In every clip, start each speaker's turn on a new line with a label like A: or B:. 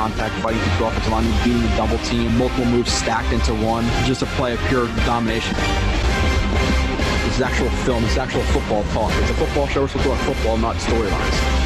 A: Contact fighting through contact, fighting through offensive line, being a double team, multiple moves stacked into one, just a play of pure domination. This is actual film. This is actual football talk. It's a football show. We're supposed to football, not storylines.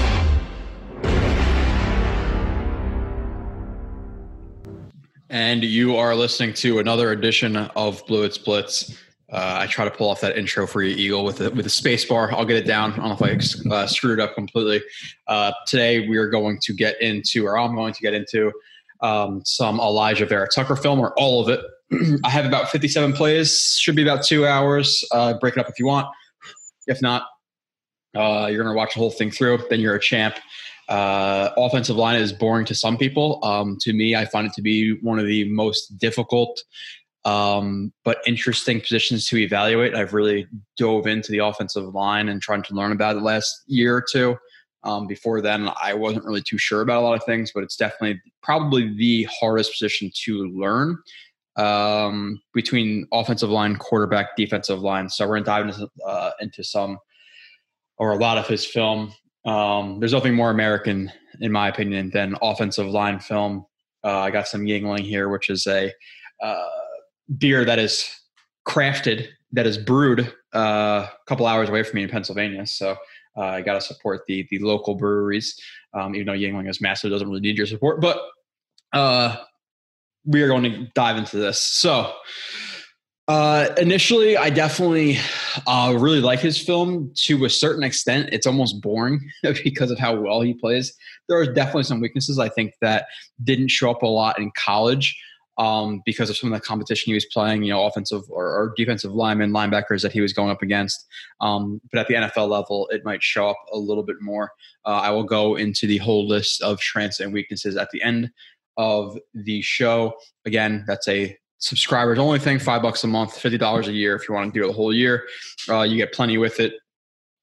B: And you are listening to another edition of Blewett Splits. Uh, I try to pull off that intro for you, Eagle, with a, with a space bar. I'll get it down. I don't know if I uh, screwed it up completely. Uh, today, we are going to get into, or I'm going to get into, um, some Alijah Vera Tucker film, or all of it. I have about 57 plays. Should be about two hours. Uh, break it up if you want. If not, uh, you're going to watch the whole thing through. Then you're a champ. Uh, offensive line is boring to some people. Um, to me, I find it to be one of the most difficult um, but interesting positions to evaluate. I've really dove into the offensive line and trying to learn about it last year or two. Um, before then, I wasn't really too sure about a lot of things, but it's definitely probably the hardest position to learn um, between offensive line, quarterback, defensive line. So we're going to dive into, uh, into some or a lot of his film. Um, there's nothing more American, in my opinion, than offensive line film. Uh, I got some Yuengling here, which is a uh, beer that is crafted, that is brewed uh, a couple hours away from me in Pennsylvania. So uh, I got to support the the local breweries, um, even though Yuengling is massive, doesn't really need your support. But uh, we are going to dive into this. So uh, initially, I definitely uh, really like his film to a certain extent. It's almost boring because of how well he plays. There are definitely some weaknesses I think that didn't show up a lot in college um, because of some of the competition he was playing, you know, offensive or, or defensive linemen, linebackers that he was going up against. Um, but at the NFL level, it might show up a little bit more. Uh, I will go into the whole list of strengths and weaknesses at the end of the show. Again, that's a subscribers only thing, five bucks a month, fifty dollars a year if you want to do it the whole year. Uh, you get plenty with it.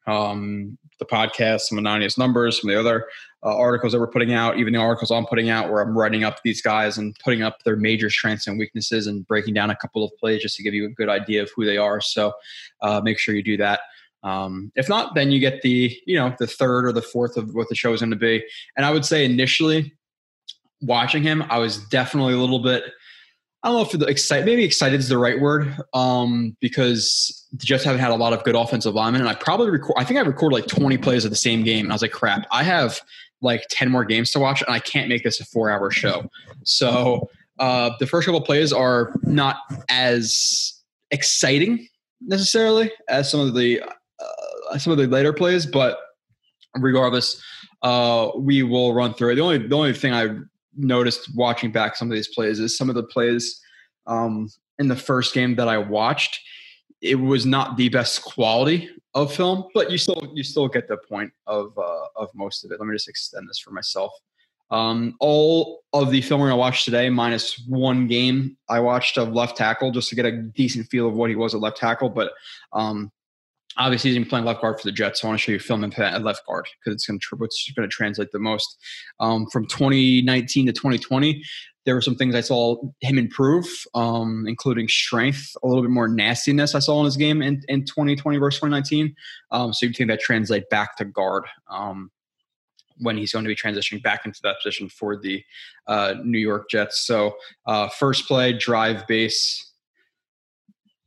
B: Um, the podcast, some anonymous numbers, some of the other uh, articles that we're putting out, even the articles I'm putting out where I'm writing up these guys and putting up their major strengths and weaknesses and breaking down a couple of plays just to give you a good idea of who they are. So uh, make sure you do that. Um, if not, then you get the you know the third or the fourth of what the show is going to be. And I would say initially watching him, I was definitely a little bit I don't know if the excited, maybe excited is the right word, um, because the Jets haven't had a lot of good offensive linemen, and I probably record. I think I recorded like 20 plays of the same game, and I was like, crap, I have like 10 more games to watch, and I can't make this a four-hour show. So uh, the first couple plays are not as exciting necessarily as some of the uh, some of the later plays, but regardless, uh, we will run through it. The only the only thing I noticed watching back some of these plays is some of the plays um, in the first game that I watched. It was not the best quality of film, but you still you still get the point of uh, of most of it. Let me just extend this for myself. Um, all of the film we're gonna watch today, minus one game I watched of left tackle, just to get a decent feel of what he was at left tackle. But um, obviously he's playing left guard for the Jets. So I want to show you film at left guard because it's going to going to translate the most. Um, from 2019 to 2020, there were some things I saw him improve, um, including strength, a little bit more nastiness I saw in his game in, in 2020 versus 2019. Um, so you think that translate back to guard um, when he's going to be transitioning back into that position for the uh, New York Jets. So uh, first play, drive base.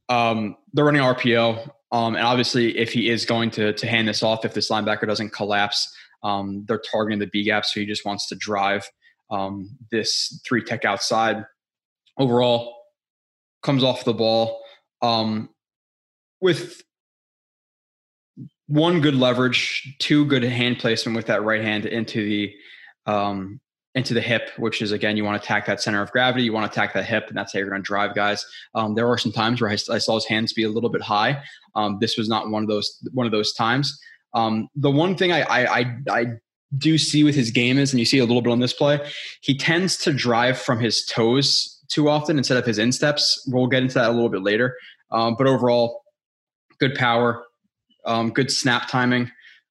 B: Um, they're running RPO. Um, and obviously, if he is going to to hand this off, if this linebacker doesn't collapse, um, they're targeting the B gap, so he just wants to drive um, this three tech outside. Overall, comes off the ball um, with one good leverage, two good hand placement with that right hand into the um, into the hip, which is again, you want to attack that center of gravity. You want to attack that hip, and that's how you're going to drive guys. Um, there are some times where I, I, saw his hands be a little bit high. Um, this was not one of those one of those times. Um, the one thing I, I, I I do see with his game is, and you see a little bit on this play, he tends to drive from his toes too often instead of his insteps. We'll get into that a little bit later. Um, but overall, good power, um, good snap timing.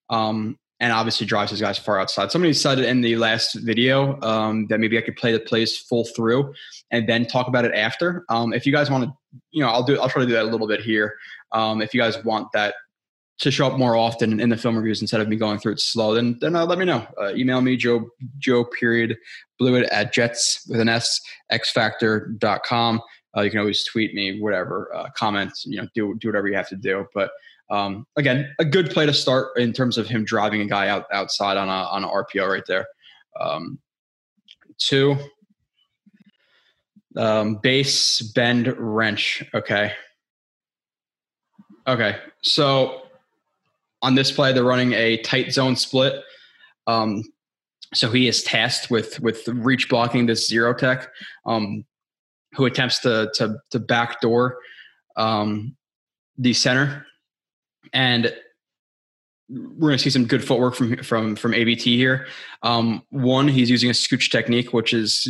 B: Um, and obviously drives his guys far outside. Somebody said in the last video um, that maybe I could play the plays full through and then talk about it after. Um, if you guys want to, you know, I'll do. I'll try to do that a little bit here. Um, if you guys want that to show up more often in the film reviews instead of me going through it slow, then then uh, let me know. Uh, email me Joe Joe period Blewett at Jets with an S X S xfactor.com. Uh, you can always tweet me, whatever, uh, you know, do do whatever you have to do. But um, again, a good play to start in terms of him driving a guy out outside on a on an RPO right there. Um, two, um, base bend wrench. Okay. Okay. So on this play, they're running a tight zone split. Um, so he is tasked with with reach blocking this zero tech, um, who attempts to to to backdoor um, the center, and we're going to see some good footwork from from from AVT here. Um, one, he's using a scooch technique, which is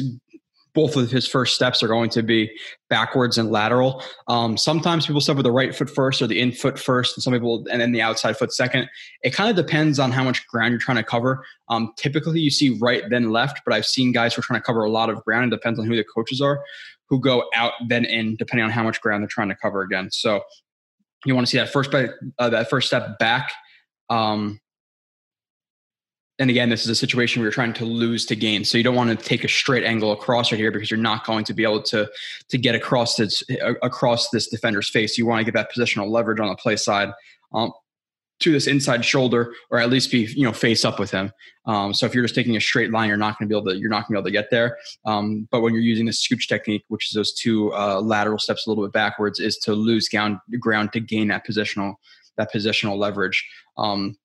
B: both of his first steps are going to be backwards and lateral. Um, sometimes people step with the right foot first or the in foot first, and some people and then the outside foot second. It kind of depends on how much ground you're trying to cover. Um, typically, you see right then left, but I've seen guys who are trying to cover a lot of ground. It depends on who the coaches are, who go out then in, depending on how much ground they're trying to cover again. So you want to see that first uh, that first step back. Um, and again, this is a situation where you're trying to lose to gain. So you don't want to take a straight angle across right here because you're not going to be able to to get across this across this defender's face. You want to get that positional leverage on the play side um, to this inside shoulder, or at least be you know face up with him. Um, so if you're just taking a straight line, you're not going to be able to you're not going to be able to get there. Um, but when you're using the scooch technique, which is those two uh, lateral steps a little bit backwards, is to lose ground ground to gain that positional that positional leverage. Um,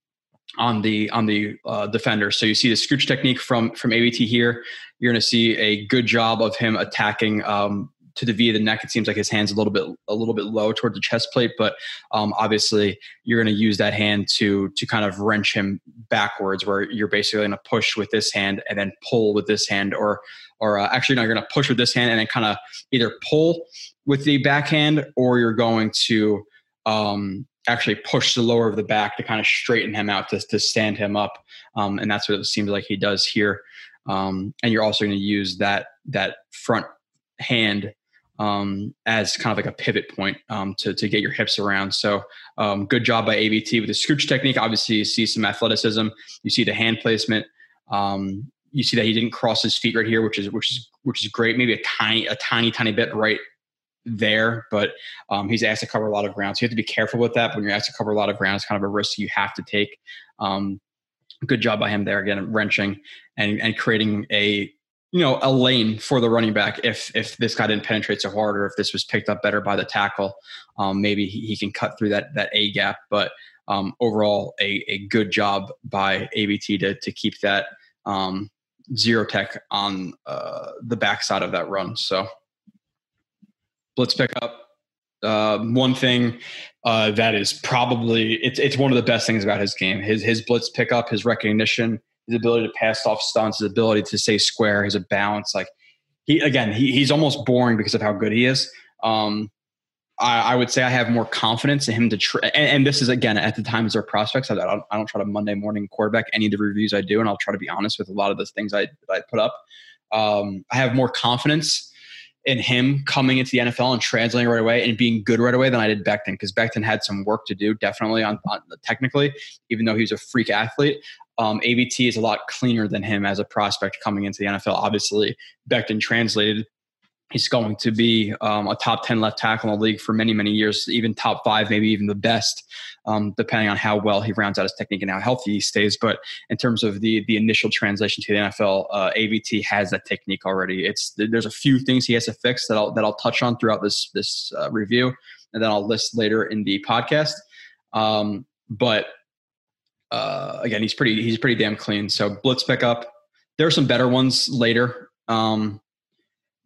B: on the on the uh, defender. So you see the scooch technique from from AVT here. You're going to see a good job of him attacking um, to the V of the neck. It seems like his hand's a little bit a little bit low toward the chest plate, but um, obviously you're going to use that hand to to kind of wrench him backwards, where you're basically going to push with this hand and then pull with this hand, or or uh, actually no, you're going to push with this hand and then kind of either pull with the backhand, or you're going to um, actually push the lower of the back to kind of straighten him out to, to stand him up. Um, and that's what it seems like he does here. Um, and you're also going to use that that front hand um, as kind of like a pivot point um, to, to get your hips around. So um, good job by AVT with the scooch technique. Obviously, you see some athleticism. You see the hand placement. Um, you see that he didn't cross his feet right here, which is which is which is great. Maybe a tiny a tiny tiny bit right there, but um, he's asked to cover a lot of ground. So you have to be careful with that. When you're asked to cover a lot of ground, it's kind of a risk you have to take. Um, good job by him there again, wrenching and, and creating a you know a lane for the running back if if this guy didn't penetrate so hard or if this was picked up better by the tackle um, maybe he, can cut through that that a gap but um, overall a, a good job by AVT to, to keep that um, zero tech on uh, the backside of that run so blitz pickup. Uh, one thing uh, that is probably it's it's one of the best things about his game. His his blitz pickup, his recognition, his ability to pass off stunts, his ability to stay square, his balance. Like he again, he, he's almost boring because of how good he is. Um, I, I, would say I have more confidence in him to try. And, and, this is again at the time times our prospects. I, don't, I don't try to Monday morning quarterback any of the reviews I do, and I'll try to be honest with a lot of the things I I put up. Um, I have more confidence in him coming into the NFL and translating right away and being good right away than I did Becton because Becton had some work to do, definitely on, on technically, even though he was a freak athlete. Um, AVT is a lot cleaner than him as a prospect coming into the NFL. Obviously, Becton translated he's going to be um, a top 10 left tackle in the league for many, many years, even top five, maybe even the best, um, depending on how well he rounds out his technique and how healthy he stays. But in terms of the the initial translation to the NFL, uh, AVT has that technique already. It's There's a few things he has to fix that I'll, that I'll touch on throughout this, this uh, review, and then I'll list later in the podcast. Um, but uh, again, he's pretty he's pretty damn clean. So blitz pickup. There are some better ones later. Um,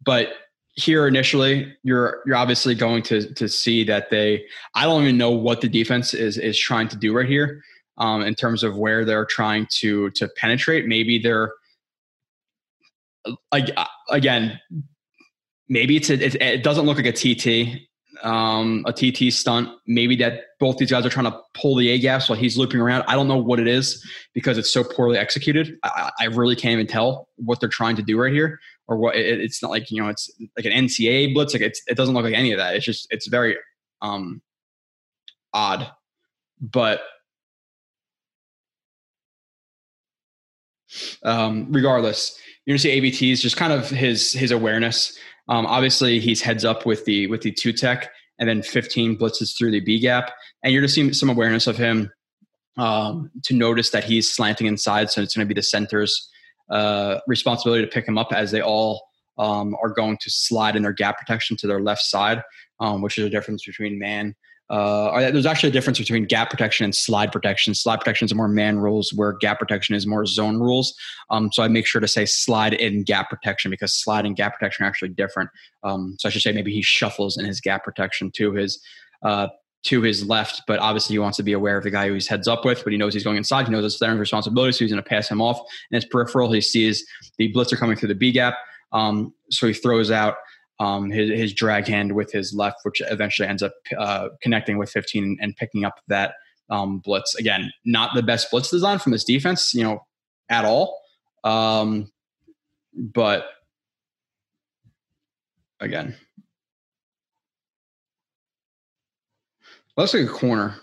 B: but here initially you're you're obviously going to to see that they I don't even know what the defense is is trying to do right here um, in terms of where they're trying to to penetrate. Maybe they're like again, maybe it's a, it, it doesn't look like a TT. Um, a TT stunt. Maybe that both these guys are trying to pull the A gaps while he's looping around. I don't know what it is because it's so poorly executed. I, I really can't even tell what they're trying to do right here or what it, it's not like, you know, it's like an NCAA blitz. Like it doesn't look like any of that. It's just, it's very um, odd, but um, regardless, you're gonna see AVT's just kind of his his awareness. Um, obviously, he's heads up with the with the two tech, and then 15 blitzes through the B gap, and you're just seeing some awareness of him um, to notice that he's slanting inside. So it's going to be the center's uh, responsibility to pick him up as they all um, are going to slide in their gap protection to their left side, um, which is a difference between man uh, there's actually a difference between gap protection and slide protection. Slide protection is more man rules, where gap protection is more zone rules. Um, so I make sure to say slide in gap protection because slide and gap protection are actually different. Um, so I should say maybe he shuffles in his gap protection to his uh, to his left, but obviously he wants to be aware of the guy who he's heads up with. But he knows he's going inside. He knows it's their responsibility, so he's going to pass him off. And his peripheral, he sees the blitzer coming through the B gap, um, so he throws out um, his, his, drag hand with his left, which eventually ends up uh, connecting with 15 and picking up that um, blitz. Again, not the best blitz design from this defense, you know, at all. Um, but again, let's take a corner.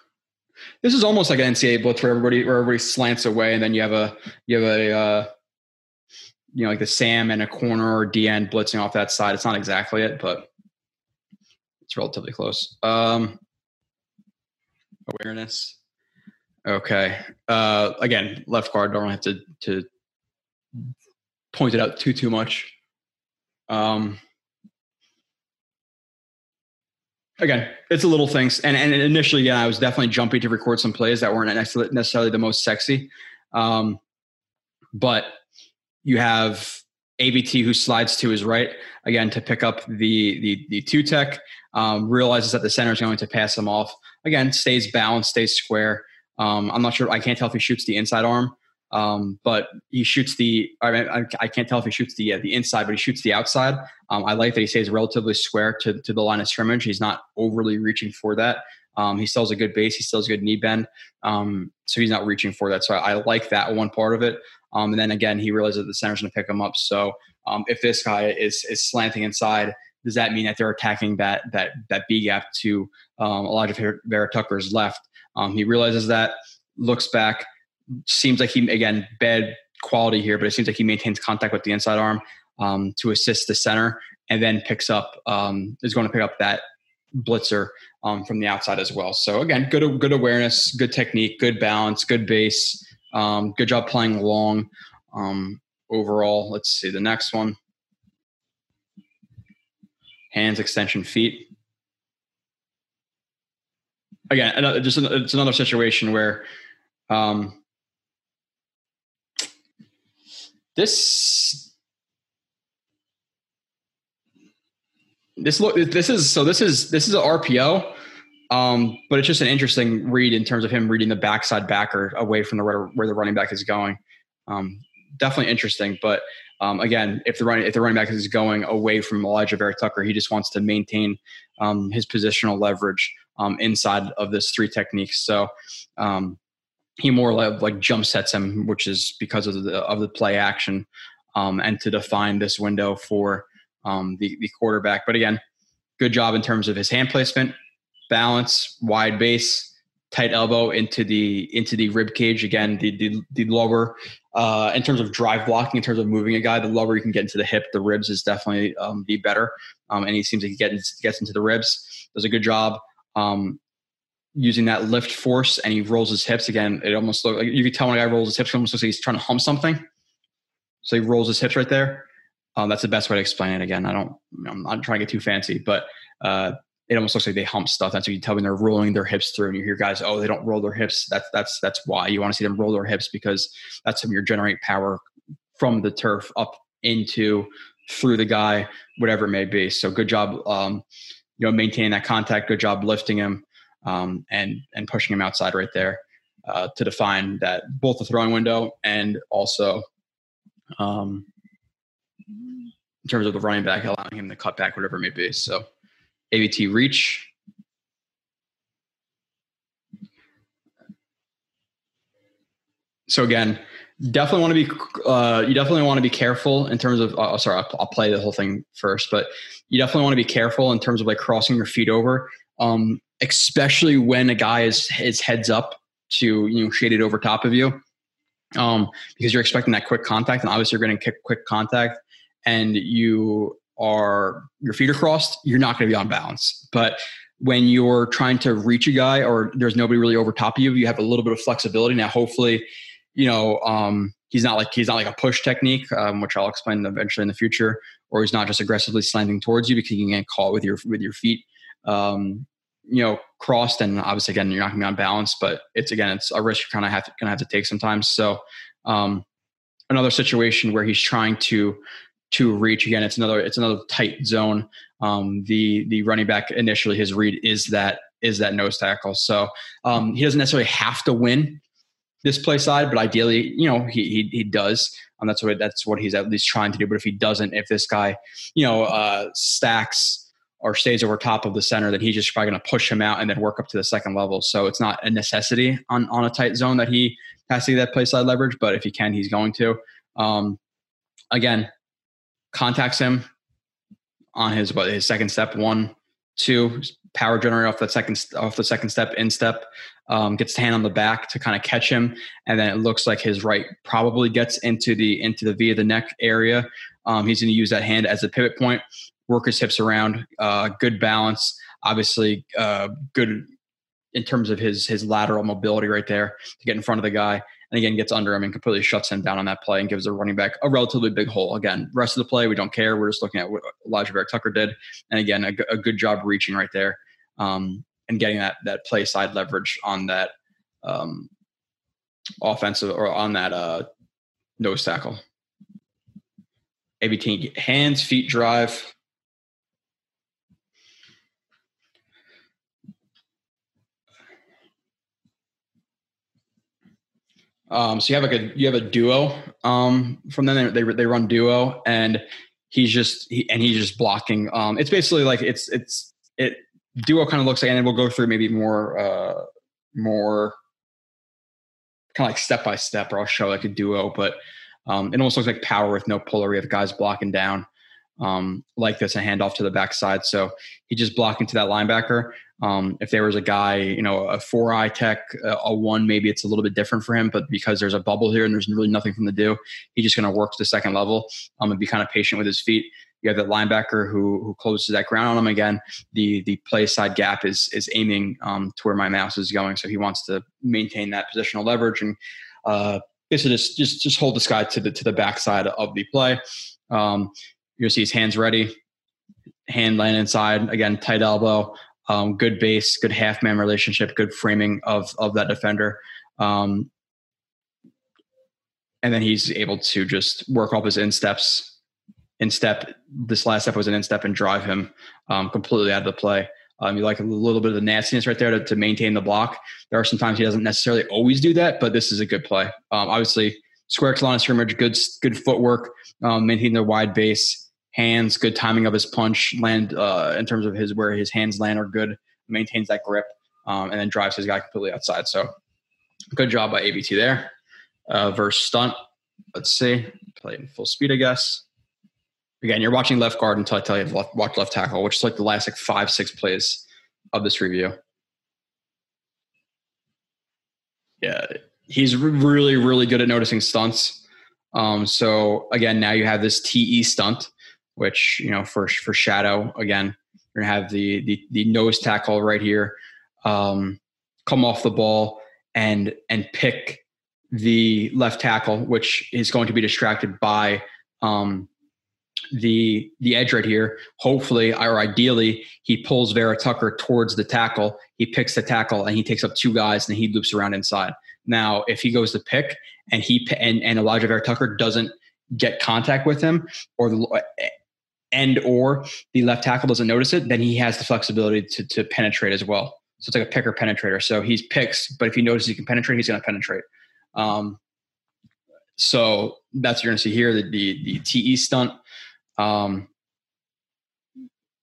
B: This is almost like an NCAA blitz where everybody where everybody slants away, and then you have a you have a uh, you know, like the Sam and a corner or DN blitzing off that side. It's not exactly it, but it's relatively close. Um, awareness. Okay. Uh, again, left guard. Don't have to to point it out too too much. Um, again, it's a little things. And and initially, yeah, I was definitely jumping to record some plays that weren't necessarily the most sexy. Um, but you have AVT who slides to his right again to pick up the the, the two tech. Um, realizes that the center is going to pass him off. Again, stays balanced, stays square. Um, I'm not sure. I can't tell if he shoots the inside arm, um, but he shoots the. I, mean, I, can't tell if he shoots the uh, the inside, but he shoots the outside. Um, I like that he stays relatively square to to the line of scrimmage. He's not overly reaching for that. Um, he still has a good base. He still has a good knee bend. Um, so he's not reaching for that. So I, I like that one part of it. Um, and then again, he realizes that the center's going to pick him up. So um, if this guy is is slanting inside, does that mean that they're attacking that that that B gap to um, Alijah Vera Tucker's left? Um, he realizes that, looks back, seems like he again bad quality here, but it seems like he maintains contact with the inside arm um, to assist the center, and then picks up um, is going to pick up that blitzer um, from the outside as well. So again, good good awareness, good technique, good balance, good base. Um, good job playing long um, overall. Let's see the next one. Hands, extension, feet. Again, another, just it's another situation where um, this this look this is so this is this is an RPO um, but it's just an interesting read in terms of him reading the backside backer away from the where the running back is going. Um, definitely interesting, but um, again, if the running if the running back is going away from Alijah Vera Tucker, he just wants to maintain um, his positional leverage um, inside of this three techniques. So um, he more like, like jump sets him, which is because of the of the play action, and to define this window for the the quarterback. But again, good job in terms of his hand placement, balance, wide base, tight elbow into the into the rib cage. Again, the the, the lower uh, in terms of drive blocking, in terms of moving a guy, the lower you can get into the hip, the ribs is definitely um, the better. Um, and he seems like he gets gets into the ribs. Does a good job um, using that lift force, and he rolls his hips again. It almost looks like you can tell when a guy rolls his hips, it almost looks like he's trying to hump something. So he rolls his hips right there. Um, that's the best way to explain it. Again, I don't, I'm not trying to get too fancy, but uh, it almost looks like they hump stuff. That's what you tell me they're rolling their hips through, and you hear guys, oh, they don't roll their hips. That's that's that's why you want to see them roll their hips because that's how you generate power from the turf up into through the guy, whatever it may be. So good job, um, you know, maintaining that contact. Good job lifting him um, and and pushing him outside right there uh, to define that both the throwing window and also um, in terms of the running back, allowing him to cut back, whatever it may be. So AVT reach. So again, definitely want to be uh, you definitely want to be careful in terms of uh, sorry I'll, I'll, play the whole thing first but you definitely want to be careful in terms of like crossing your feet over um, especially when a guy is is heads up to you know shaded over top of you um, because you're expecting that quick contact and obviously you're going to kick quick contact and you are your feet are crossed you're not going to be on balance but when you're trying to reach a guy or there's nobody really over top of you you have a little bit of flexibility now hopefully you know, um, he's not like he's not like a push technique, um, which I'll explain eventually in the future, or he's not just aggressively slanting towards you because you can get caught with your with your feet, um, you know, crossed. And obviously, again, you're not going to be on balance, but it's again, it's a risk you're kind of have to, to have to take sometimes. So, um, another situation where he's trying to to reach again, it's another it's another tight zone. Um, the the running back initially his read is that is that nose tackle. So um, he doesn't necessarily have to win this play side, but ideally, you know, he he, he does. Um, that's what that's what he's at least trying to do. But if he doesn't, if this guy, you know, uh, stacks or stays over top of the center, then he's just probably going to push him out and then work up to the second level. So it's not a necessity on on a tight zone that he has to get that play side leverage. But if he can, he's going to. Um, again, contacts him on his what his second step one two power generator off the second off the second step instep um, gets the hand on the back to kind of catch him, and then it looks like his right probably gets into the into the V of the neck area. Um, he's going to use that hand as a pivot point, work his hips around, uh, good balance, obviously uh, good in terms of his his lateral mobility right there to get in front of the guy. And again, gets under him and completely shuts him down on that play and gives the running back a relatively big hole. Again, rest of the play, we don't care. We're just looking at what Alijah Vera-Tucker did. And again, a, a good job reaching right there. Um, and getting that that play side leverage on that um, offensive or on that uh, nose tackle. AVT hands, feet drive. Um, so you have like a you have a duo um, from them. They, they run duo, and he's just he, and he's just blocking. Um, it's basically like it's it's it duo kind of looks like, and we'll go through maybe more, uh, more kind of like step by step, or I'll show like a duo, but um, it almost looks like power with no puller. We have guys blocking down um, like this, a handoff to the backside. So he just blocking to that linebacker. Um, if there was a guy, you know, a four eye tech, a one, maybe it's a little bit different for him, but because there's a bubble here and there's really nothing for him to do, he's just going to work to the second level um, and be kind of patient with his feet. You have that linebacker who who closes that ground on him again. The the play side gap is is aiming um, to where my mouse is going, so he wants to maintain that positional leverage and uh, basically just just just hold this guy to the to the backside of the play. Um, you'll see his hands ready, hand laying inside again, tight elbow, um, good base, good half man relationship, good framing of of that defender. Um, and then he's able to just work off his insteps instep. This last step was an instep and drive him um, completely out of the play. Um, you like a little bit of the nastiness right there to, to, maintain the block. There are some times he doesn't necessarily always do that, but this is a good play. Um, obviously, square to line scrimmage, good good footwork, um, maintaining the wide base, hands, good timing of his punch, land uh, in terms of his where his hands land are good, maintains that grip, um, and then drives his guy completely outside. So, good job by AVT there. Uh, verse stunt. Let's see, play in full speed, I guess again, you're watching left guard until I tell you to left, watch left tackle, which is like the last like five, six plays of this review. Yeah, he's really, really good at noticing stunts. Um, so again, now you have this TE stunt, which you know for for shadow again, you're gonna have the the, the nose tackle right here, um, come off the ball and and pick the left tackle, which is going to be distracted by um, the the edge right here. Hopefully, or ideally, he pulls Vera-Tucker towards the tackle. He picks the tackle and he takes up two guys and he loops around inside. Now, if he goes to pick and he and, and Alijah Vera-Tucker doesn't get contact with him, or the and or the left tackle doesn't notice it, then he has the flexibility to to penetrate as well. So it's like a picker penetrator. So he's picks, but if he notices he can penetrate, he's going to penetrate. Um, so that's what you're going to see here. The, the the TE stunt um,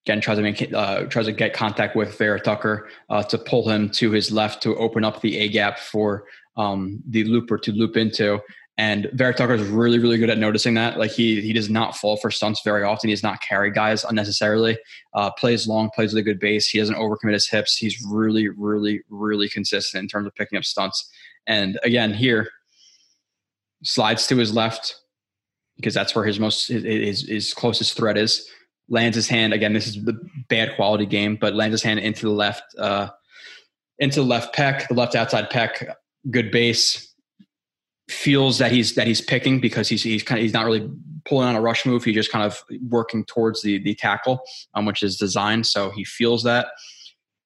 B: again tries to make uh, tries to get contact with Vera Tucker uh, to pull him to his left to open up the A gap for um, the looper to loop into. And Vera Tucker is really, really good at noticing that. Like he he does not fall for stunts very often. He does not carry guys unnecessarily. Uh, plays long, plays with a good base. He doesn't overcommit his hips. He's really, really, really consistent in terms of picking up stunts. And again, here slides to his left because that's where his most his, his closest threat is. Lands his hand again. This is the bad quality game, but lands his hand into the left, uh, into the left pec, the left outside pec. Good base feels that he's that he's picking because he's he's kind of he's not really pulling on a rush move. He's just kind of working towards the the tackle, um, which is designed. So he feels that,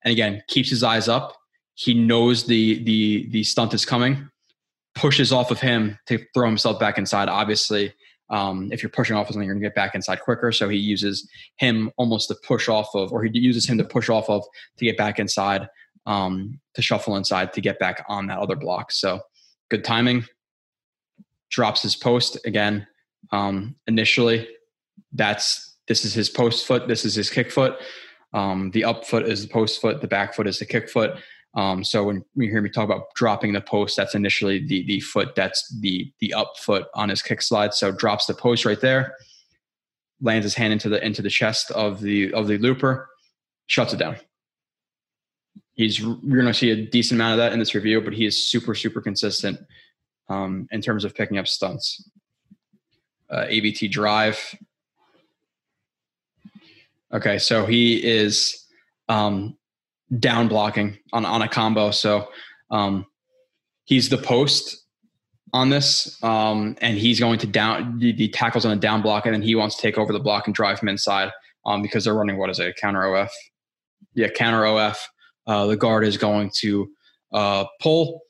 B: and again keeps his eyes up. He knows the the the stunt is coming, pushes off of him to throw himself back inside. Obviously, um, if you're pushing off of something, you're gonna get back inside quicker. So he uses him almost to push off of, or he uses him to push off of to get back inside, um, to shuffle inside to get back on that other block. So good timing drops his post again. Um, initially, that's this is his post foot. This is his kick foot. Um, the up foot is the post foot. The back foot is the kick foot. Um, so when you hear me talk about dropping the post, that's initially the the foot. That's the the up foot on his kick slide. So drops the post right there, lands his hand into the into the chest of the of the looper, shuts it down. He's you're going to see a decent amount of that in this review, but he is super super consistent um, in terms of picking up stunts. Uh, AVT drive. Okay, so he is um, down blocking on, on a combo. So um, he's the post on this, um, and he's going to down the, the, tackles on a down block, and then he wants to take over the block and drive him inside um, because they're running what is it, a counter OF? Yeah, counter OF. Uh, the guard is going to uh, pull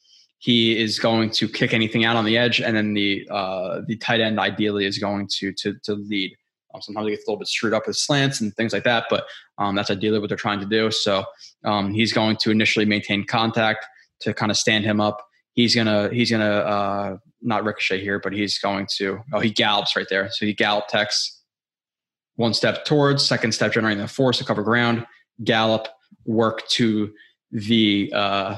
B: he is going to kick anything out on the edge, and then the uh, the tight end ideally is going to to to lead. Um, sometimes he gets a little bit screwed up with slants and things like that, but um, that's ideally what they're trying to do. So um, he's going to initially maintain contact to kind of stand him up. He's gonna he's gonna uh, not ricochet here, but he's going to oh he gallops right there. So he gallop text one step towards, second step generating the force to cover ground, gallop, work to the uh,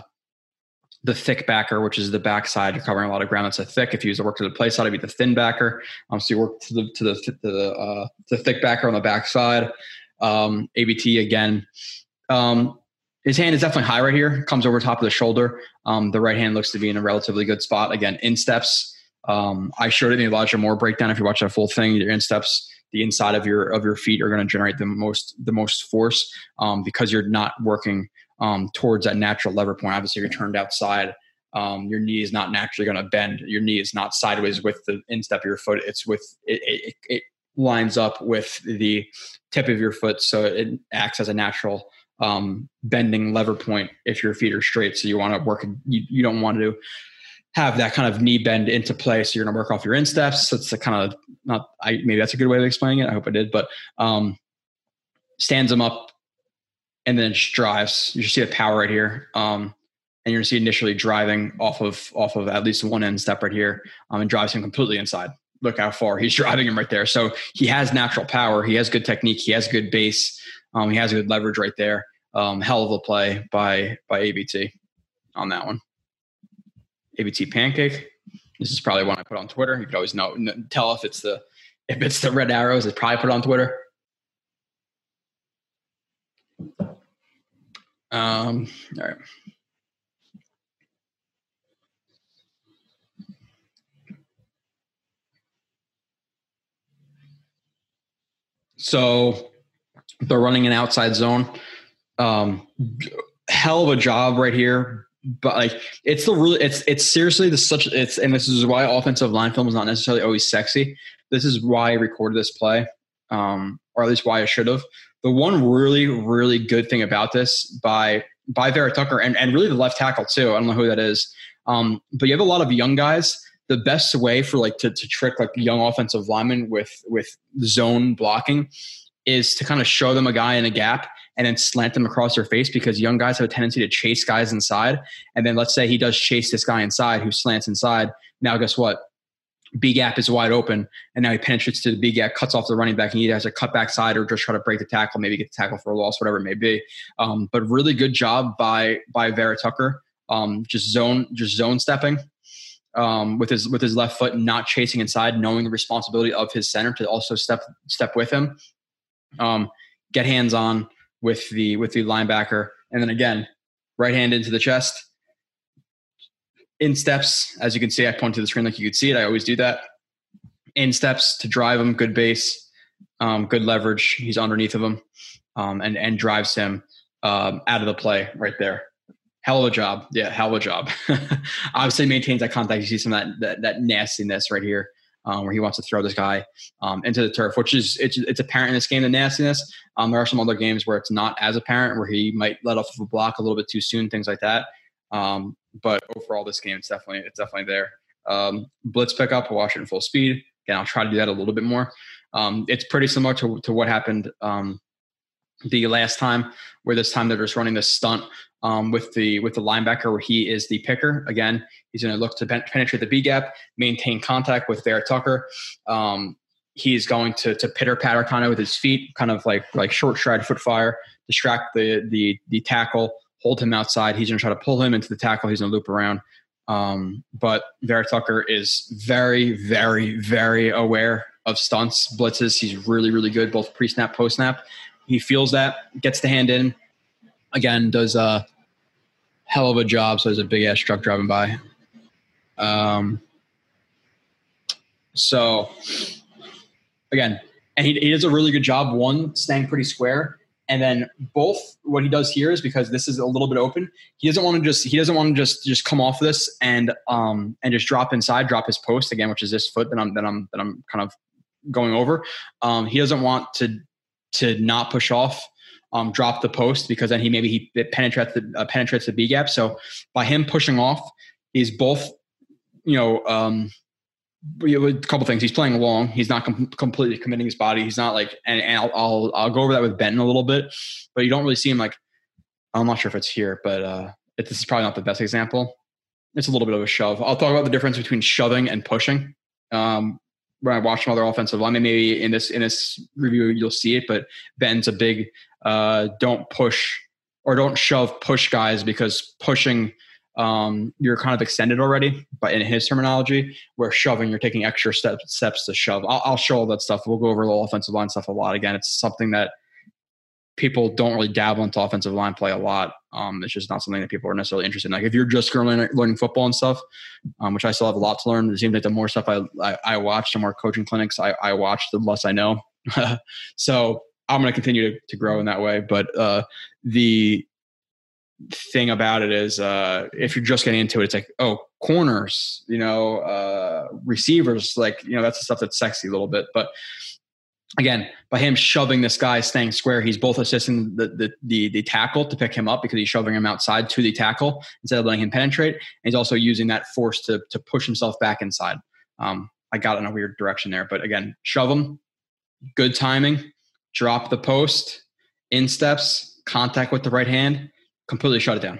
B: the thick backer, which is the backside. You're covering a lot of ground. That's a thick. If you use the work to the play side, it'd be the thin backer. Um, so you work to the to the to the, uh, the thick backer on the backside. Um, AVT again. Um, his hand is definitely high right here. Comes over top of the shoulder. Um, the right hand looks to be in a relatively good spot. Again, insteps. Um, I showed it in the Elijah Moore breakdown. If you watch that full thing, your insteps, the inside of your of your feet are going to generate the most the most force um, because you're not working um, towards that natural lever point. Obviously, you're turned outside. Um, your knee is not naturally going to bend. Your knee is not sideways with the instep of your foot. It's with it, it, it lines up with the tip of your foot, so it acts as a natural um, bending lever point if your feet are straight. So you want to work. You, you don't want to have that kind of knee bend into play. So you're going to work off your insteps. So it's a kind of not. I maybe that's a good way of explaining it. I hope I did, but um, stands them up and then it drives. You see the power right here. Um, and you're gonna see initially driving off of off of at least one end step right here, um, and drives him completely inside. Look how far he's driving him right there. So he has natural power. He has good technique. He has good base. Um, he has good leverage right there. Um, hell of a play by by AVT on that one. AVT pancake. This is probably one I put on Twitter. You could always know tell if it's the if it's the red arrows. It's probably put on Twitter. Um, all right. So they're running an outside zone. Um, hell of a job right here. But like it's the really it's it's seriously the such it's and this is why offensive line film is not necessarily always sexy. This is why I recorded this play, um, or at least why I should have the one really, really good thing about this by by Vera Tucker and, and really the left tackle too. I don't know who that is. Um, but you have a lot of young guys. The best way for like to, to trick like young offensive linemen with with zone blocking is to kind of show them a guy in a gap and then slant them across their face because young guys have a tendency to chase guys inside. And then let's say he does chase this guy inside who slants inside. Now guess what? B gap is wide open, and now he penetrates to the B gap, cuts off the running back, and he has a cut back side or just try to break the tackle, maybe get the tackle for a loss, whatever it may be. Um, but really good job by by Vera Tucker, um, just zone just zone stepping um, with his with his left foot, not chasing inside, knowing the responsibility of his center to also step step with him, um, get hands on with the with the linebacker, and then again, right hand into the chest, in steps. As you can see, I point to the screen like you could see it. I always do that. In steps to drive him, good base, um, good leverage. He's underneath of him, um, and and drives him um, out of the play right there. Hell of a job. Yeah, hell of a job. Obviously maintains that contact. You see some of that that, that nastiness right here. Um, where he wants to throw this guy um, into the turf, which is it's, it's apparent in this game the nastiness. Um, there are some other games where it's not as apparent, where he might let off of a block a little bit too soon, things like that. Um, but overall, this game it's definitely it's definitely there. Um, blitz pickup, Washington full speed. Again, I'll try to do that a little bit more. Um, it's pretty similar to to what happened um, the last time, where this time they're just running this stunt um, with the with the linebacker where he is the picker. Again, he's going to look to pen- penetrate the B gap, maintain contact with Vera Tucker. Um, he's going to to pitter patter kind of with his feet, kind of like like short stride foot fire, distract the the the tackle, hold him outside. He's going to try to pull him into the tackle. He's going to loop around. Um, but Vera Tucker is very, very, very aware of stunts, blitzes. He's really, really good, both pre snap, post snap. He feels that, gets the hand in. Again, does a hell of a job. So there's a big ass truck driving by. Um, so again, and he, he does a really good job. One, staying pretty square, and then both. What he does here is because this is a little bit open. He doesn't want to just he doesn't want to just just come off this and um and just drop inside, drop his post again, which is this foot that I'm that I'm that I'm kind of going over. Um, he doesn't want to to not push off, um, drop the post because then he maybe he penetrates the uh, penetrates the B gap. So by him pushing off, he's both, you know, um, a couple things. He's playing long. He's not com- completely committing his body. He's not like, and, and I'll, I'll, I'll go over that with Benton a little bit, but you don't really see him like. I'm not sure if it's here, but uh, it, this is probably not the best example. It's a little bit of a shove. I'll talk about the difference between shoving and pushing. Um, when I watch some other offensive linemen, maybe in this in this review you'll see it. But Ben's a big uh, don't push or don't shove push guys because pushing um, you're kind of extended already. But in his terminology, where shoving you're taking extra steps steps to shove. I'll, I'll show all that stuff. We'll go over the offensive line stuff a lot. Again, it's something that people don't really dabble into offensive line play a lot. Um, it's just not something that people are necessarily interested in. Like if you're just currently learning football and stuff, um, which I still have a lot to learn. It seems like the more stuff I, I, I watch, the more coaching clinics I, I watch, the less I know. so I'm going to continue to grow in that way. But uh, the thing about it is uh, if you're just getting into it, it's like, oh, corners, you know, uh, receivers, like, you know, that's the stuff that's sexy a little bit. But again, by him shoving this guy staying square, he's both assisting the, the, the, the, tackle to pick him up because he's shoving him outside to the tackle instead of letting him penetrate. And he's also using that force to, to push himself back inside. Um, I got in a weird direction there, but again, shove him, good timing, drop the post, in steps, contact with the right hand, completely shut it down.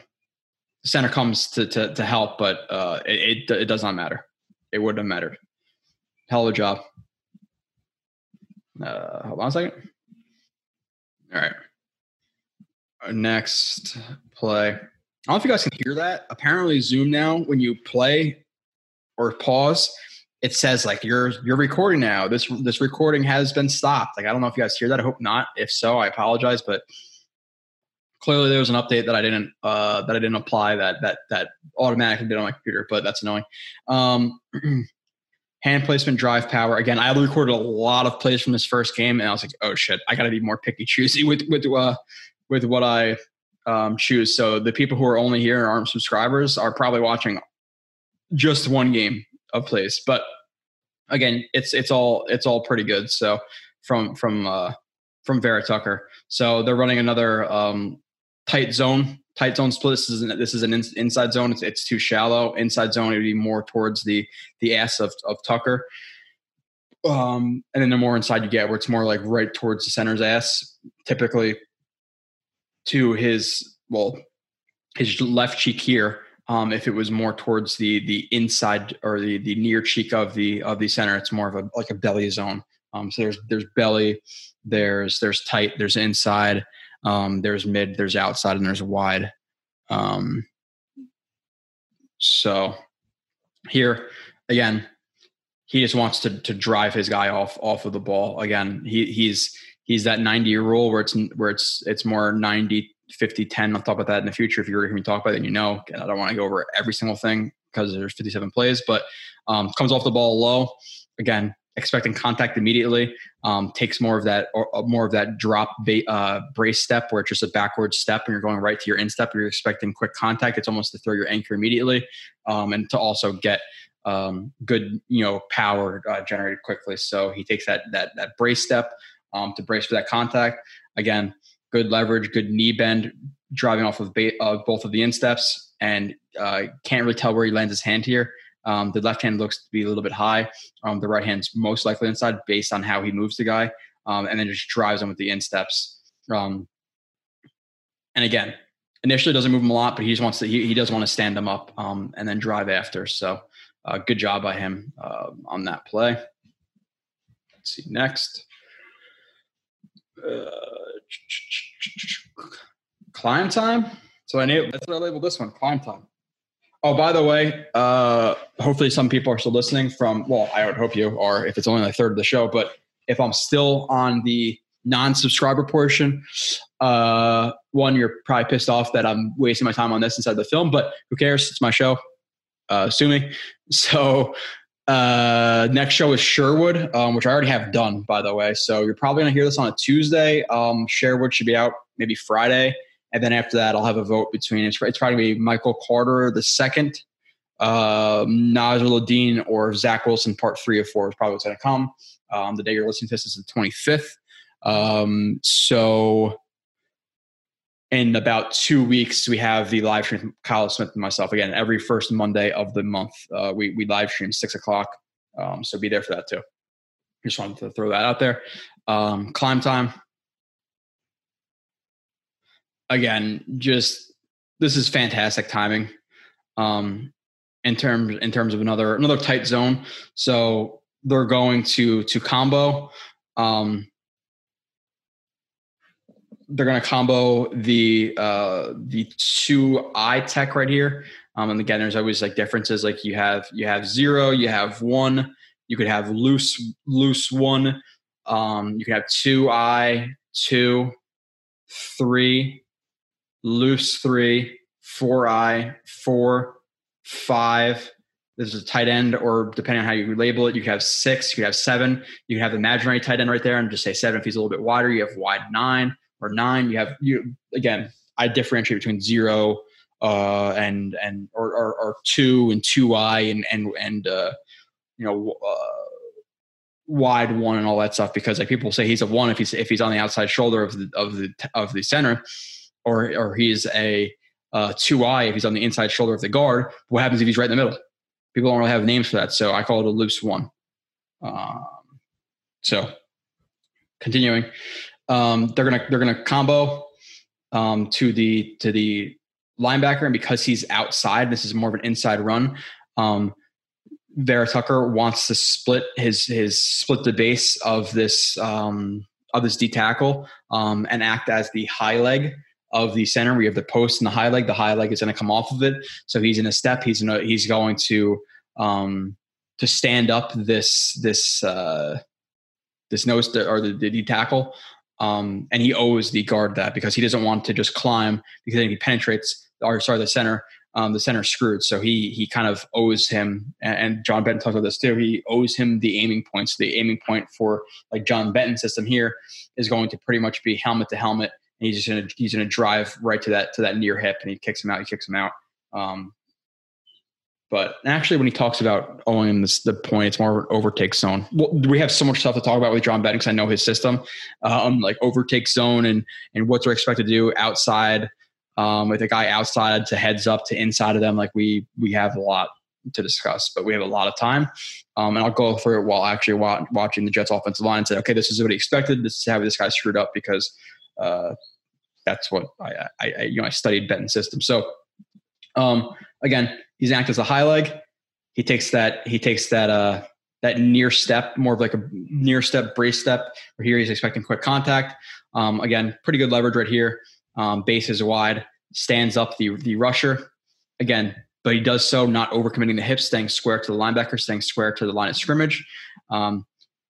B: The center comes to, to, to help, but uh, it, it, it does not matter. It wouldn't have mattered. Hell of a job. Uh, hold on a second. All right. Our next play. I don't know if you guys can hear that. Apparently, Zoom now, when you play or pause, it says like you're you're recording now. This this recording has been stopped. Like I don't know if you guys hear that. I hope not. If so, I apologize. But clearly there was an update that I didn't uh, that I didn't apply that that that automatically did on my computer. But that's annoying. Um, hand placement, drive power. Again, I recorded a lot of plays from this first game, and I was like, oh shit, I got to be more picky, choosy with with uh, with what I um, choose. So the people who are only here and aren't subscribers are probably watching just one game of plays, but again, it's it's all it's all pretty good. So from from uh, from Vera Tucker. So they're running another um, tight zone tight zone split. This is an, this is an in, inside zone. It's, it's too shallow. Inside zone it would be more towards the the ass of, of Tucker. Um, and then the more inside you get, where it's more like right towards the center's ass, typically to his well, his left cheek here, Um, if it was more towards the the inside or the the near cheek of the of the center, it's more of a like a belly zone. Um, so there's there's belly, there's there's tight, there's inside, um, there's mid, there's outside, and there's wide. Um, so here again, he just wants to to drive his guy off off of the ball. Again, he he's he's that 90 year rule where it's where it's it's more 90 50 10 i'll talk about that in the future if you were hear me talk about it you know and i don't want to go over every single thing because there's 57 plays but um, comes off the ball low again expecting contact immediately um, takes more of that or, uh, more of that drop ba- uh, brace step where it's just a backward step and you're going right to your instep you're expecting quick contact. It's almost to throw your anchor immediately um, and to also get um, good you know power uh, generated quickly. So he takes that that that brace step um, to brace for that contact. Again good leverage, good knee bend, driving off of ba- uh, both of the insteps, and uh, can't really tell where he lands his hand here. Um, the left hand looks to be a little bit high. Um, the right hand's most likely inside based on how he moves the guy, um, and then just drives him with the insteps. Um, and again, initially doesn't move him a lot, but he just wants to. He, he does want to stand him up um, and then drive after. So, uh, good job by him uh, on that play. Let's see next. Uh, climb time. So I knew that's what I labeled this one. Climb time. Oh, by the way, uh, hopefully some people are still listening from. Well, I would hope you are if it's only a third of the show. But if I'm still on the non-subscriber portion, uh, one, you're probably pissed off that I'm wasting my time on this inside the film. But who cares? It's my show. Uh, sue me. So uh, next show is Sherwood, um, which I already have done, by the way. So you're probably going to hear this on a Tuesday. Um, Sherwood should be out maybe Friday. And then after that, I'll have a vote between it's, it's probably be Michael Carter the second, uh, Nasirildeen, or Zach Wilson, part three or four is probably what's going to come. Um, the day you're listening to this is the 25th. Um, so in about two weeks, we have the live stream Kyle Smith and myself again. Every first Monday of the month, uh, we we live stream six o'clock. Um, so be there for that too. Just wanted to throw that out there. Um, climb time. Again, just this is fantastic timing. Um, in terms in terms of another another tight zone. So they're going to to combo. Um, they're going to combo the uh, the two I tech right here. Um, and again, there's always like differences. Like you have you have zero, you have one, you could have loose loose one, um, you can have two I, two, three, loose three, four eye, four, five. This is a tight end, or depending on how you label it, you have six, you could have seven, you can have imaginary tight end right there, and just say seven if he's a little bit wider. You have wide nine or nine. You have you again. I differentiate between zero uh, and and or, or, or two and two I and and and uh, you know uh, wide one and all that stuff because like people say he's a one if he's if he's on the outside shoulder of the of the of the center, or or he's a uh, two I if he's on the inside shoulder of the guard. What happens if he's right in the middle? People don't really have names for that, so I call it a loose one. Um, so continuing, um, they're gonna they're gonna combo um, to the to the linebacker, and because he's outside, this is more of an inside run. Um, Vera Tucker wants to split his his split the base of this um, of this D tackle um, and act as the high leg of the center. We have the post and the high leg. The high leg is going to come off of it, so he's in a step. He's in a, he's going to um, to stand up this this uh, this nose or the, the D tackle um, and he owes the guard that because he doesn't want to just climb because then he penetrates, or sorry, the center, um, the center screwed. So he he kind of owes him, and John Benton talks about this too. He owes him the aiming points. The aiming point for like John Benton system here is going to pretty much be helmet to helmet, and he's just gonna he's gonna drive right to that to that near hip, and he kicks him out. He kicks him out. Um, but actually, when he talks about owing this, the point, it's more of an overtake zone. Well, we have so much stuff to talk about with John Benton because I know his system, um, like overtake zone and and what they're expected to do outside um, with a guy outside to heads up to inside of them. Like we we have a lot to discuss, but we have a lot of time. Um, and I'll go through it while actually watching the Jets offensive line and say, okay, this is what he expected. This is how this guy screwed up because uh, that's what I, I, I, you know I studied Benton's system. So um, again, he's acting as a high leg. He takes that he takes that uh that near step, more of like a near step brace step. Where here he's expecting quick contact. Um, again, pretty good leverage right here. Um, base is wide, stands up the the rusher. Again, but he does so not overcommitting the hips, staying square to the linebacker, staying square to the line of scrimmage. Um,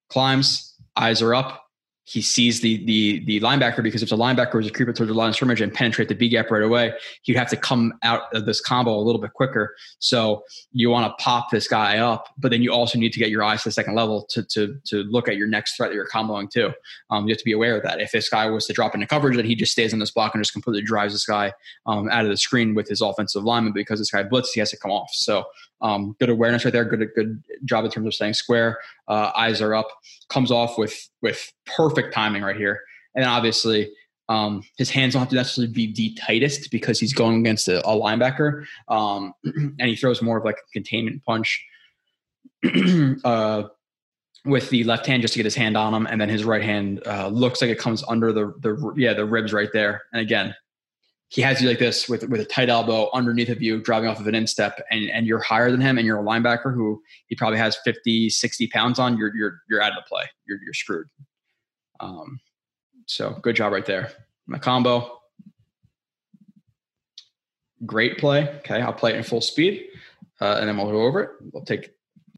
B: climbs, eyes are up, he sees the the the linebacker because if the linebacker was a creeper towards the line of scrimmage and penetrate the B gap right away, he'd have to come out of this combo a little bit quicker. So you want to pop this guy up, but then you also need to get your eyes to the second level to to to look at your next threat that you're comboing too. Um, you have to be aware of that. If this guy was to drop into coverage, then he just stays in this block and just completely drives this guy um, out of the screen with his offensive lineman because this guy blitzes, he has to come off. So um, good awareness right there. Good good job in terms of staying square. Uh, eyes are up. Comes off with with perfect timing right here. And obviously um, his hands don't have to necessarily be the tightest because he's going against a, a linebacker, um, and he throws more of like a containment punch uh, with the left hand just to get his hand on him, and then his right hand uh, looks like it comes under the the yeah the ribs right there. And again, he has you like this with with a tight elbow underneath of you, driving off of an instep, and and you're higher than him, and you're a linebacker who he probably has 50, 60 pounds on. You're you're you're out of the play. You're you're screwed. Um, so good job right there. My combo, great play. Okay, I'll play it in full speed, uh, and then we'll go over it. We'll take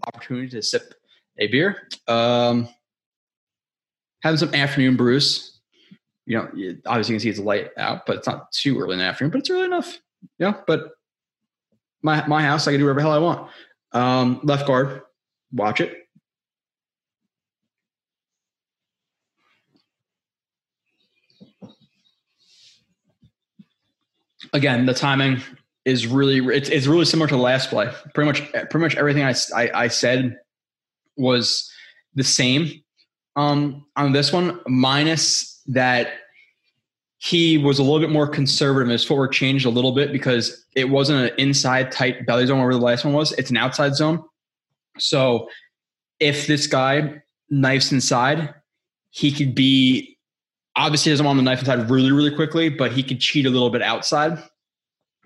B: opportunity to sip a beer. Um, having some afternoon brews you know, obviously you can see it's light out, but it's not too early in the afternoon, but it's early enough. Yeah. But my, my house, I can do whatever hell I want. Um, left guard, watch it. Again, the timing is really, it's, it's really similar to the last play. Pretty much, pretty much everything I, I, I said was the same um, on this one, minus that he was a little bit more conservative. His footwork changed a little bit because it wasn't an inside tight belly zone where the last one was. It's an outside zone. So if this guy knifes inside, he could be obviously doesn't want the knife inside really, really quickly, but he could cheat a little bit outside.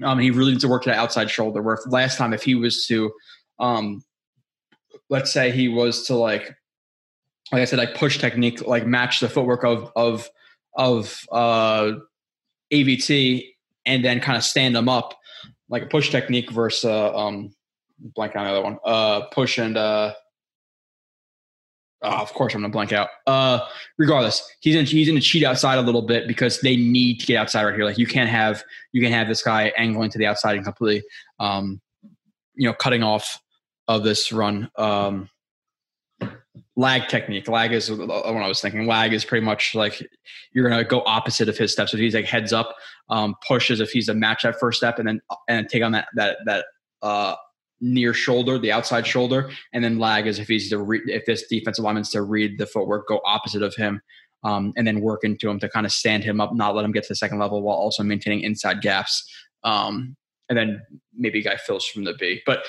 B: Um, he really needs to work that outside shoulder. Where last time, if he was to, um, let's say he was to like like I said, like push technique, like match the footwork of of of uh, AVT, and then kind of stand them up, like a push technique versus uh, um, blank on the other one, uh, push and uh, oh, of course I'm gonna blank out. Uh, regardless, he's in, he's gonna cheat outside a little bit because they need to get outside right here. Like you can't have you can have this guy angling to the outside and completely, um, you know, cutting off of this run. Um, lag technique. Lag is what I was thinking. Lag is pretty much like you're gonna go opposite of his steps. So if he's like heads up, um, pushes if he's a match that first step, and then and take on that that that uh, near shoulder, the outside shoulder, and then lag is if he's to re- if this defensive lineman's to read the footwork, go opposite of him. Um, and then work into him to kind of stand him up, not let him get to the second level while also maintaining inside gaps. Um, and then maybe guy fills from the B. But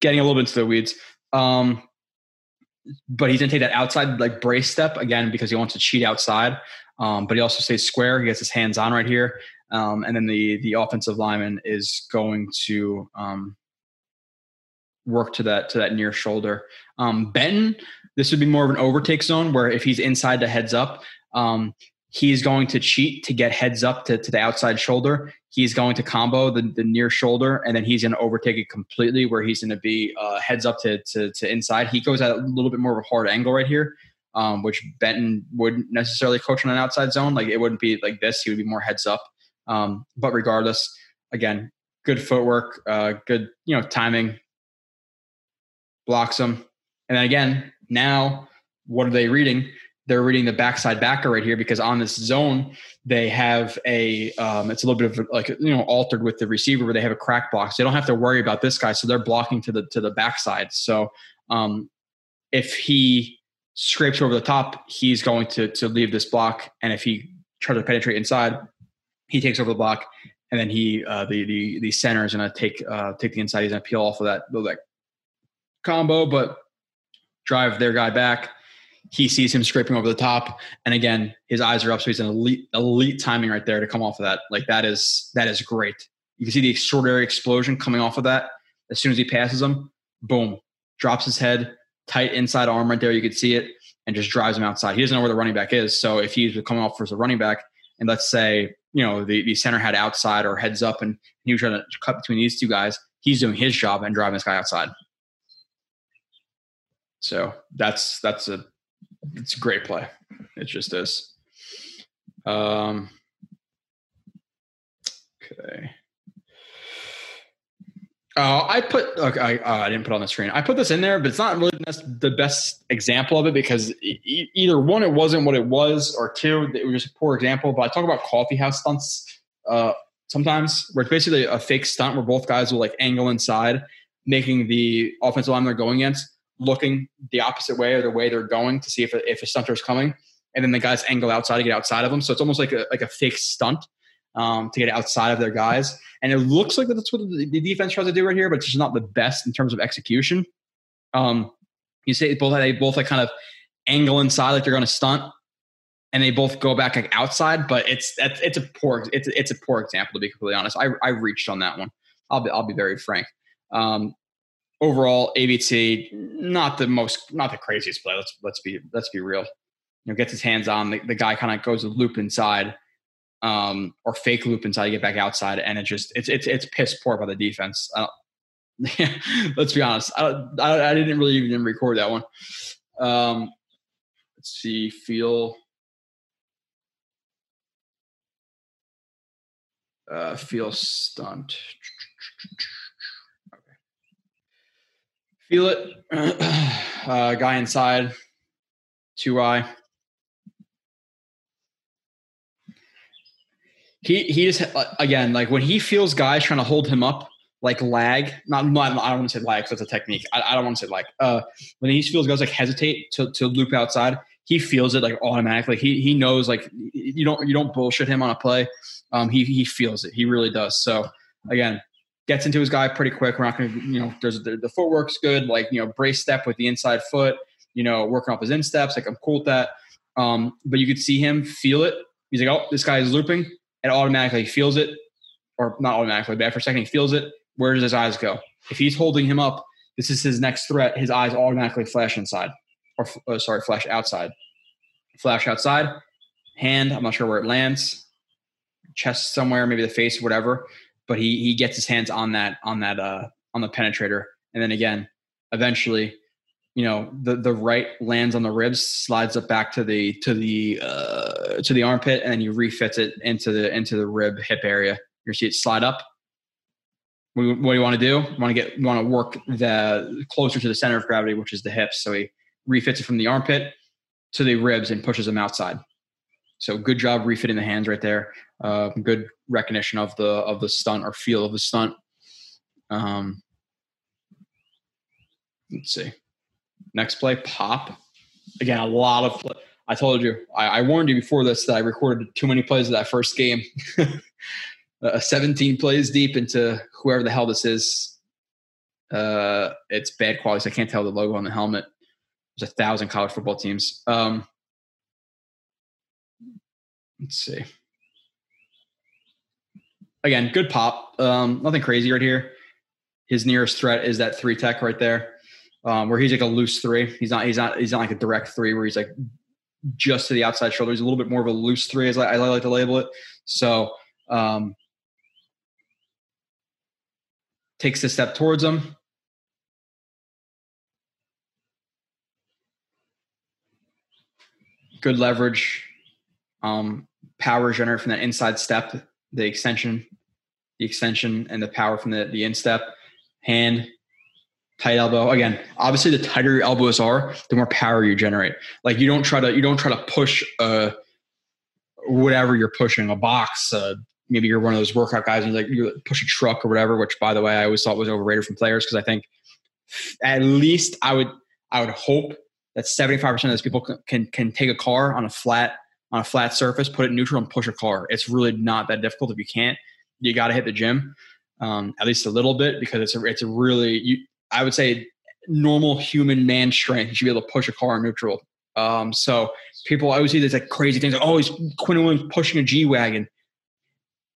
B: getting a little bit into the weeds. Um, but he's gonna take that outside like brace step again because he wants to cheat outside. Um, but he also stays square. He gets his hands on right here, um, and then the the offensive lineman is going to um, work to that to that near shoulder. Um, Benton, this would be more of an overtake zone where if he's inside the heads up, um, he's going to cheat to get heads up to, to the outside shoulder. He's going to combo the, the near shoulder, and then he's going to overtake it completely, where he's going to be uh, heads up to, to, to inside. He goes at a little bit more of a hard angle right here, um, which Benton wouldn't necessarily coach on an outside zone. Like it wouldn't be like this. He would be more heads up. Um, but regardless, again, good footwork, uh, good you know timing, blocks him, and then again now what are they reading? They're reading the backside backer right here because on this zone they have a um, it's a little bit of like you know altered with the receiver where they have a crack block. So they don't have to worry about this guy. So they're blocking to the to the backside. So um, if he scrapes over the top, he's going to to leave this block, and if he tries to penetrate inside, he takes over the block, and then he uh, the the the center is going to take uh, take the inside. He's going to peel off of that that combo, but drive their guy back he sees him scraping over the top and again his eyes are up so he's an elite elite timing right there to come off of that like that is that is great You can see the extraordinary explosion coming off of that as soon as he passes him. Boom, drops his head, tight inside arm right there. You could see it, and just drives him outside. He doesn't know where the running back is. So if he's coming off as a running back, and let's say you know the, the center had outside or heads up, and he was trying to cut between these two guys, he's doing his job and driving this guy outside. So that's that's a it's a great play. It just is. Um, okay. Uh, I put okay, I, uh, I didn't put on the screen. I put this in there, but it's not really the best example of it because e- either one, it wasn't what it was, or two, it was just a poor example. But I talk about coffee house stunts uh, sometimes, where it's basically a fake stunt where both guys will like angle inside, making the offensive line they're going against looking the opposite way or the way they're going to see if a, if a stunter is coming, and then the guys angle outside to get outside of them. So it's almost like a like a fake stunt um, to get outside of their guys. And it looks like that's what the, defense tries to do right here, but it's just not the best in terms of execution. Um, you say both they both like kind of angle inside like they're going to stunt, and they both go back like outside. But it's it's a poor it's it's a poor example to be completely honest. I I reached on that one. I'll be I'll be very frank. Um, overall, AVT not the most not the craziest play. Let's let's be let's be real. You know, gets his hands on the, the guy kind of goes a loop inside um, or fake loop inside you get back outside, and it just it's it's it's piss poor by the defense. let's be honest. I, I, I didn't really even record that one. Um, let's see. Feel. Uh, feel stunt. Feel it. Uh, guy inside. Two eye. he he just again like when he feels guys trying to hold him up like lag not, not i don't want to say lag that's a technique I, I, don't want to say lag uh when he feels guys like hesitate to, to loop outside he feels it like automatically he he knows like you don't you don't bullshit him on a play um he he feels it he really does so again gets into his guy pretty quick we're not gonna you know there's the, the footwork's good like you know brace step with the inside foot you know working off his insteps like i'm cool with that um but you could see him feel it he's like oh this guy is looping and automatically feels it, or not automatically, but after a second he feels it. Where does his eyes go? If he's holding him up, this is his next threat. His eyes automatically flash inside, or uh, sorry, flash outside. Flash outside. Hand. I'm not sure where it lands. Chest somewhere, maybe the face, whatever. But he he gets his hands on that on that uh on the penetrator, and then again, eventually you know the the right lands on the ribs slides up back to the to the uh, to the armpit and then you refit it into the into the rib hip area. You see it slide up. What, do you want to do? Want to get want to work the closer to the center of gravity which is the hips. So he refits it from the armpit to the ribs and pushes them outside. So good job refitting the hands right there uh, good recognition of the of the stunt or feel of the stunt um, let's see Next play, pop. Again, a lot of. Play. I told you, I, I, warned you before this that I recorded too many plays of that first game. uh, 17 plays deep into whoever the hell this is. Uh, it's bad quality. So I can't tell the logo on the helmet. There's a thousand college football teams. Um, let's see. Again, good pop. Um, nothing crazy right here. His nearest threat is that three tech right there um, where he's like a loose three. He's not he's not he's not like a direct three where he's like just to the outside shoulder. He's a little bit more of a loose three, as I, I like to label it. So um, takes a step towards him. Good leverage, um, power generated from that inside step, the extension, the extension, and the power from the the instep. Hand tight elbow. Again, obviously, the tighter your elbows are, the more power you generate. Like you don't try to you don't try to push uh whatever you're pushing a box. Uh, maybe you're one of those workout guys and like you push a truck or whatever. Which, by the way, I always thought was overrated from players because I think at least I would I would hope that 75% of those people can, can can take a car on a flat on a flat surface, put it neutral, and push a car. It's really not that difficult. If you can't, you got to hit the gym. Um, at least a little bit because it's a it's a really you I would say normal human man strength. You should be able to push a car in neutral. Um, so people always see these like crazy things. Like, oh, he's Quinn Williams pushing a G wagon.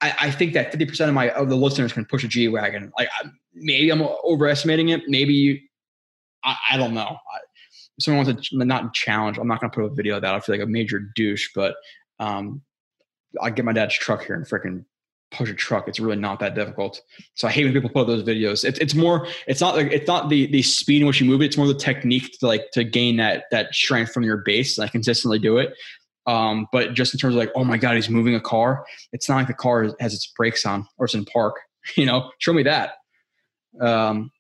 B: I, I think that 50% of my of the listeners can push a G wagon. Like maybe I'm overestimating it. Maybe I, I don't know. Someone wants to not challenge, I'm not going to put a video of that. I feel like a major douche, but um, I get my dad's truck here and freaking push a truck. It's really not that difficult. So I hate when people put those videos. It's it's more. It's not like it's not the the speed in which you move it. It's more the technique to like to gain that that strength from your base and I consistently do it. Um, but just in terms of like, oh my god, he's moving a car. It's not like the car has its brakes on or it's in park. You know, show me that. Um,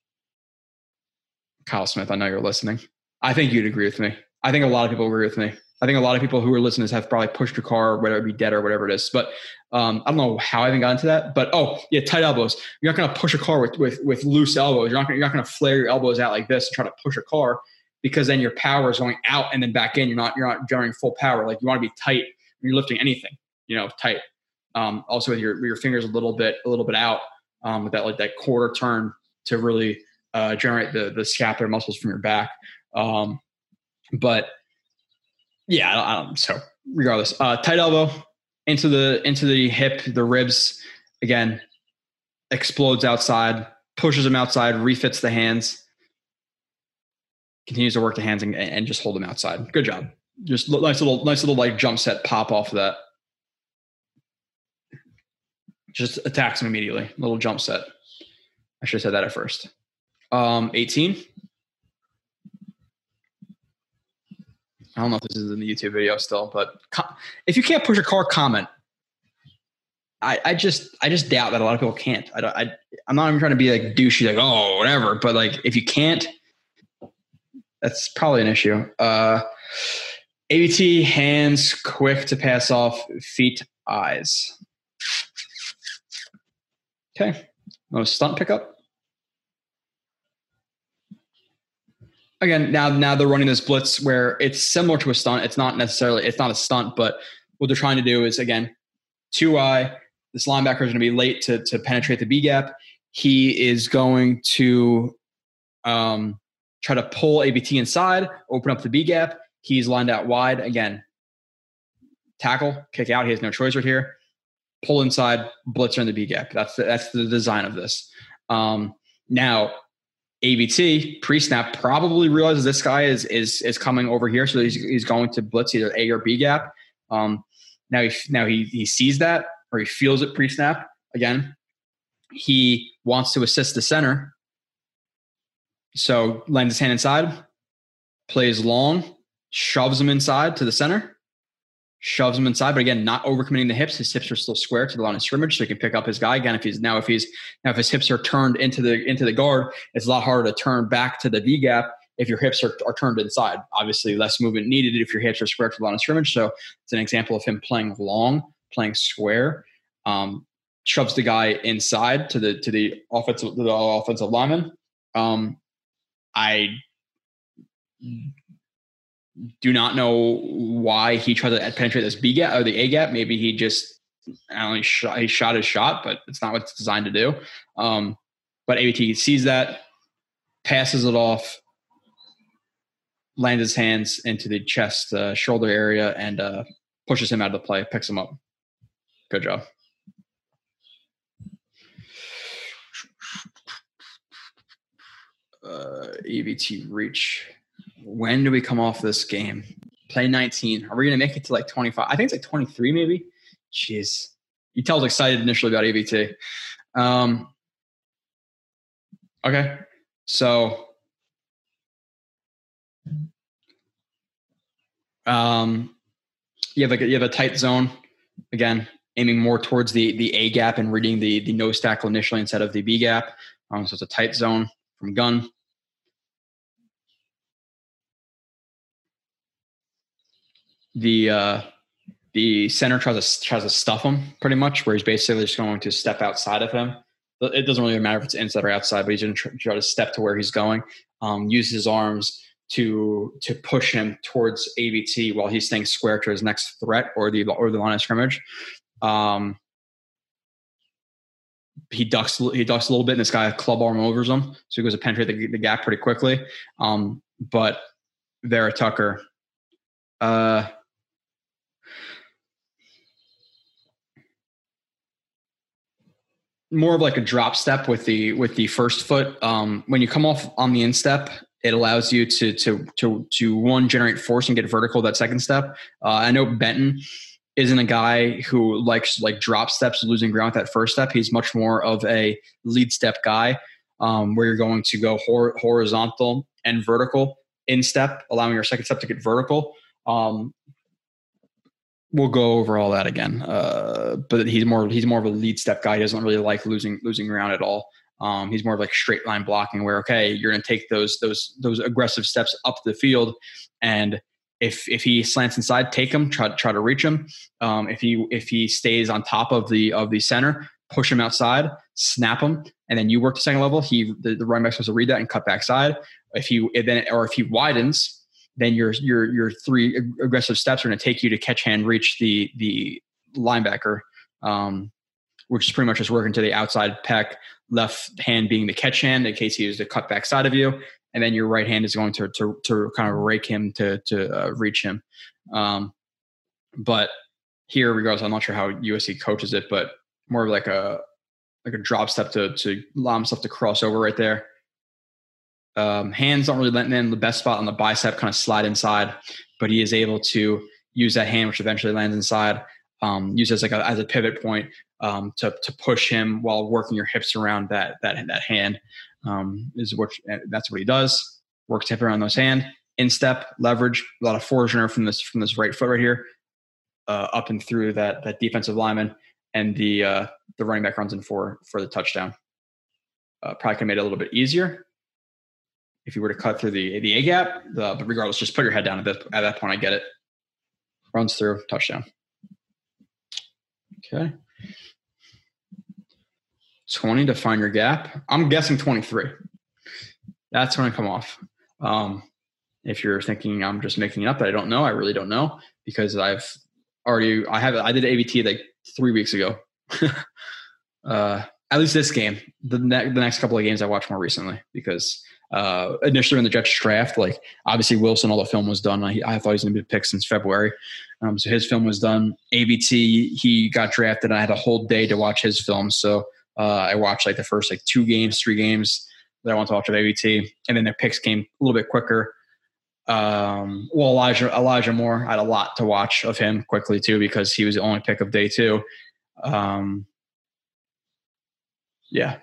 B: Kyle Smith, I know you're listening. I think you'd agree with me. I think a lot of people agree with me. I think a lot of people who are listeners have probably pushed your car, whether it be dead or whatever it is. But um, I don't know how I even got into that. But oh yeah, tight elbows. You're not going to push a car with, with with loose elbows. You're not gonna, you're not going to flare your elbows out like this and try to push a car because then your power is going out and then back in. You're not you're not generating full power. Like you want to be tight when you're lifting anything. You know, tight. Um, also with your your fingers a little bit a little bit out um, with that like that quarter turn to really uh, generate the the scapular muscles from your back. Um, but yeah, I don't, I don't, so regardless, uh, tight elbow into the into the hip, the ribs again explodes outside, pushes them outside, refits the hands, continues to work the hands and, and just hold them outside. Good job. Just nice little nice little like jump set pop off of that. Just attacks him immediately. Little jump set. I should have said that at first. Um, 18. I don't know if this is in the YouTube video still, but if you can't push a car, comment. I, I just I just doubt that a lot of people can't. I don't. I, I'm not even trying to be like douchey, like oh whatever. But like if you can't, that's probably an issue. Uh, AVT hands quick to pass off feet eyes. Okay, no stunt pickup. Again now now they're running this blitz where it's similar to a stunt. It's not necessarily it's not a stunt but what they're trying to do is again two eye this linebacker is going to be late to, to penetrate the b gap he is going to um, try to pull AVT inside open up the b gap he's lined out wide. Again tackle kick out. He has no choice right here. Pull inside blitzer in the b gap that's the, that's the design of this. Um, now AVT pre-snap probably realizes this guy is is is coming over here, so he's, he's going to blitz either A or B gap. Um, now he now he he sees that or he feels it pre-snap again. He wants to assist the center, so lands his hand inside, plays long, shoves him inside to the center, shoves him inside, but again, not overcommitting the hips. His hips are still square to the line of scrimmage, so he can pick up his guy again. If he's now if he's now if his hips are turned into the into the guard, it's a lot harder to turn back to the B gap if your hips are, are turned inside. Obviously, less movement needed if your hips are square to the line of scrimmage. So it's an example of him playing long, playing square. Um, shoves the guy inside to the to the offensive to the offensive lineman. Um, I do not know why he tried to penetrate this B gap or the A gap. Maybe he just I only shot he shot his shot, but it's not what it's designed to do. Um, but AVT sees that, passes it off, lands his hands into the chest, uh, shoulder area, and uh, pushes him out of the play, picks him up. Good job. Uh, AVT reach when do we come off this game? Play 19. Are we going to make it to like 25? I think it's like 23 maybe. Jeez. You tell excited initially about AVT. Um, okay. So um, you have a you have a tight zone again, aiming more towards the the A gap and reading the the nose tackle initially instead of the B gap. Um, so it's a tight zone from gun. The uh, the center tries to tries to stuff him pretty much, where he's basically just going to step outside of him. It doesn't really matter if it's inside or outside, but he's going to try to step to where he's going. Um, use his arms to to push him towards AVT while he's staying square to his next threat or the or the line of scrimmage. Um, he ducks he ducks a little bit, and this guy club arm overs him, so he goes to penetrate the, the gap pretty quickly. Um, but Vera Tucker, uh, more of like a drop step with the with the first foot. Um, when you come off on the instep, it allows you to to to to one generate force and get vertical that second step. Uh, I know Benton isn't a guy who likes like drop steps, losing ground with that first step. He's much more of a lead step guy, um, where you're going to go hor- horizontal and vertical in step, allowing your second step to get vertical. Um, we'll go over all that again. Uh, but he's more he's more of a lead step guy. He doesn't really like losing losing ground at all. Um, he's more of like straight line blocking, where okay, you're going to take those those those aggressive steps up the field, and if if he slants inside, take him, try try to reach him. Um, if he if he stays on top of the of the center, push him outside, snap him, and then you work the second level. He the, the running back supposed to read that and cut backside. If he then or if he widens, then your your your three aggressive steps are going to take you to catch hand reach the the linebacker, um, which is pretty much just working to the outside peck, left hand being the catch hand in case he was the cut back side of you, and then your right hand is going to to, to kind of rake him to to uh, reach him. Um, but here, regardless, I'm not sure how USC coaches it, but more of like a like a drop step to to allow himself to cross over right there. Um, hands don't really let in the best spot on the bicep, kind of slide inside, but he is able to use that hand, which eventually lands inside, um, use as like a, as a pivot point um, to to push him while working your hips around that that that hand. Um, is what that's what he does. Works hip around those hand, instep, leverage, a lot of forgener from this from this right foot right here, uh, up and through that that defensive lineman, and the uh, the running back runs in for for the touchdown. Uh, probably could have made it a little bit easier, if you were to cut through the the A gap, but regardless, just put your head down at that at that point. I get it. Runs through touchdown. Okay. 20 to find your gap. I'm guessing 23. That's when I come off. Um, if you're thinking I'm just making it up, I don't know, I really don't know because I've already I have I did AVT like three weeks ago. uh, at least this game. The, ne- the next couple of games I watched more recently because uh, initially in the Jets draft, like obviously Wilson, all the film was done. I, I thought he was going to be picked since February. Um, so his film was done. AVT, he got drafted. I had a whole day to watch his film. So uh, I watched like the first like two games, three games that I want to watch of AVT. And then their picks came a little bit quicker. Um, well, Elijah, Elijah Moore, I had a lot to watch of him quickly too, because he was the only pick of day two. Um, yeah.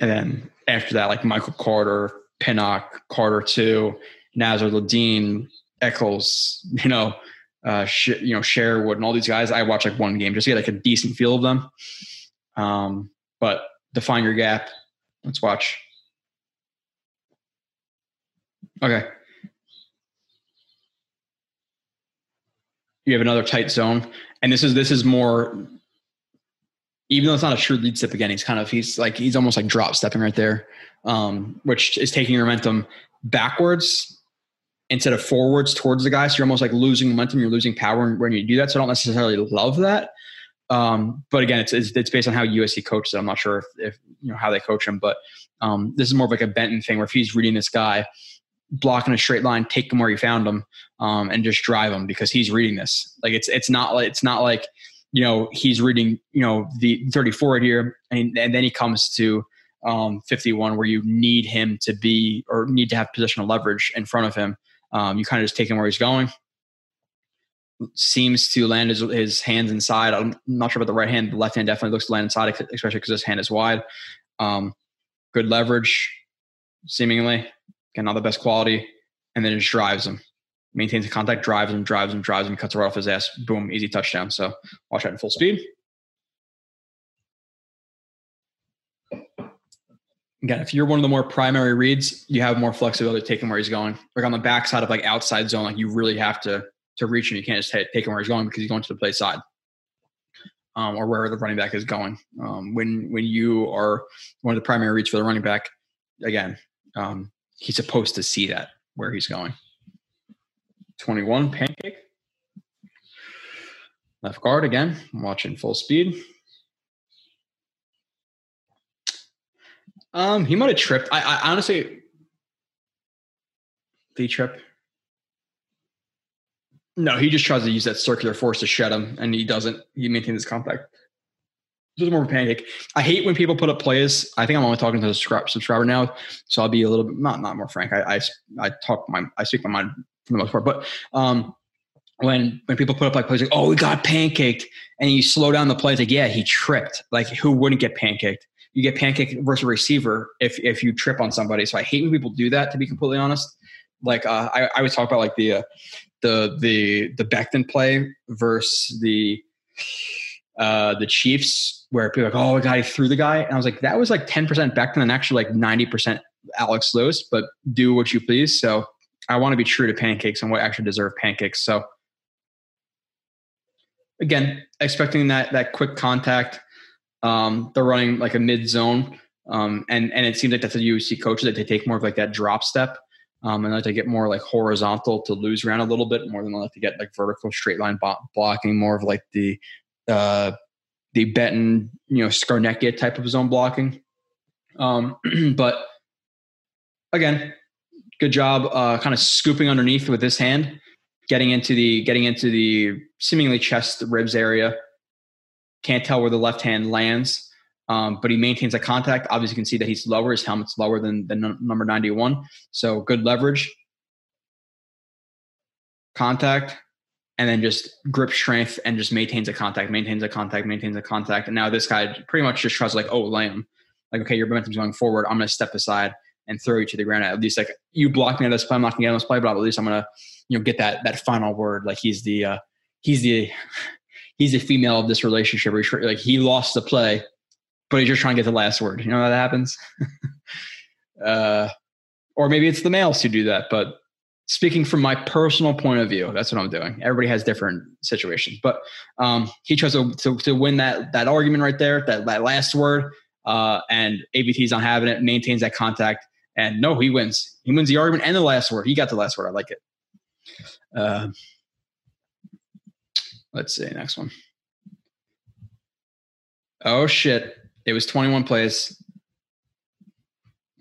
B: And then after that, like Michael Carter, Pinnock, Carter two, Nazar Ladine, Echols, you know, uh, Sh- you know, Sherwood and all these guys. I watch like one game just to get like a decent feel of them. Um, but define your gap. Let's watch. Okay. You have another tight zone, and this is this is more even though it's not a true lead step again, he's kind of he's like he's almost like drop stepping right there, um, which is taking your momentum backwards instead of forwards towards the guy. So you're almost like losing momentum, you're losing power when you do that. So I don't necessarily love that. Um, but again, it's, it's, it's based on how USC coaches. I'm not sure if, if you know how they coach him, but um, this is more of like a Benton thing where if he's reading this guy, blocking a straight line, take him where you found him, um, and just drive him because he's reading this. Like it's it's not like it's not like you know, he's reading, you know, the 34 here, and, and then he comes to um, 51 where you need him to be or need to have positional leverage in front of him. Um, you kind of just take him where he's going. Seems to land his, his hands inside. I'm not sure about the right hand. The left hand definitely looks to land inside, especially because his hand is wide. Um, good leverage, seemingly. Again, not the best quality. And then it just drives him maintains the contact, drives him, drives him, drives him, cuts right off his ass. Boom, easy touchdown. So watch that in full speed. Again, if you're one of the more primary reads, you have more flexibility to take him where he's going. Like on the backside of like outside zone, like you really have to to reach him. You can't just take, take him where he's going because he's going to the play side. Um, or where the running back is going. Um, when when you are one of the primary reads for the running back, again, um, he's supposed to see that where he's going. 21 pancake. Left guard again, I'm watching full speed. Um, he might have tripped. I, I honestly, the trip. No, he just tries to use that circular force to shed him, and he doesn't. He maintains his contact. Just more of a pancake. I hate when people put up plays. I think I'm only talking to the subscriber now, so I'll be a little bit not not more frank. I I, I talk my I speak my mind for the most part, but um, when when people put up like plays like, oh, we got pancaked, and you slow down the play, it's like, yeah, he tripped. Like, who wouldn't get pancaked? You get pancaked versus a receiver if if you trip on somebody. So I hate when people do that. To be completely honest, like uh, I I always talk about like the uh, the the the Becton play versus the uh, the Chiefs, where people like, oh my god, he threw the guy, and I was like, that was like ten percent Becton and actually like ninety percent Alex Lewis. But do what you please. So I want to be true to pancakes and what actually deserve pancakes. So again, expecting that that quick contact. Um, they're running like a mid zone, um, and and it seems like that's the USC coaches that they take more of like that drop step, um, and like to get more like horizontal to lose around a little bit more than like to get like vertical straight line blocking, more of like the uh, the Benton you know Scarnecchia type of zone blocking. Um, but again, good job uh, kind of scooping underneath with this hand getting into the getting into the seemingly chest ribs area. Can't tell where the left hand lands, um, but he maintains a contact. Obviously, you can see that he's lower. His helmet's lower than the number ninety one. So good leverage, contact, and then just grip strength and just maintains a contact, maintains a contact, maintains a contact. And now this guy pretty much just tries like, oh, lamb. Like, okay, your momentum's going forward. I'm going to step aside and throw you to the ground. At least like you block me on this play, I'm not gonna get on this play, but at least I'm gonna you know get that that final word. Like he's the uh, he's the he's the female of this relationship. Like he lost the play, but he's just trying to get the last word. You know how that happens. uh, or maybe it's the males who do that. But speaking from my personal point of view, that's what I'm doing. Everybody has different situations, but um, he tries to, to, to win that that argument right there, that that last word. Uh, and AVT's not having it, maintains that contact, and no, he wins. He wins the argument and the last word. He got the last word. I like it. Uh, let's see. Next one. Oh, shit. It was 21 plays.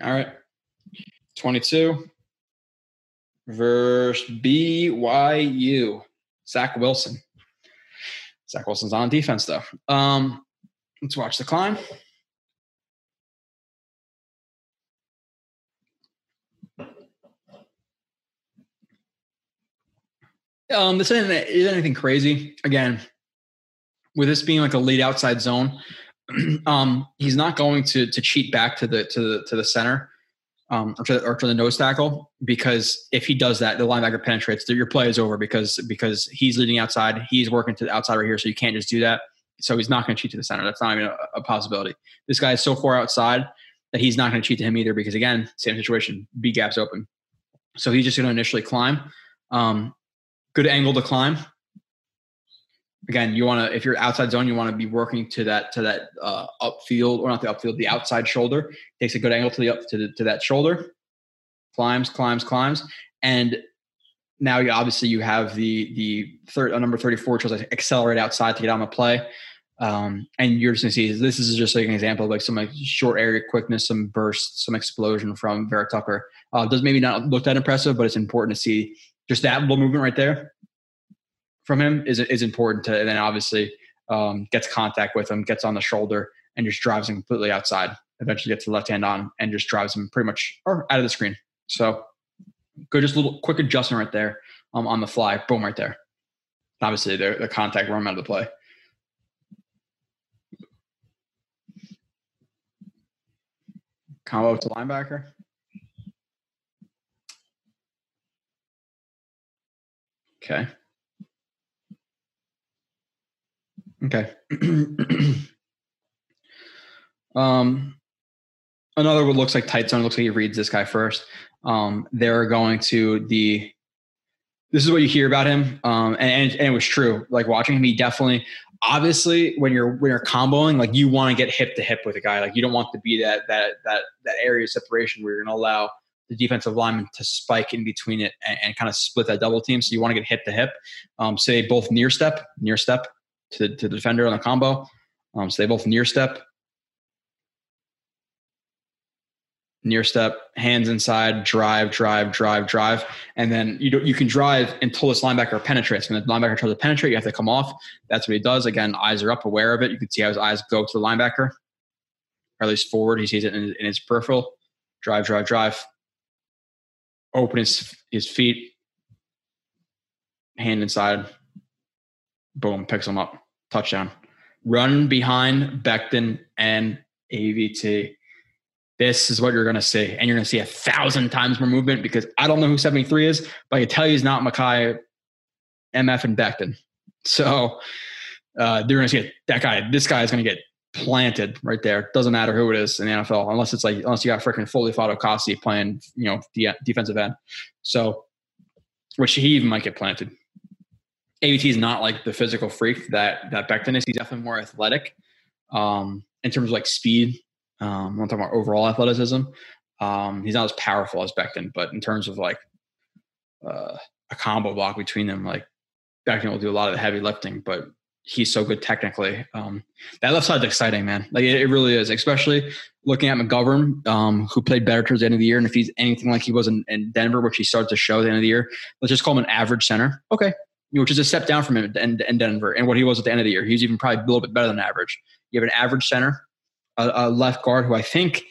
B: All right. 22 versus BYU. Zach Wilson. Zach Wilson's on defense, though. Um, let's watch the climb. Um, this isn't, isn't anything crazy. Again, with this being like a lead outside zone, um, he's not going to to cheat back to the to the to the center um, or, to, or to the nose tackle because if he does that, the linebacker penetrates. Your play is over because because he's leading outside. He's working to the outside right here, so you can't just do that. So he's not going to cheat to the center. That's not even a, a possibility. This guy is so far outside that he's not going to cheat to him either because again, same situation. B gaps open. So he's just going to initially climb. Um, good angle to climb. Again, you want to if you're outside zone, you want to be working to that to that uh, upfield or not the upfield, the outside shoulder. Takes a good angle to the up to the, to that shoulder. Climbs, climbs, climbs, and now you obviously you have the the third uh, number 34 which was like accelerate outside to get on the play um, and you're just gonna see this is just like an example of like some like short area quickness some burst some explosion from Vera Tucker uh, does maybe not look that impressive but it's important to see just that little movement right there from him is is important to, and then obviously um, gets contact with him, gets on the shoulder, and just drives him completely outside. Eventually gets the left hand on and just drives him pretty much or out of the screen. So good, just a little quick adjustment right there um, on the fly. Boom, right there. Obviously, the, the contact run out of the play. Combo to linebacker. Okay. Okay. um, another what looks like tight zone looks like he reads this guy first. Um, they're going to the. This is what you hear about him, um, and, and, and it was true. Like watching him, he definitely, obviously, when you're when you're comboing, like you want to get hip to hip with a guy. Like you don't want to be that that that that area of separation where you're going to allow the defensive lineman to spike in between it and, and, kind of split that double team. So you want to get hip to hip. Um, say both near step, near step to, to the defender on the combo. Um, so they both near step. near step, hands inside, drive, drive, drive, drive, and then you do, you can drive until this linebacker penetrates. When the linebacker tries to penetrate, you have to come off. That's what he does. Again, eyes are up, aware of it. You can see how his eyes go to the linebacker, or at least forward. He sees it in, in his peripheral. Drive, drive, drive. Open his his feet, hand inside. Boom, picks him up. Touchdown. Run behind Becton and AVT this is what you're going to see. And you're going to see a thousand times more movement because I don't know who 73 is, but I can tell you he's not Mekhi, MF, and Becton. So uh, they're going to see that guy. This guy is going to get planted right there. Doesn't matter who it is in the NFL, unless it's like, unless you got freaking Foley Fatukasi playing, you know, the defensive end. So, which he even might get planted. AVT is not like the physical freak that that Becton is. He's definitely more athletic um, in terms of like speed um, I'm talking about overall athleticism. Um, he's not as powerful as Becton, but in terms of like uh, a combo block between them, like Becton will do a lot of the heavy lifting, but he's so good technically. Um, that left side's exciting, man. Like it, it, really is, especially looking at McGovern, um, who played better towards the end of the year. And if he's anything like he was in, in, Denver, which he started to show at the end of the year, let's just call him an average center. Okay. Which is a step down from him in, in Denver and what he was at the end of the year. He's even probably a little bit better than average. You have an average center a, a, left guard who I think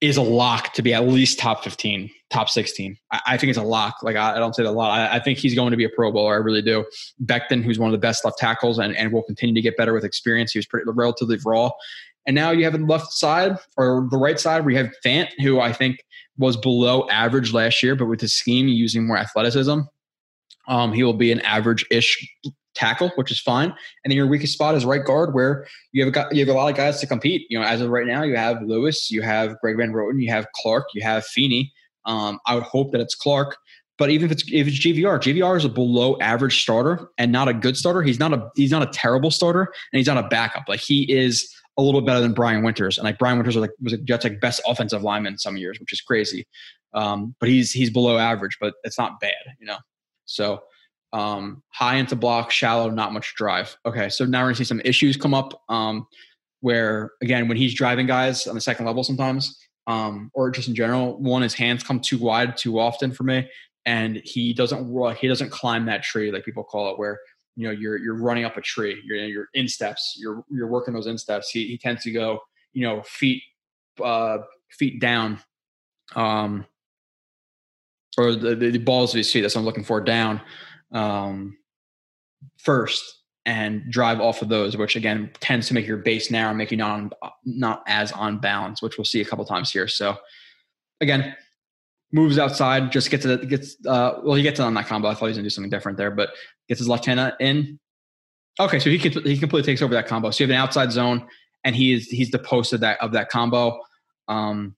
B: is a lock to be at least top 15, top 16. I, I think it's a lock. Like I, I don't say that a lot. I, I, think he's going to be a Pro Bowler. I really do. Becton, who's one of the best left tackles and, and will continue to get better with experience. He was pretty relatively raw. And now you have the left side or the right side where you have Fant, who I think was below average last year, but with his scheme using more athleticism, um, he will be an average-ish tackle, which is fine. And then your weakest spot is right guard, where you have got you have a lot of guys to compete. You know, as of right now, you have Lewis, you have Greg Van Roten, you have Clark, you have Feeney. Um, I would hope that it's Clark. But even if it's if it's GVR, GVR is a below average starter and not a good starter. He's not a he's not a terrible starter and he's not a backup. Like he is a little better than Brian Winters. And like Brian Winters was like was a Jets like best offensive lineman some years, which is crazy. Um, but he's he's below average, but it's not bad, you know. So um, high into block, shallow, not much drive. Okay, so now we're gonna see some issues come up um, where again when he's driving guys on the second level sometimes, um, or just in general, one his hands come too wide too often for me, and he doesn't he doesn't climb that tree like people call it, where you know you're you're running up a tree, you're you're insteps, you're you're working those insteps. He he tends to go you know feet uh, feet down. Um, or the, the balls of his feet. That's what I'm looking for down um, first and drive off of those, which again tends to make your base narrow, make you not on, not as on balance, which we'll see a couple times here. So again, moves outside, just gets it gets uh, well he gets on that combo. I thought he was gonna do something different there, but gets his left hand in. Okay, so he can, he completely takes over that combo. So you have an outside zone, and he is he's the post of that of that combo. Um,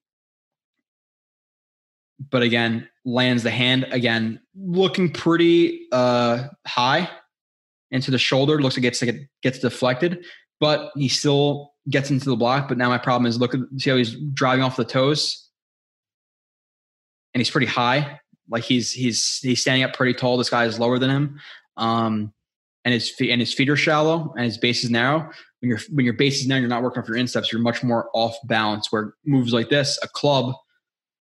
B: but again, lands the hand again, looking pretty uh, high into the shoulder. Looks like it gets gets deflected, but he still gets into the block. But now my problem is look at see how he's driving off the toes, and he's pretty high. Like he's he's he's standing up pretty tall. This guy is lower than him, um, and his feet and his feet are shallow and his base is narrow. When your when your base is narrow, you're not working off your insteps. You're much more off balance. Where moves like this, a club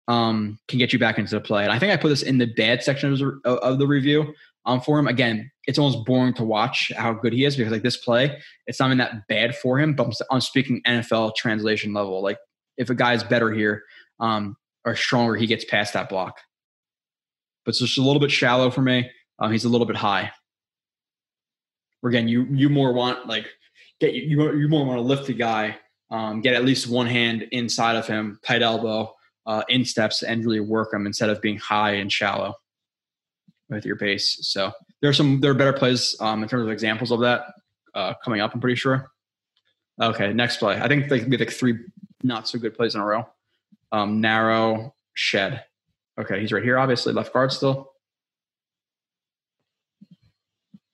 B: um, can get you back into the play. And I think I put this in the bad section of, of the review um, for him. Again, it's almost boring to watch how good he is because like this play, it's not even that bad for him. But I'm, speaking NFL translation level. Like if a guy's better here um, or stronger, he gets past that block. But it's just a little bit shallow for me. Um, he's a little bit high. Where Again, you you more want like get you you more want to lift the guy, um, get at least one hand inside of him, tight elbow, uh, insteps and really work them instead of being high and shallow with your base. So there are some there are better plays um, in terms of examples of that uh, coming up. I'm pretty sure. Okay, next play. I think they could be like three not so good plays in a row. Um, narrow shed. Okay, he's right here. Obviously, left guard still.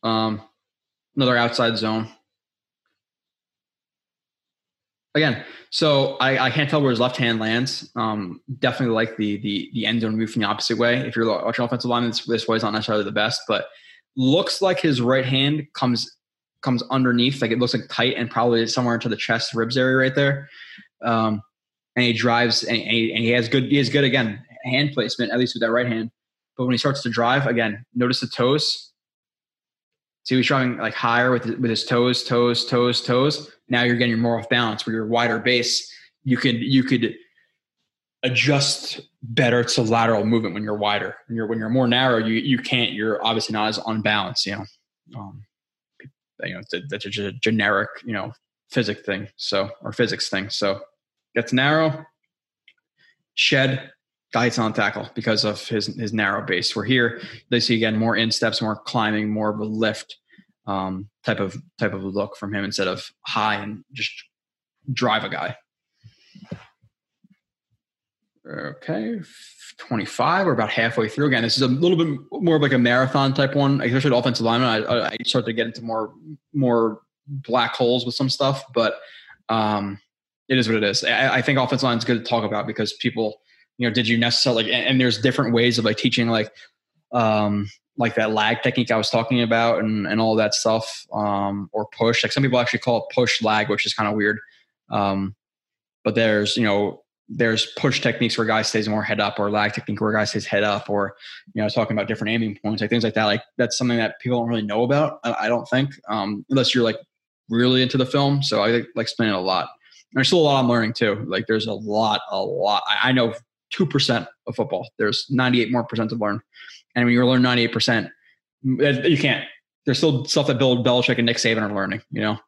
B: Um, another outside zone. Again, so I, I, can't tell where his left hand lands. Um, definitely like the the the end zone move from the opposite way. If you're watching offensive line, this, this way is not necessarily the best, but looks like his right hand comes comes underneath, like it looks like tight and probably somewhere into the chest ribs area right there. Um, and he drives and he, and he has good he has good again hand placement at least with that right hand. But when he starts to drive again, notice the toes. See, he's driving like higher with with his toes, toes, toes, toes. Now you're getting more off balance. Where you're wider base, you could you could adjust better to lateral movement when you're wider. When you're when you're more narrow, you you can't. You're obviously not as unbalanced. You know, um, you know that's a, a generic you know physics thing. So or physics thing. So gets narrow, shed, guides on tackle because of his his narrow base. We're here. They see again more insteps, more climbing, more of a lift um, type of type of look from him instead of high and just drive a guy. Okay, 25. We're about halfway through. Again, this is a little bit more of like a marathon type one, especially offensive lineman. I, I start to get into more more black holes with some stuff, but um, it is what it is. I, I think offensive line is good to talk about because people, you know, did you necessarily? And, and there's different ways of like teaching, like um, like that lag technique I was talking about, and and all that stuff, um, or push. Like some people actually call it push lag, which is kind of weird. Um, but there's you know there's push techniques where guy stays more head up or lag technique where guy stays head up or you know talking about different aiming points like things like that like that's something that people don't really know about i, don't think um, unless you're like really into the film so i like explaining a lot there's still a lot i'm learning too like there's a lot a lot i, I know 2% of football there's 98 more percent to learn and when you learn 98% you can't there's still stuff that bill belichick and nick saban are learning you know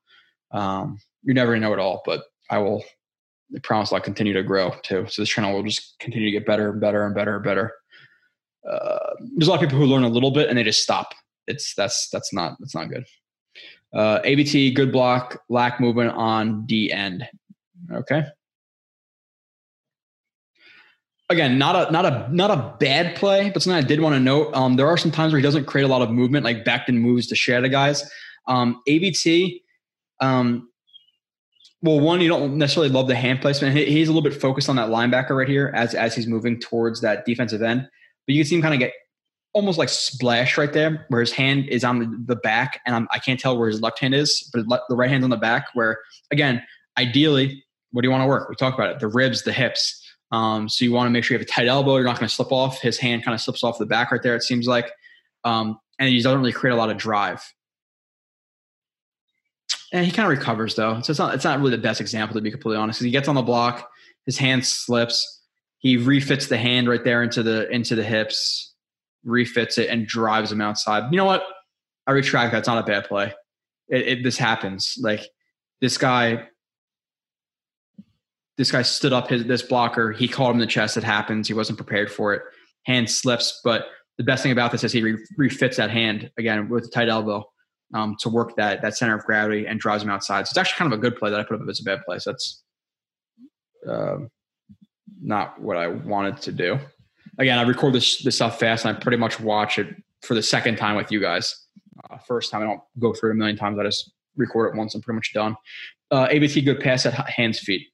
B: um, you never know it all but i will I promise I'll continue to grow too. So this channel will just continue to get better and better and better and better. Uh, there's a lot of people who learn a little bit and they just stop. It's that's that's not that's not good. Uh, AVT good block lack movement on D end. Okay. Again, not a not a not a bad play, but something I did want to note. Um, there are some times where he doesn't create a lot of movement, like Becton moves to share the guys. Um, AVT, um, well, one, you don't necessarily love the hand placement. He's a little bit focused on that linebacker right here as as he's moving towards that defensive end. But you can see him kind of get almost like splash right there, where his hand is on the, the back, and I'm, I can not tell where his left hand is, but the right hand's on the back. Where again, ideally, what do you want to work? We talk about it: the ribs, the hips. Um, so you want to make sure you have a tight elbow. You're not going to slip off. His hand kind of slips off the back right there. It seems like, um, and he doesn't really create a lot of drive. And he kind of recovers though, so it's not it's not really the best example to be completely honest. He gets on the block, his hand slips, he refits the hand right there into the into the hips, refits it, and drives him outside. You know what? I retract that. It's not a bad play. It, it, this happens. Like this guy, this guy stood up his this blocker. He caught him in the chest. It happens. He wasn't prepared for it. Hand slips, but the best thing about this is he re, refits that hand again with a tight elbow um, to work that that center of gravity and drives him outside. So it's actually kind of a good play that I put up as a bad play. So that's uh, not what I wanted to do. Again, I record this this stuff fast, and I pretty much watch it for the second time with you guys. Uh, first time I don't go through it a million times. I just record it once. I'm pretty much done. Uh, AVT good pass at hands feet.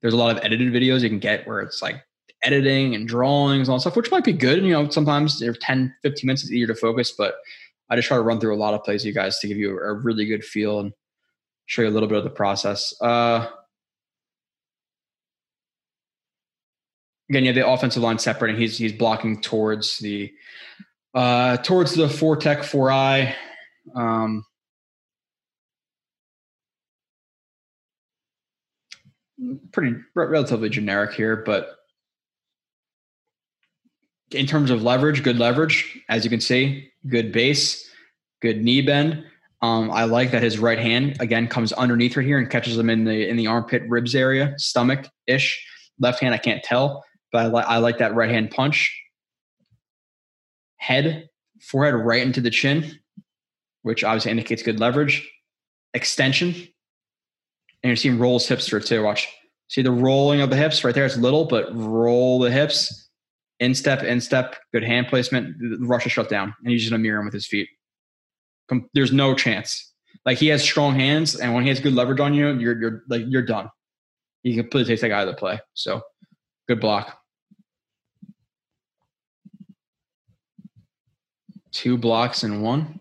B: There's a lot of edited videos you can get where it's like editing and drawings and all stuff, which might be good. And, You know, sometimes 10, 15 minutes is easier to focus, but I just try to run through a lot of plays, you guys, to give you a really good feel and show you a little bit of the process. Uh, again, have the offensive line separating. He's he's blocking towards the uh, towards the four tech four eye. Um, pretty relatively generic here, but in terms of leverage, good leverage, as you can see, good base, good knee bend. Um, I like that his right hand again comes underneath right here and catches him in the in the armpit ribs area, stomach ish. Left hand I can't tell, but I like I like that right hand punch. Head, forehead right into the chin, which obviously indicates good leverage. Extension, and you're seeing rolls hips through too. Watch, see the rolling of the hips right there. It's little, but roll the hips instep, instep, good hand placement. Rush is shut down, and he's just gonna mirror him with his feet. There's no chance. Like he has strong hands, and when he has good leverage on you, you're you're like you're done. He completely takes that guy out of the play. So, good block. Two blocks and one.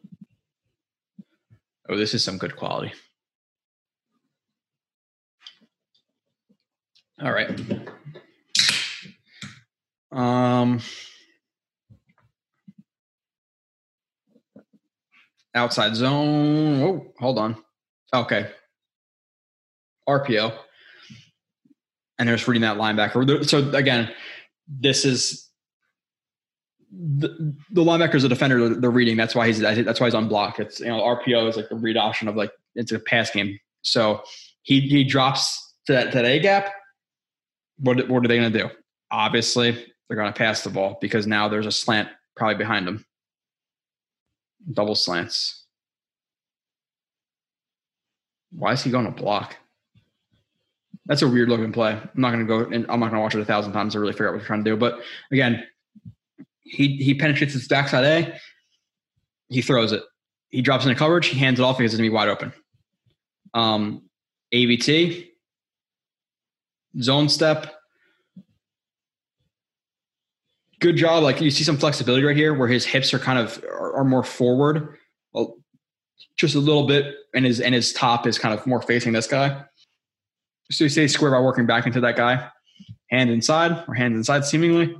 B: Oh, this is some good quality. All right. Um, outside zone. Oh, hold on. Okay. RPO. And there's reading that linebacker. So again, this is the, the linebacker is a defender. They're reading. That's why he's that's why he's on block. It's you know RPO is like the read option of like it's a pass game. So he he drops to that to that A gap. What what are they going to do? Obviously, they're going to pass the ball because now there's a slant probably behind them. Double slants. Why is he going to block? That's a weird looking play. I'm not going to go and I'm not going to watch it a thousand times to really figure out what he's trying to do. But again, he he penetrates his backside A. He throws it. He drops into coverage. He hands it off because it's going to be wide open. Um, AVT, zone step. Good job. Like you see some flexibility right here where his hips are kind of are, are more forward, well, just a little bit, and his and his top is kind of more facing this guy. So you say square by working back into that guy, hand inside or hands inside seemingly.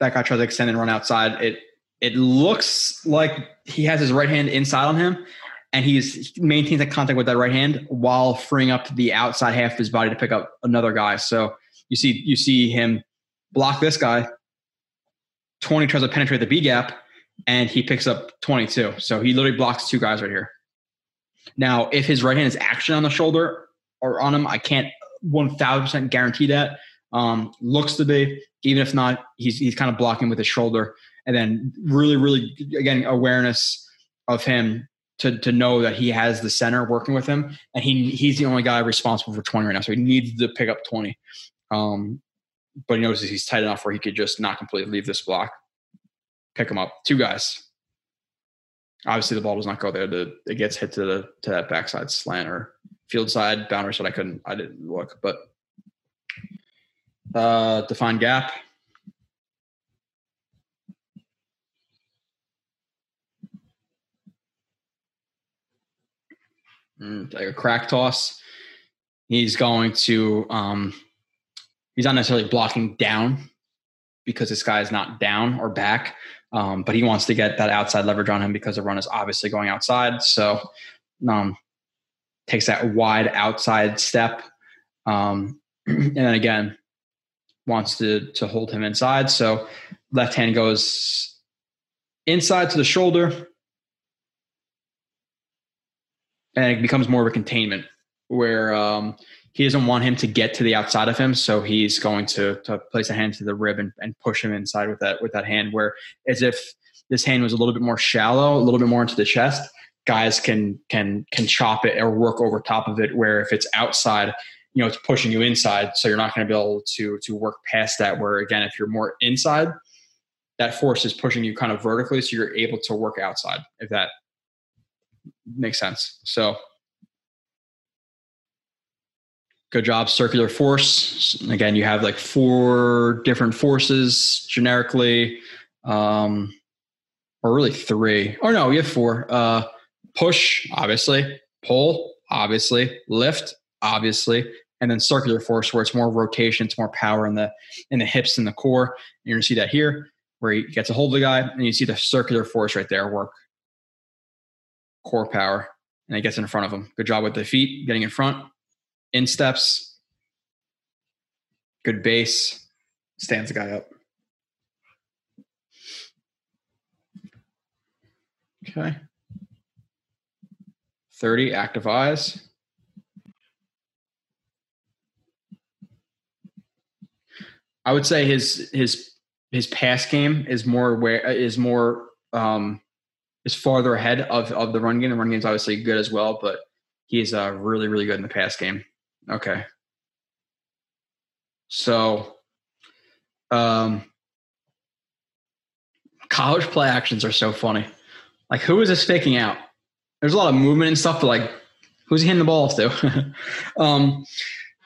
B: That guy tries to extend and run outside. It it looks like he has his right hand inside on him, and he's maintains that contact with that right hand while freeing up the outside half of his body to pick up another guy. So you see you see him block this guy. Twenty tries to penetrate the B gap, and he picks up twenty two. So he literally blocks two guys right here. Now, if his right hand is actually on the shoulder or on him, I can't one thousand percent guarantee that. Um, looks to be, even if not, he's he's kind of blocking with his shoulder, and then really, really again awareness of him to to know that he has the center working with him, and he he's the only guy responsible for twenty right now, so he needs to pick up twenty. Um, but he knows he's tight enough where he could just not completely leave this block, pick him up. Two guys. Obviously, the ball does not go there. The, it gets hit to the to that backside slant or field side boundary side. I couldn't. I didn't look, but uh, define gap. Like a crack toss. He's going to. Um, he's not necessarily blocking down because this guy is not down or back, um, but he wants to get that outside leverage on him because the run is obviously going outside. So um, takes that wide outside step, um, and then again wants to to hold him inside. So left hand goes inside to the shoulder, and it becomes more of a containment where um, he doesn't want him to get to the outside of him, so he's going to to place a hand to the rib and, and push him inside with that with that hand. Where as if this hand was a little bit more shallow, a little bit more into the chest, guys can can can chop it or work over top of it. Where if it's outside, you know, it's pushing you inside, so you're not going to be able to to work past that. Where again, if you're more inside, that force is pushing you kind of vertically, so you're able to work outside. If that makes sense. So good job circular force. Again you have like four different forces generically um or really three. Or no you have four. Uh push obviously. Pull obviously. Lift obviously. And then circular force where it's more rotation it's more power in the in the hips and the core. And you're gonna see that here where he gets a hold of the guy and you see the circular force right there work core power and it gets in front of him good job with the feet getting in front in steps, good base, stands the guy up. Okay. 30 active eyes. I would say his his his pass game is more where is more um is farther ahead of of the run game. The run game is obviously good as well, but he's uh really really good in the pass game. Okay. So, um, college play actions are so funny. Like, who is this faking out? There's a lot of movement and stuff, but like, who's he hitting the balls to? um,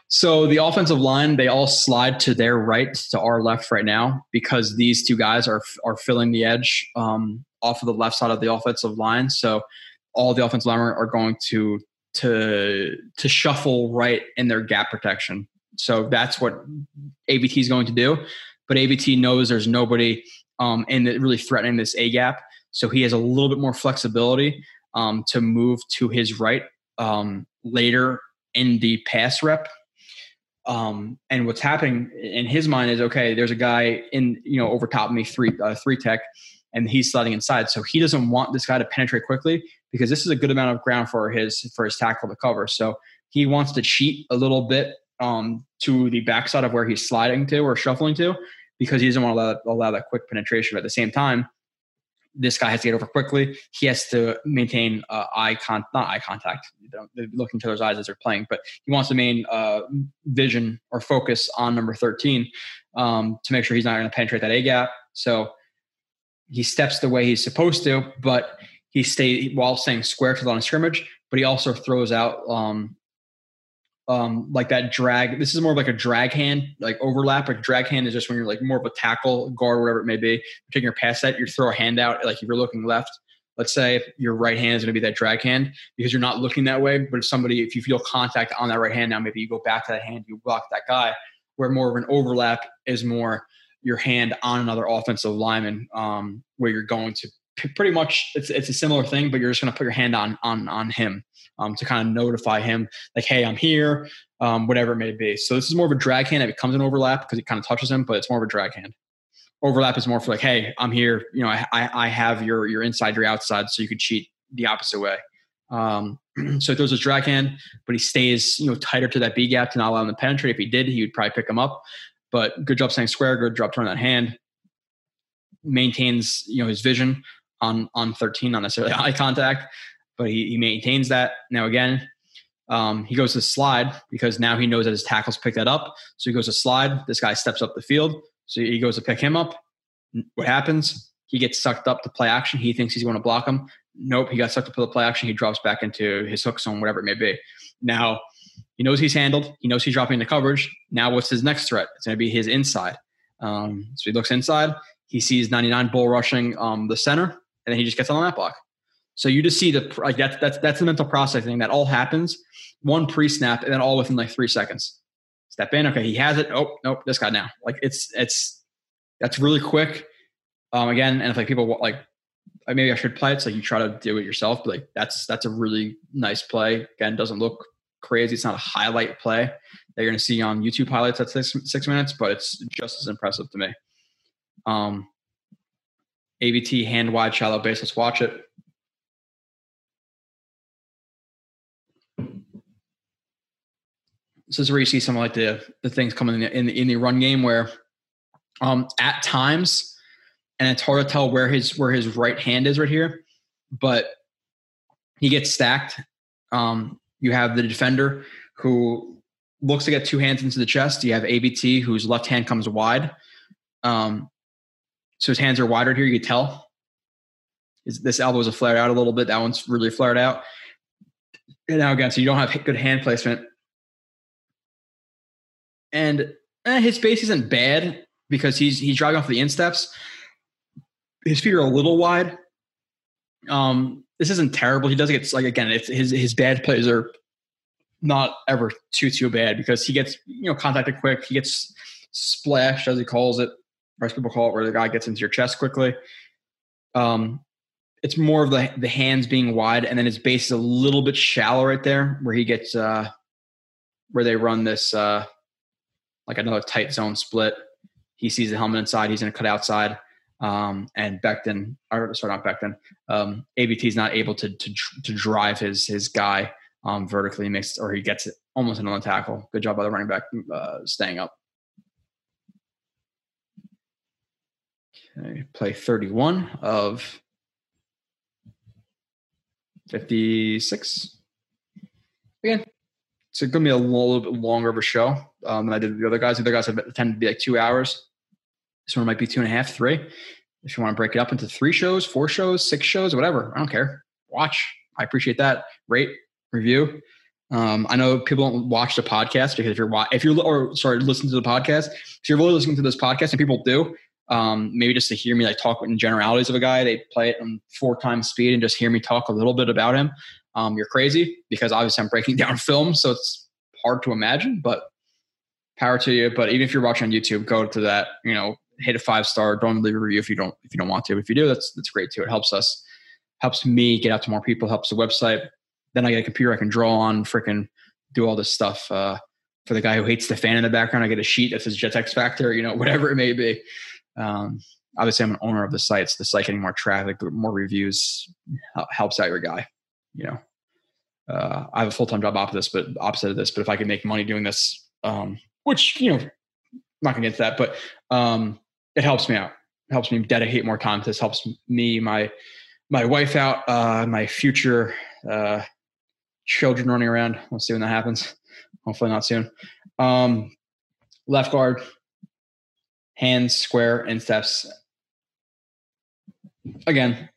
B: so the offensive line, they all slide to their right to our left right now because these two guys are are filling the edge um, off of the left side of the offensive line. So all the offensive linemen are going to to to shuffle right in their gap protection. So that's what AVT is going to do. But AVT knows there's nobody um, in the, really threatening this A gap, so he has a little bit more flexibility um, to move to his right um, later in the pass rep. Um, and what's happening in his mind is okay. There's a guy in you know over top me three uh, three tech, and he's sliding inside. So he doesn't want this guy to penetrate quickly because this is a good amount of ground for his for his tackle to cover. So he wants to cheat a little bit um, to the backside of where he's sliding to or shuffling to because he doesn't want to allow, allow that quick penetration. But at the same time, this guy has to get over quickly. He has to maintain uh, eye con not eye contact. Looking to those eyes as they're playing, but he wants to maintain uh, vision or focus on number thirteen um, to make sure he's not going to penetrate that A gap. So he steps the way he's supposed to, but he stay while staying square to the line of scrimmage. But he also throws out um, um, like that drag. This is more like a drag hand, like overlap. Like drag hand is just when you're like more of a tackle, guard, whatever it may be. You're taking your pass set, you throw a hand out. Like if you're looking left, let's say your right hand is going to be that drag hand because you're not looking that way. But if somebody, if you feel contact on that right hand now, maybe you go back to that hand, you block that guy. Where more of an overlap is more your hand on another offensive lineman, um, where you're going to pretty much it's it's a similar thing, but you're just going to put your hand on on on him um, to kind of notify him like, hey, I'm here, um, whatever it may be. So this is more of a drag hand. It becomes an overlap because it kind of touches him, but it's more of a drag hand. Overlap is more for like, hey, I'm here. You know, I I have your your inside, your outside, so you could cheat the opposite way. Um, so it throws his drag hand, but he stays you know tighter to that B gap to not allow him to penetrate. If he did, he would probably pick him up. But good job staying square. Good job turning that hand. Maintains you know his vision on on 13, not necessarily eye contact but he, he maintains that. Now again, um, he goes to slide because now he knows that his tackles pick that up. So he goes to slide. This guy steps up the field. So he goes to pick him up. What happens? He gets sucked up to play action. He thinks he's going to block him. Nope. He got sucked up to the play action. He drops back into his hook zone, whatever it may be. Now he knows he's handled. He knows he's dropping the coverage. Now what's his next threat? It's going to be his inside. Um, so he looks inside. He sees 99 bull rushing um, the center, and then he just gets on that block. So you just see the like that's that's that's the mental processing that all happens one pre snap and then all within like three seconds. Step in, okay, he has it. Oh nope, this guy now. Like it's it's that's really quick. Um, again, and if like people like maybe I should play it, so you try to do it yourself. But like that's that's a really nice play. Again, doesn't look crazy. It's not a highlight play that you're going to see on YouTube highlights at six, six minutes, but it's just as impressive to me. Um, AVT hand wide shallow base. Let's watch it. this is where you see some of like the the things coming in the, in the, in the run game where um at times and it's hard to tell where his where his right hand is right here but he gets stacked um you have the defender who looks to get two hands into the chest. You have AVT whose left hand comes wide. Um so his hands are wider here you can tell. His, this elbow is flared out a little bit. That one's really flared out. And now again so you don't have good hand placement. And eh, his base isn't bad because he's he's driving off the insteps. His feet are a little wide. Um, this isn't terrible. He does get like again, it's his his bad plays are not ever too too bad because he gets you know contacted quick. He gets splashed as he calls it. Most people call it where the guy gets into your chest quickly. Um, it's more of the the hands being wide, and then his base is a little bit shallow right there, where he gets uh, where they run this uh, like another tight zone split. He sees the helmet inside. He's going to cut outside. Um, and Becton, or sorry, not Becton. Um, AVT is not able to to, to drive his his guy um, vertically. Makes or he gets it almost another tackle. Good job by the running back uh, staying up. Okay, play 31 of 56. Again, so it's going to be a little bit longer of a show um, than I did with the other guys. The other guys have tended to be like two hours. This one might be two and a half, three. If you want to break it up into three shows, four shows, six shows, whatever, I don't care. Watch. I appreciate that. Rate, review. Um, I know people don't watch the podcast because if you're if you're or sorry, listen to the podcast. If you're really listening to this podcast, and people do, um, maybe just to hear me like talk in generalities of a guy, they play it on four times speed and just hear me talk a little bit about him. um, you're crazy because obviously I'm breaking down film, so it's hard to imagine. But power to you. But even if you're watching on YouTube, go to that. You know, hit a five star. Don't leave a review if you don't if you don't want to. If you do, that's that's great too. It helps us, helps me get out to more people, helps the website. Then I get a computer I can draw on, freaking do all this stuff. Uh, for the guy who hates the fan in the background, I get a sheet that says Jets X Factor, you know, whatever it may be. Um, obviously, I'm an owner of the site, so the site getting more traffic, more reviews helps out your guy. You know, uh, I have a full time job opposite this, but opposite of this. But if I can make money doing this, um, which you know, I'm not gonna get to that, but um, it helps me out. It helps me dedicate more time to this. Helps me, my my wife out, uh, my future uh, children running around. We'll see when that happens. Hopefully not soon. Um, left guard, hands square and steps. Again,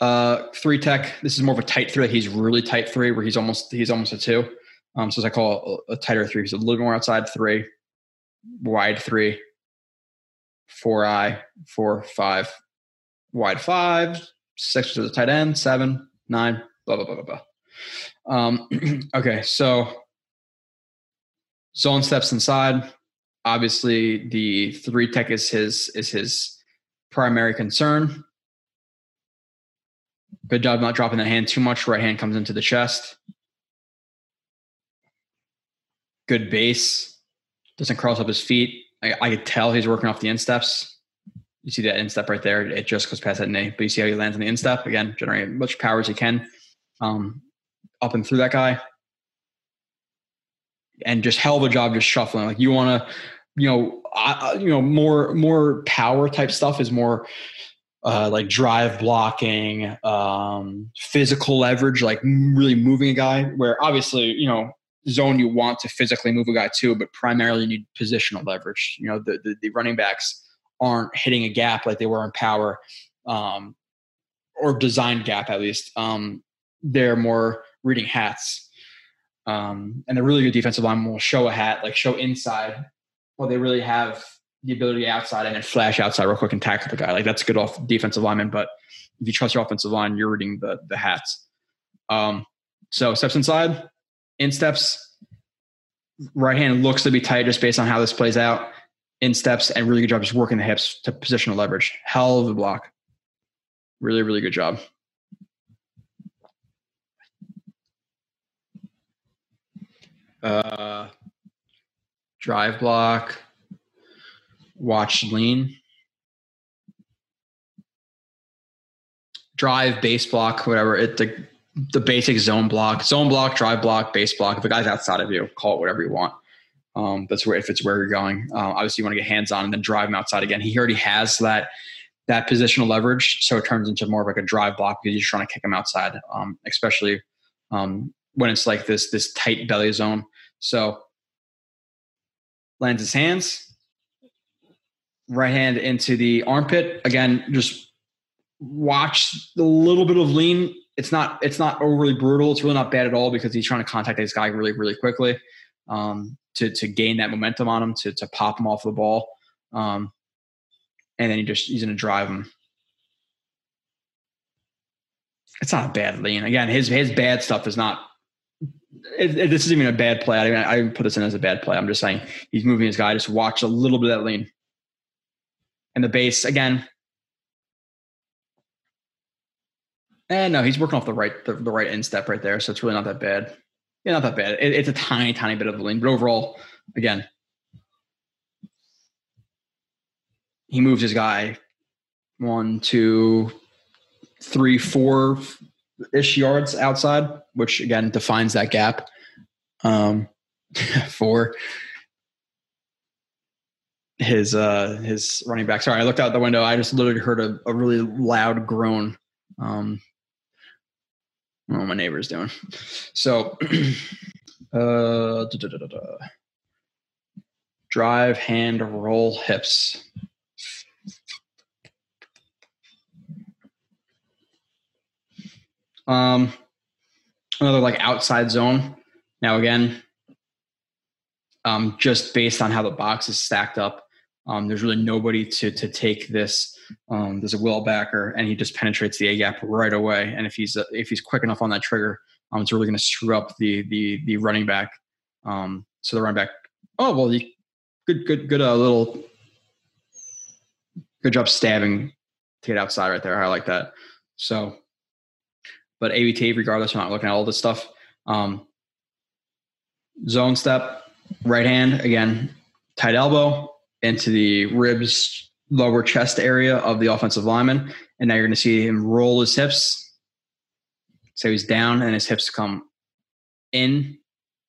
B: uh, three tech. This is more of a tight three. He's really tight three, where he's almost he's almost a two. Um, so as I call a, a tighter three, he's a little more outside three, wide three, four I, four five, wide five, six to the tight end, seven, nine, blah blah blah blah blah. Um, okay, so zone steps inside. Obviously, the three tech is his is his primary concern. Good job not dropping the hand too much. Right hand comes into the chest. Good base. Doesn't cross up his feet. I, I could tell he's working off the insteps. You see that instep right there. It just goes past that knee. But you see how he lands on the instep. Again, generate as much power as he can um, up and through that guy and just hell of a job just shuffling. Like you want to, you know, uh, you know, more more power type stuff is more uh, like drive blocking, um, physical leverage, like really moving a guy. Where obviously, you know, zone you want to physically move a guy to, but primarily you need positional leverage. You know, the the, the running backs aren't hitting a gap like they were in power, um, or designed gap at least. Um, they're more reading hats um, and a really good defensive line will show a hat, like show inside. Well, they really have the ability outside and then flash outside real quick and tackle the guy. Like that's good off defensive lineman. But if you trust your offensive line, you're reading the the hats. Um, so steps inside, in steps. Right hand looks to be tight just based on how this plays out. In steps and really good job just working the hips to positional leverage. Hell of a block. Really, really good job. uh, drive block, watch lean, drive base block, whatever it the the basic zone block, zone block, drive block, base block. If a guy's outside of you, call it whatever you want. Um, that's where if it's where you're going. Uh, obviously, you want to get hands on and then drive him outside again. He already has that that positional leverage, so it turns into more of like a drive block because you're trying to kick him outside, um, especially um, when it's like this this tight belly zone. So lands his hands, right hand into the armpit. Again, just watch a little bit of lean. It's not it's not overly brutal. It's really not bad at all because he's trying to contact this guy really really quickly um, to to gain that momentum on him to to pop him off the ball, um, and then he just he's going to drive him. It's not a bad lean. Again, his his bad stuff is not it, it, this isn't even a bad play. I, mean, I put this in as a bad play. I'm just saying he's moving his guy. Just watch a little bit of that lean. And the base again. And no, he's working off the right the, the right instep right there. So it's really not that bad. Yeah, not that bad. It, it's a tiny, tiny bit of the lean, but overall, again, he moves his guy one, two, three, four ish yards outside, which again defines that gap um, for his uh, his running back. Sorry, I looked out the window. I just literally heard a, a really loud groan. Um, what my neighbor's doing. So, uh, drive, hand, roll, hips. Um, another like outside zone. Now again, um, just based on how the box is stacked up, um, there's really nobody to to take this Um, there's a will backer, and he just penetrates the A gap right away. And if he's uh, if he's quick enough on that trigger, um, it's really going to screw up the the the running back. Um, so the running back, oh well, you, good good good uh, little good job stabbing to get outside right there. I like that. So, but AVT, regardless, I'm not looking at all this stuff. Um, zone step, right hand again, tight elbow into the ribs, lower chest area of the offensive lineman, and now you're going to see him roll his hips. So he's down, and his hips come in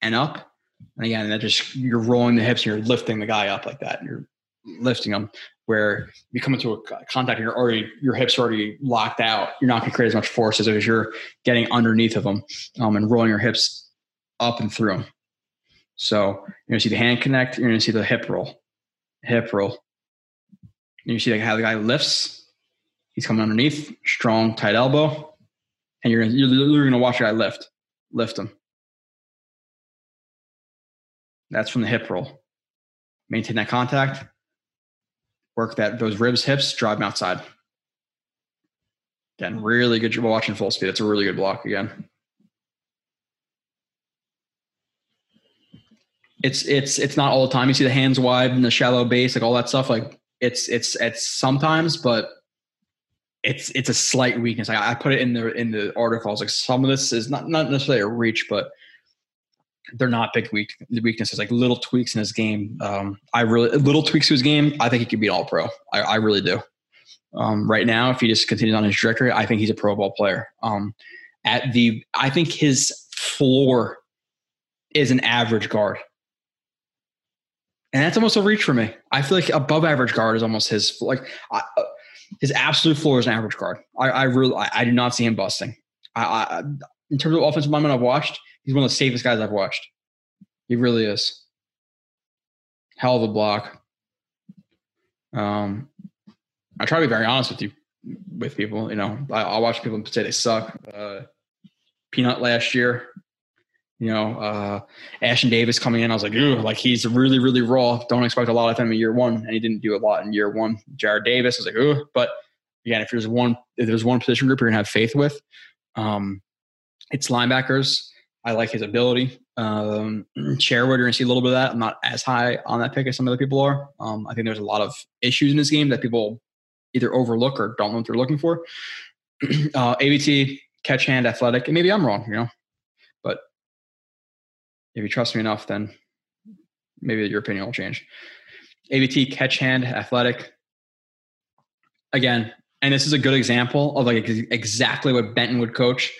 B: and up. And again, that just you're rolling the hips, and you're lifting the guy up like that. And you're lifting him where you come into a contact and you're already your hips are already locked out. You're not going to create as much force as if you're getting underneath of them um, and rolling your hips up and through them. So you're going to see the hand connect. You're going to see the hip roll, hip roll. And you see like how the guy lifts. He's coming underneath, strong, tight elbow, and you're you're literally to watch the guy lift, lift him. That's from the hip roll. Maintain that contact work that those ribs, hips, drive them outside. Again, really good job watching full speed. It's a really good block again. It's it's it's not all the time. You see the hands wide and the shallow base, like all that stuff. Like it's it's it's sometimes, but it's it's a slight weakness. I, I put it in the in the articles. Like some of this is not not necessarily a reach, but they're not big weak, weaknesses, like little tweaks in his game. Um, I really little tweaks to his game. I think he could be an all pro. I, I really do. Um, right now, if he just continues on his trajectory, I think he's a Pro Bowl player. Um, at the, I think his floor is an average guard, and that's almost a reach for me. I feel like above average guard is almost his like I, uh, his absolute floor is an average guard. I, I really I, I, do not see him busting. I, in terms of offensive lineman I've watched, he's one of the safest guys I've watched. He really is. Hell of a block. Um, I try to be very honest with you, with people. You know, I, I watch people say they suck. Uh, Peanut last year, you know, uh, Ashtyn Davis coming in, I was like, ooh, like he's really, really raw. Don't expect a lot of him in year one, and he didn't do a lot in year one. Jarrad Davis, I was like, ooh, but again, if there's one, if there's one position group you're gonna have faith with, um, it's linebackers. I like his ability. Um, you're to see a little bit of that. I'm not as high on that pick as some other people are. Um, I think there's a lot of issues in this game that people either overlook or don't know what they're looking for. uh, AVT, catch hand, athletic, and maybe I'm wrong, you know, if you trust me enough, then maybe your opinion will change. AVT, catch hand, athletic. Again, and this is a good example of like exactly what Benton would coach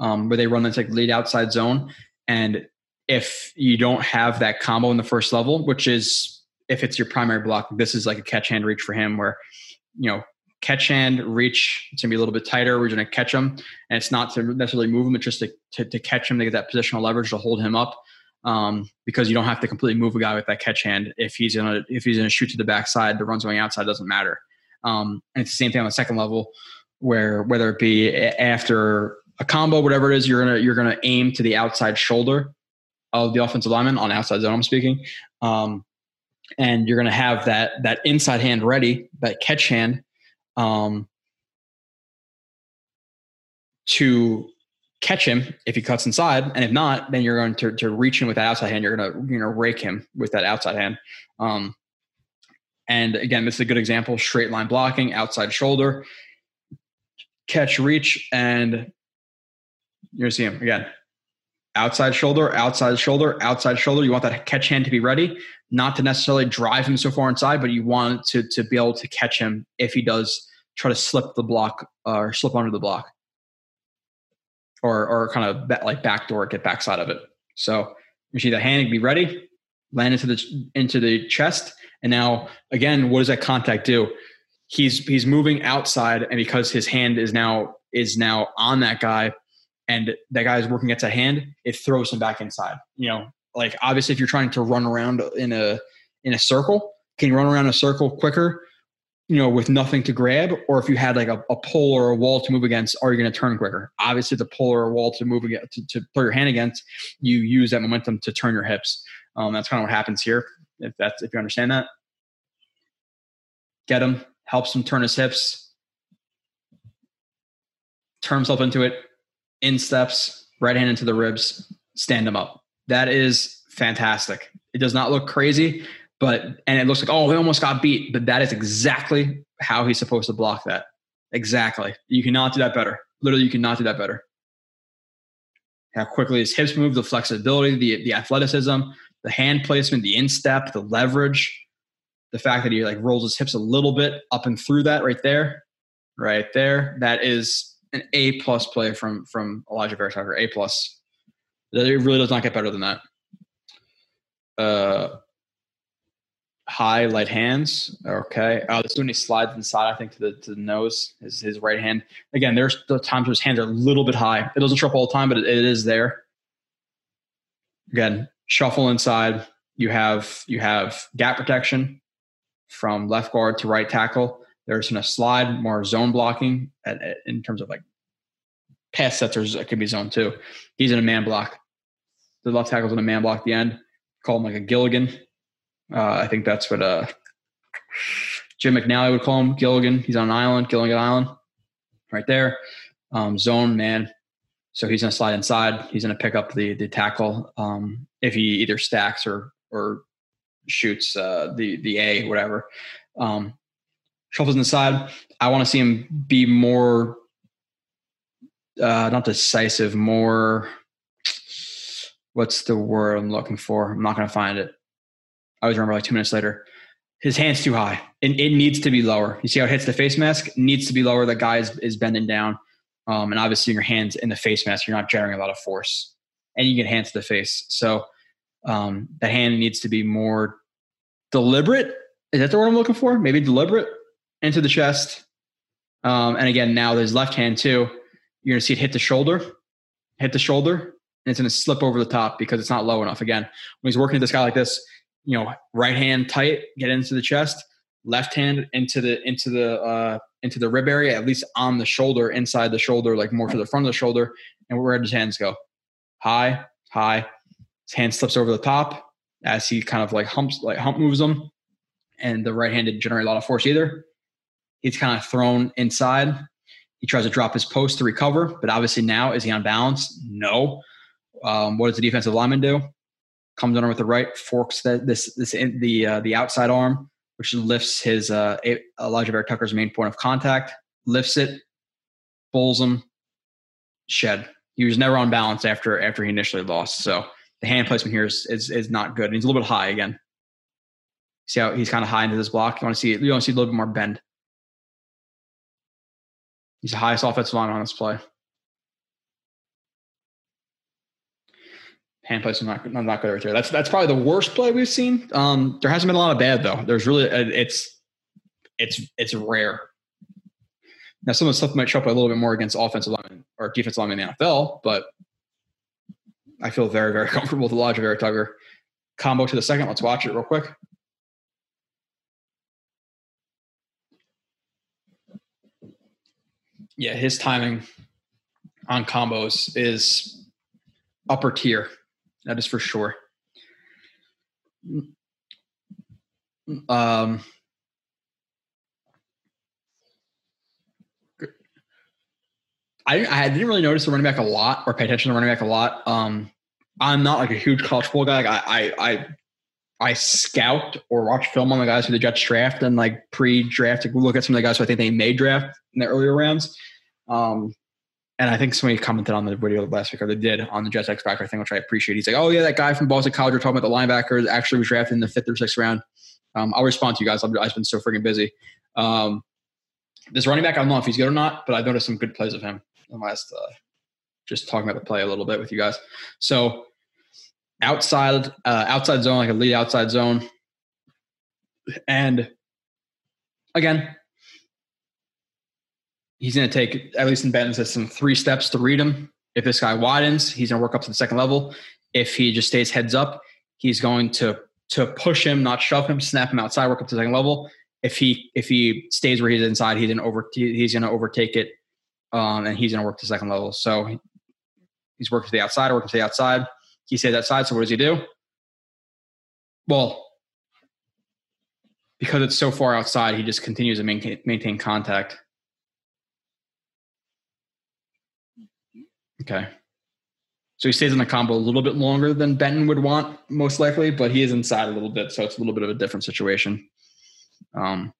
B: um, where they run this like lead outside zone. And if you don't have that combo in the first level, which is if it's your primary block, this is like a catch hand reach for him where, you know, catch hand reach, it's gonna be a little bit tighter. We're gonna catch him. And it's not to necessarily move him, it's just to, to, to catch him to get that positional leverage to hold him up. Um, because you don't have to completely move a guy with that catch hand. If he's gonna if he's gonna shoot to the backside, the runs going outside doesn't matter. Um, and it's the same thing on the second level, where whether it be after a combo, whatever it is, you're gonna you're gonna aim to the outside shoulder of the offensive lineman on outside zone. I'm speaking, um, and you're gonna have that that inside hand ready, that catch hand, um, to catch him if he cuts inside, and if not, then you're going to to reach in with that outside hand. You're gonna you know rake him with that outside hand. Um, and again, this is a good example: straight line blocking, outside shoulder, catch, reach, and you're see him again. Outside shoulder, outside shoulder, outside shoulder. You want that catch hand to be ready, not to necessarily drive him so far inside, but you want to to be able to catch him if he does try to slip the block uh, or slip under the block, or or kind of back, like backdoor get backside of it. So you see the hand be ready, land into the into the chest, and now again, what does that contact do? He's he's moving outside, and because his hand is now is now on that guy, and that guy is working against a hand, it throws him back inside. You know, like obviously if you're trying to run around in a in a circle, can you run around a circle quicker? You know, with nothing to grab, or if you had like a, a pole or a wall to move against, are you going to turn quicker? Obviously, the pole or a wall to move against, to, to throw your hand against, you use that momentum to turn your hips. Um, that's kind of what happens here. If that's if you understand that, get him, helps him turn his hips, turn himself into it, in steps, right hand into the ribs, stand him up. That is fantastic. It does not look crazy, but and it looks like oh, he almost got beat, but that is exactly how he's supposed to block that. Exactly. You cannot do that better. Literally, you cannot do that better. How quickly his hips move, the flexibility, the the athleticism, the hand placement, the instep, the leverage, the fact that he like rolls his hips a little bit up and through that right there, right there. That is an A plus play from from Alijah Vera Tucker. A plus. It really does not get better than that. Uh, high light hands. Okay. Oh, this is when he slides inside, I think, to the to the nose, is his right hand. Again, there's the times where his hands are a little bit high. It doesn't show up all the time, but it, it is there. Again, shuffle inside. You have you have gap protection from left guard to right tackle. There's a slide, more zone blocking at, at, in terms of like pass sets. It could be zone two. He's in a man block. The left tackle's in a man block at the end. Call him like a Gilligan. Uh, I think that's what uh, Jim McNally would call him. Gilligan. He's on an island, Gilligan Island, right there. Um, zone man. So he's going to slide inside. He's going to pick up the the tackle um, if he either stacks or or shoots uh, the the A, whatever. Um, shuffles inside. I want to see him be more, uh, not decisive, more. What's the word I'm looking for? I'm not going to find it. I always remember like two minutes later. His hand's too high. and it needs to be lower. You see how it hits the face mask? It needs to be lower. The guy is, is bending down. Um, and obviously, your hands in the face mask, you're not generating a lot of force. And you get hands to the face. So um, the hand needs to be more deliberate. Is that the word I'm looking for? Maybe deliberate into the chest. Um, and again, now there's left hand too. You're gonna see it hit the shoulder, hit the shoulder, and it's gonna slip over the top because it's not low enough. Again, when he's working with this guy like this, you know, right hand tight, get into the chest, left hand into the into the uh, into the rib area, at least on the shoulder, inside the shoulder, like more to the front of the shoulder, and where his hands go? High, high. His hand slips over the top as he kind of like humps, like hump moves them, and the right hand didn't generate a lot of force either. He's kind of thrown inside. He tries to drop his post to recover, but obviously now is he on balance? No. Um, what does the defensive lineman do? Comes under with the right, forks the, this this in, the uh, the outside arm, which lifts his uh, Alijah Vera Tucker's main point of contact. Lifts it, pulls him, shed. He was never on balance after after he initially lost. So the hand placement here is is, is not good. And he's a little bit high again. See how he's kind of high into this block. You want to see you want to see a little bit more bend. He's the highest offensive line on this play. Hand placement not, not good right there. That's that's probably the worst play we've seen. Um, there hasn't been a lot of bad though. There's really uh, it's it's it's rare. Now some of the stuff might show up a little bit more against offensive linemen or defensive linemen in the NFL, but I feel very very comfortable with the Alijah Vera Tucker combo to the second. Let's watch it real quick. yeah, his timing on combos is upper tier. That is for sure. Um, I, I didn't really notice the running back a lot or pay attention to running back a lot. Um, I'm not like a huge college football guy. Like I, I, I, I scout or watch film on the guys who the Jets draft and like pre-draft to look at some of the guys who I think they may draft in the earlier rounds. Um, and I think somebody commented on the video last week, or they did on the Jets X Factor thing, which I appreciate. He's like, "Oh yeah, that guy from Boston College, we're talking about the linebackers, actually was drafted in the fifth or sixth round." Um, I'll respond to you guys. I've, been so freaking busy. Um, this running back, I don't know if he's good or not, but I've noticed some good plays of him in last. Uh, just talking about the play a little bit with you guys. So outside, uh, outside zone, like a lead outside zone, and again, he's going to take, at least in Benton's system, three steps to read him. If this guy widens, he's going to work up to the second level. If he just stays heads up, he's going to to push him, not shove him, snap him outside, work up to the second level. If he if he stays where he's inside, he's going to over he's to overtake it, um, and he's going to work to the second level. So he's working to the outside, working to the outside. He stays outside. So what does he do? Well, because it's so far outside, he just continues to maintain, maintain contact. Okay. So he stays in the combo a little bit longer than Benton would want, most likely, but he is inside a little bit, so it's a little bit of a different situation. Um,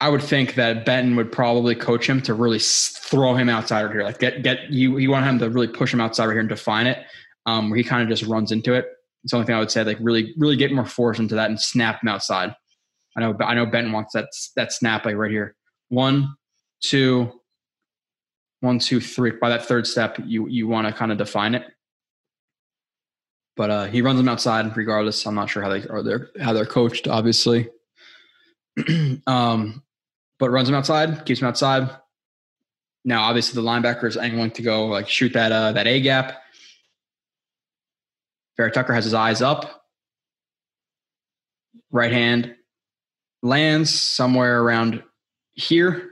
B: I would think that Benton would probably coach him to really throw him outside right here, like get get you. You want him to really push him outside right here and define it, um, where he kind of just runs into it. It's the only thing I would say, like really, really get more force into that and snap him outside. I know, I know Benton wants that that snap like right here. One, two, one, two, three. By that third step, you you want to kind of define it. But uh, he runs them outside regardless. I'm not sure how they are they're how they're coached, obviously. um, but runs them outside, keeps them outside. Now, obviously, the linebacker is angling to go like shoot that uh, that A gap. Vera Tucker has his eyes up. Right hand lands somewhere around here.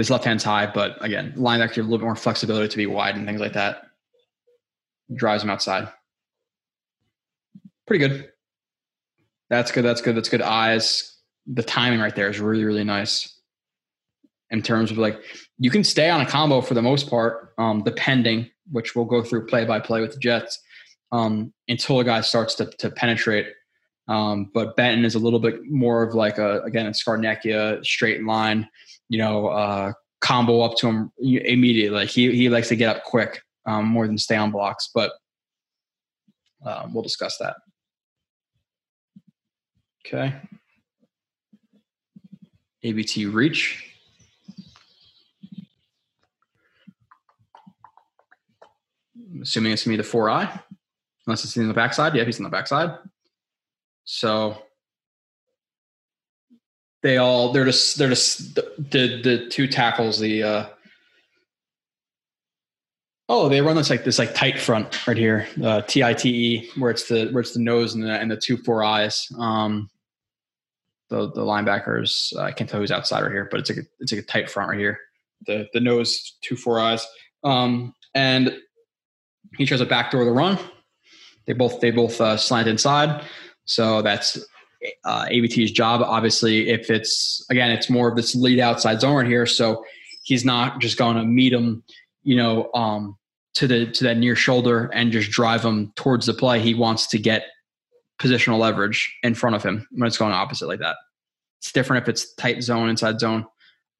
B: This left hand's high, but again, linebacker a little bit more flexibility to be wide and things like that. Drives him outside. Pretty good. That's good. That's good. That's good. Eyes. The timing right there is really, really nice. In terms of like, you can stay on a combo for the most part, um, depending which we'll go through play by play with the Jets um, until a guy starts to, to penetrate. Um, but Benton is a little bit more of like a again a Scarnecchia straight line, you know, uh, combo up to him immediately. Like he he likes to get up quick um, more than stay on blocks. But uh, we'll discuss that. Okay. AVT reach. assuming it's to be the 4i, unless it's in the backside. Yeah, he's in the backside. So they all they're just they're just the the, the two tackles the uh oh they run this like this like tight front right here uh t-i-t-e where it's the where it's the nose and the, and the two four eyes. Um the the linebackers uh, i can't tell who's outside right here but it's like a, it's like a tight front right here. The the nose two four eyes. Um and he tries a backdoor the run. They both they both uh, slant inside, so that's uh, AVT's job. Obviously, if it's again, it's more of this lead outside zone right here, so he's not just going to meet him, you know, um, to the to that near shoulder and just drive him towards the play. He wants to get positional leverage in front of him when it's going opposite like that. It's different if it's tight zone, inside zone.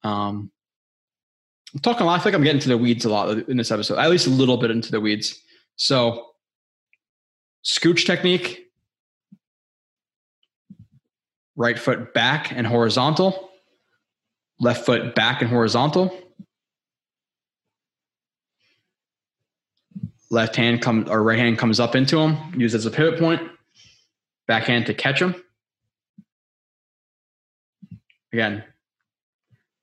B: Um, I'm talking a lot. I think I'm getting to the weeds a lot in this episode, at least a little bit into the weeds. So, scooch technique, right foot back and horizontal, left foot back and horizontal. Left hand comes or right hand comes up into him, used as a pivot point. Backhand to catch him. Again,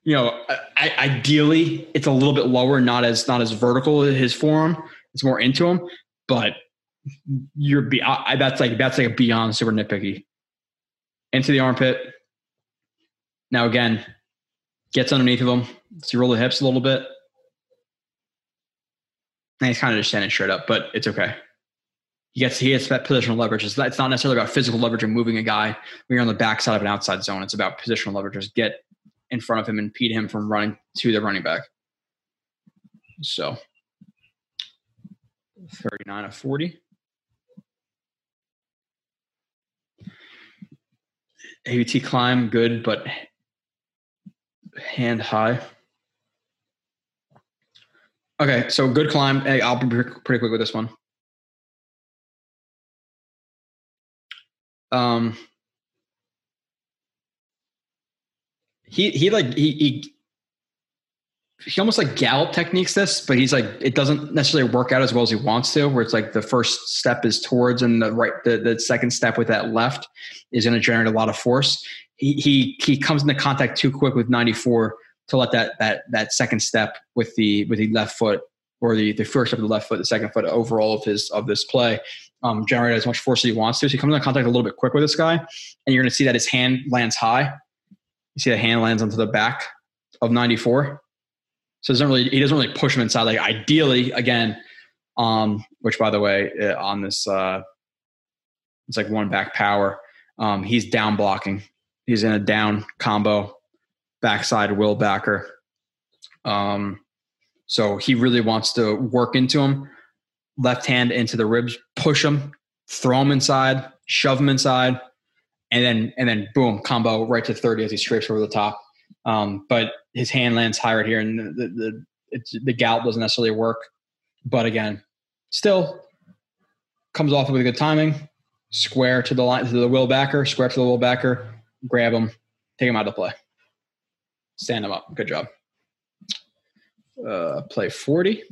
B: you know, I, ideally it's a little bit lower, not as not as vertical as his forearm. It's more into him, but you're be I, that's like that's like a beyond super nitpicky. Into the armpit. Now again, gets underneath of him. So you roll the hips a little bit. And he's kind of just standing straight up, but it's okay. He gets he gets that positional leverage. It's, it's not necessarily about physical leverage and moving a guy when you're on the backside of an outside zone. It's about positional leverage. Just get in front of him and impede him from running to the running back. So 39 of 40. AVT climb, good, but hand high. Okay, so good climb. Hey, I'll be pretty quick with this one. Um, he he like he, he he almost like gallop techniques this, but he's like it doesn't necessarily work out as well as he wants to. Where it's like the first step is towards, and the right the, the second step with that left is going to generate a lot of force. He he he comes into contact too quick with 94 to let that that that second step with the with the left foot or the the first step of the left foot, the second foot overall of his of this play um, generate as much force as he wants to. So he comes into contact a little bit quick with this guy, and you're going to see that his hand lands high you see the hand lands onto the back of 94. So doesn't really he doesn't really push him inside. Like ideally, again, um, which by the way, uh, on this uh, It's like one back power. Um, he's down blocking. He's in a down combo, backside will backer. Um, so he really wants to work into him. Left hand into the ribs, push him, throw him inside, shove him inside, and then and then boom, combo right to 30 as he scrapes over the top. Um, but his hand lands higher here, and the the, the, the gallop doesn't necessarily work. But again, still comes off with a good timing. Square to the line to the will backer, square to the will backer, grab him, take him out of the play. Stand him up. Good job. Uh, play 40.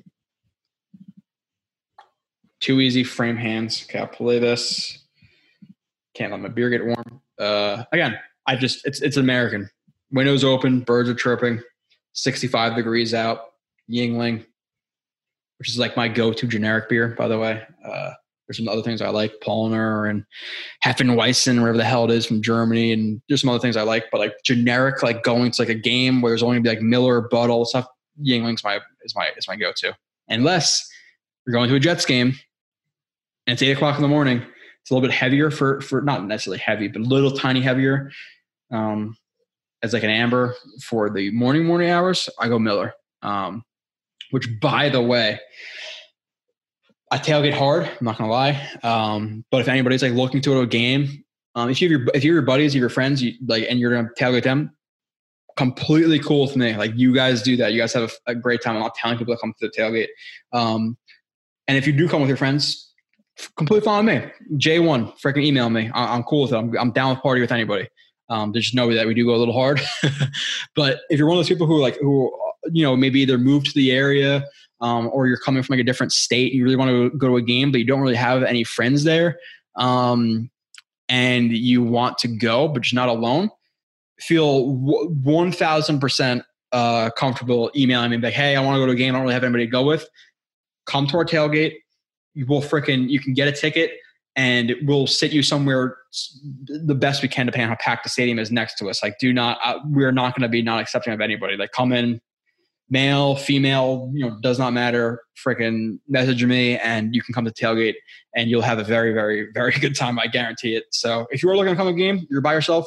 B: Too easy frame hands. Okay, I'll play this. Can't let my beer get warm. Uh, again, I just it's it's American. Windows open, birds are chirping, 65 degrees out, Yuengling, which is like my go-to generic beer, by the way. Uh, there's some other things I like, Paulaner and Hefeweizen, wherever the hell it is from Germany, and there's some other things I like. But like generic, like going to like a game where there's only gonna be like Miller, Bud, all stuff. Yuengling's my is my is my go-to. Unless you're going to a Jets game and it's eight o'clock in the morning, it's a little bit heavier for for not necessarily heavy, but a little tiny heavier. Um, as like an amber for the morning morning hours, I go Miller. Um, which by the way, I tailgate hard. I'm not gonna lie. Um, but if anybody's like looking to a game, um, if you have your if you're your buddies or your friends, you like, and you're gonna tailgate them, completely cool with me. Like you guys do that. You guys have a, a great time. I'm not telling people to come to the tailgate. Um, and if you do come with your friends, completely fine with me. J1, freaking email me. I, am cool with it. I'm, I'm down with party with anybody. Um, there's just know that we do go a little hard. but if you're one of those people who like who you know maybe either move to the area um, or you're coming from like a different state, you really want to go to a game, but you don't really have any friends there, um, and you want to go, but you're not alone. Feel one thousand percent uh, comfortable emailing me like, "Hey, I want to go to a game. I don't really have anybody to go with. Come to our tailgate. You will freaking you can get a ticket." And we'll sit you somewhere the best we can depending on how packed the stadium is next to us like do not uh, we're not going to be not accepting of anybody like come in male, female, you know, does not matter. Freaking message me and you can come to tailgate and you'll have a very, very, very good time. I guarantee it. So if you are looking to come a game, you're by yourself,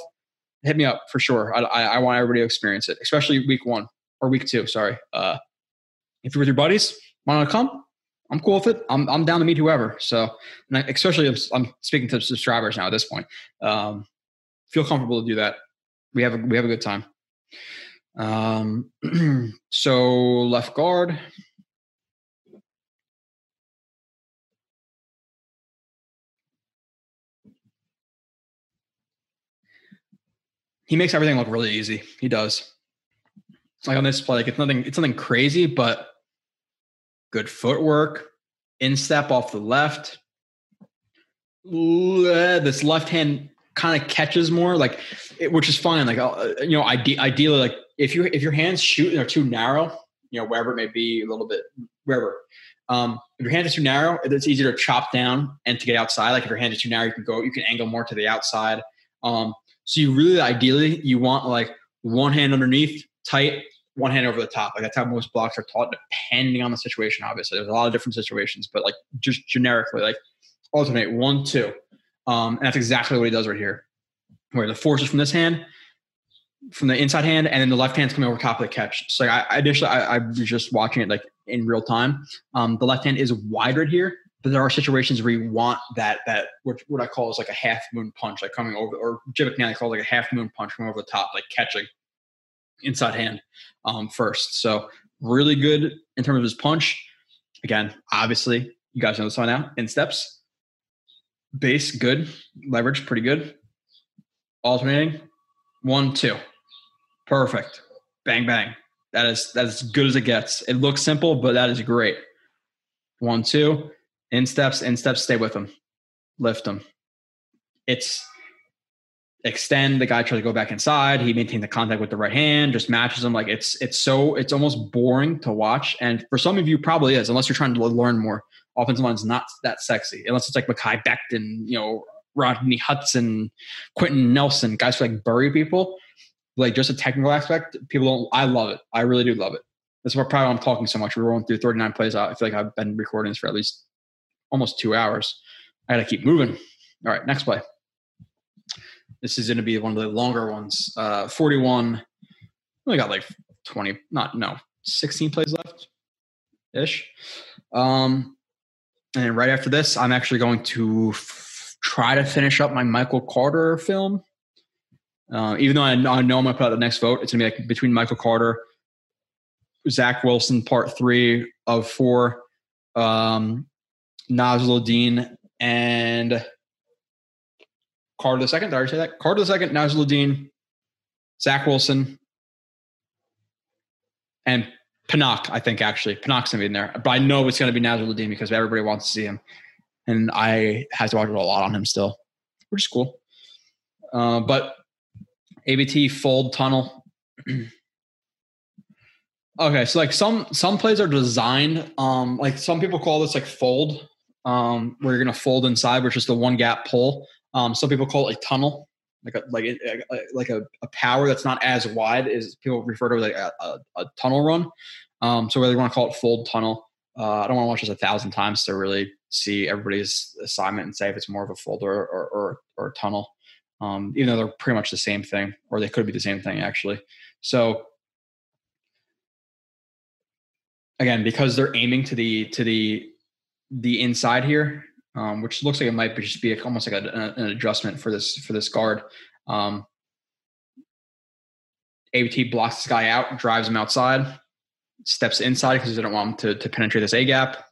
B: hit me up for sure. I, I, I want everybody to experience it, especially week one or week two. Sorry. Uh, if you're with your buddies, want to come? I'm cool with it. I'm, I'm down to meet whoever. So, especially if I'm speaking to subscribers now at this point. Um, feel comfortable to do that. We have a, we have a good time. Um, so left guard. He makes everything look really easy. He does. Like on this play, like it's nothing, it's nothing crazy, but good footwork, instep off the left. This left hand kind of catches more, like, it, which is fine. Like, uh, you know, ide- ideally, like if you if your hands shoot are too narrow, you know wherever it may be, a little bit wherever. Um, if your hand is too narrow, it's easier to chop down and to get outside. Like if your hand is too narrow, you can go, you can angle more to the outside. Um, so you really ideally you want like one hand underneath, tight, one hand over the top. Like that's how most blocks are taught, depending on the situation. Obviously, there's a lot of different situations, but like just generically, like alternate one, two, um, and that's exactly what he does right here. Where the force is from this hand, from the inside hand, and then the left hand's coming over top of the catch. So I, I initially I, I, was just watching it like in real time. Um, the left hand is wider here, but there are situations where you want that that what, what I call is like a half moon punch, like coming over, or Jim McNally calls like a half moon punch coming over the top, like catching inside hand um, first. So really good in terms of his punch. Again, obviously, you guys know this by now. In steps, base good, leverage pretty good, alternating one, two. Perfect. Bang, bang. That is that's as good as it gets. It looks simple, but that is great. One, two. In steps, in steps, stay with them. Lift them. It's extend. The guy tries to go back inside. He maintains the contact with the right hand, just matches him. Like it's it's so it's almost boring to watch. And for some of you, probably is, unless you're trying to learn more. Offensive line is not that sexy, unless it's like Mekhi Becton, you know, Rodney Hudson, Quenton Nelson, guys who like bury people. Like just a technical aspect, people don't. I love it. I really do love it. That's why probably I'm talking so much. We're going through 39 plays. I feel like I've been recording this for at least almost two hours. I got to keep moving. All right, next play. This is going to be one of the longer ones. Uh, 41. We got like 20, not, no, 16 plays left ish. Um, and right after this, I'm actually going to f- try to finish up my Michael Carter film. Uh, even though I, I know I'm going to put out the next vote, it's going to be like between Michael Carter, Zach Wilson, part three of four, um, Nasirildeen, and Carter the second. Did I already say that? Carter the second, Nasirildeen, Zach Wilson, and Pinnock, I think actually. Pinnock's gonna be in there. But I know it's gonna be Nasirildeen because everybody wants to see him. And I have to watch a lot on him still, which is cool. Uh, but AVT fold tunnel. okay, so like some some plays are designed um like some people call this like fold, um, where you're gonna fold inside, which is the one gap pull. Um, some people call it a tunnel, like a like a, like a, a power that's not as wide as people refer to like a, a, a tunnel run. Um, so whether you want to call it fold tunnel, uh, I don't want to watch this a thousand times to really see everybody's assignment and say if it's more of a fold or or, or, or tunnel. Um, even though they're pretty much the same thing, or they could be the same thing actually. So again, because they're aiming to the to the the inside here, um, which looks like it might be just be almost like a, an adjustment for this for this guard. Um, AVT blocks this guy out, drives him outside, steps inside because they don't want him to, to penetrate this A gap.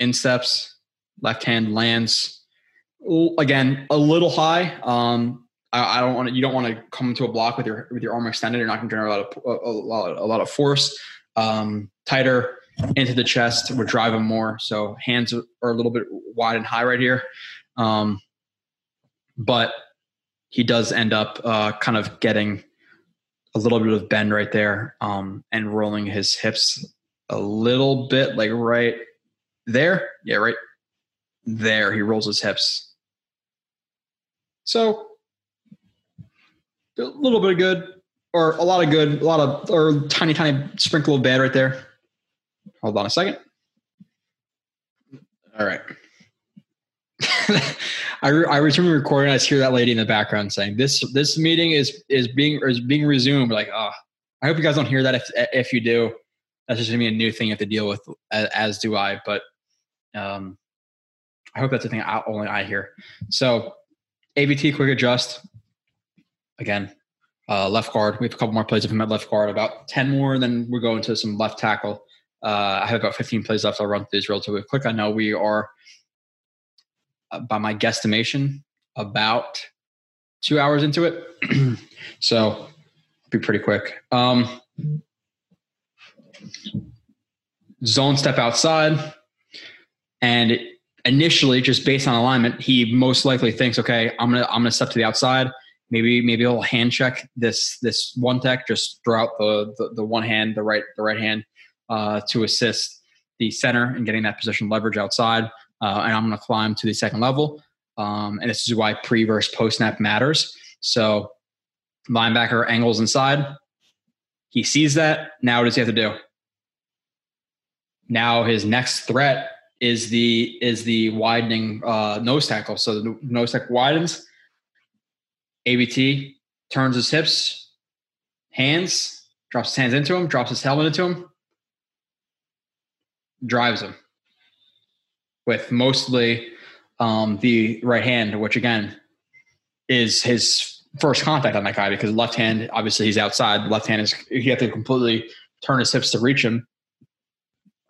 B: In steps, left hand lands. Again, a little high. Um, I, I don't want to. You don't want to come to a block with your with your arm extended. You're not going to generate a lot of a, a, lot, a lot of force. Um, tighter into the chest drive him more. So hands are a little bit wide and high right here. Um, but he does end up uh, kind of getting a little bit of bend right there um, and rolling his hips a little bit, like right there. Yeah, right there. He rolls his hips. So a little bit of good, or a lot of good, a lot of, or tiny, tiny sprinkle of bad right there. Hold on a second. All right. I, re- I resume recording. I just hear that lady in the background saying, "This this meeting is is being is being resumed." Like, oh, I hope you guys don't hear that. If if you do, that's just gonna be a new thing you have to deal with, as, as do I. But um, I hope that's the thing I, only I hear. So, AVT quick adjust again. Uh, left guard. We have a couple more plays of him at left guard. About ten more, then we're going to some left tackle. Uh, I have about 15 plays left. I'll run through these relatively quick. I know we are, uh, by my guesstimation, about two hours into it. so be pretty quick. Um, zone step outside. And initially, just based on alignment, he most likely thinks, okay, I'm gonna I'm gonna step to the outside. Maybe maybe he'll hand check this this one tech, just throw out the, the, the one hand, the right the right hand, uh, to assist the center in getting that position leverage outside. Uh, and I'm going to climb to the second level. Um, and this is why pre versus post snap matters. So linebacker angles inside. He sees that. Now what does he have to do? Now his next threat is the is the widening uh, nose tackle. So the nose tackle widens. AVT turns his hips, hands, drops his hands into him, drops his helmet into him, drives him with mostly um, the right hand, which again is his first contact on that guy because left hand, obviously he's outside. Left hand is you have to completely turn his hips to reach him.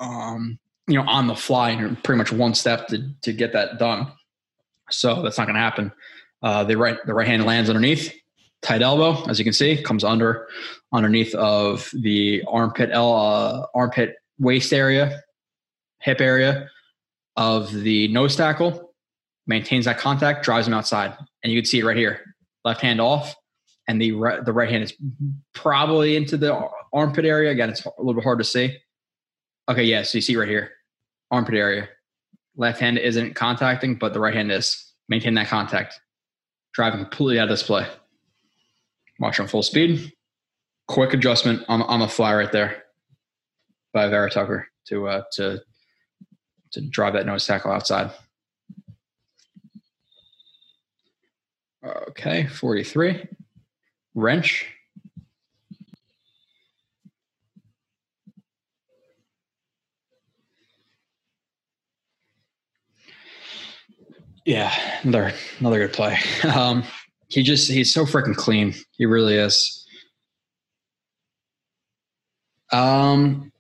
B: Um, you know, on the fly and pretty much one step to to get that done. So that's not going to happen. Uh, the right the right hand lands underneath, tight elbow, as you can see, comes under underneath of the armpit uh, armpit waist area, hip area of the nose tackle, maintains that contact, drives him outside. And you can see it right here. Left hand off, and the right, the right hand is probably into the armpit area. Again, it's a little bit hard to see. Okay, yeah, so you see right here, armpit area. Left hand isn't contacting, but the right hand is. Maintain that contact. Driving completely out of this play. Watch on full speed. Quick adjustment on, on the fly right there by Vera Tucker to uh, to to drive that nose tackle outside. Okay, 43. Wrench. Yeah, another another good play. Um, he just he's so freaking clean. He really is. Um.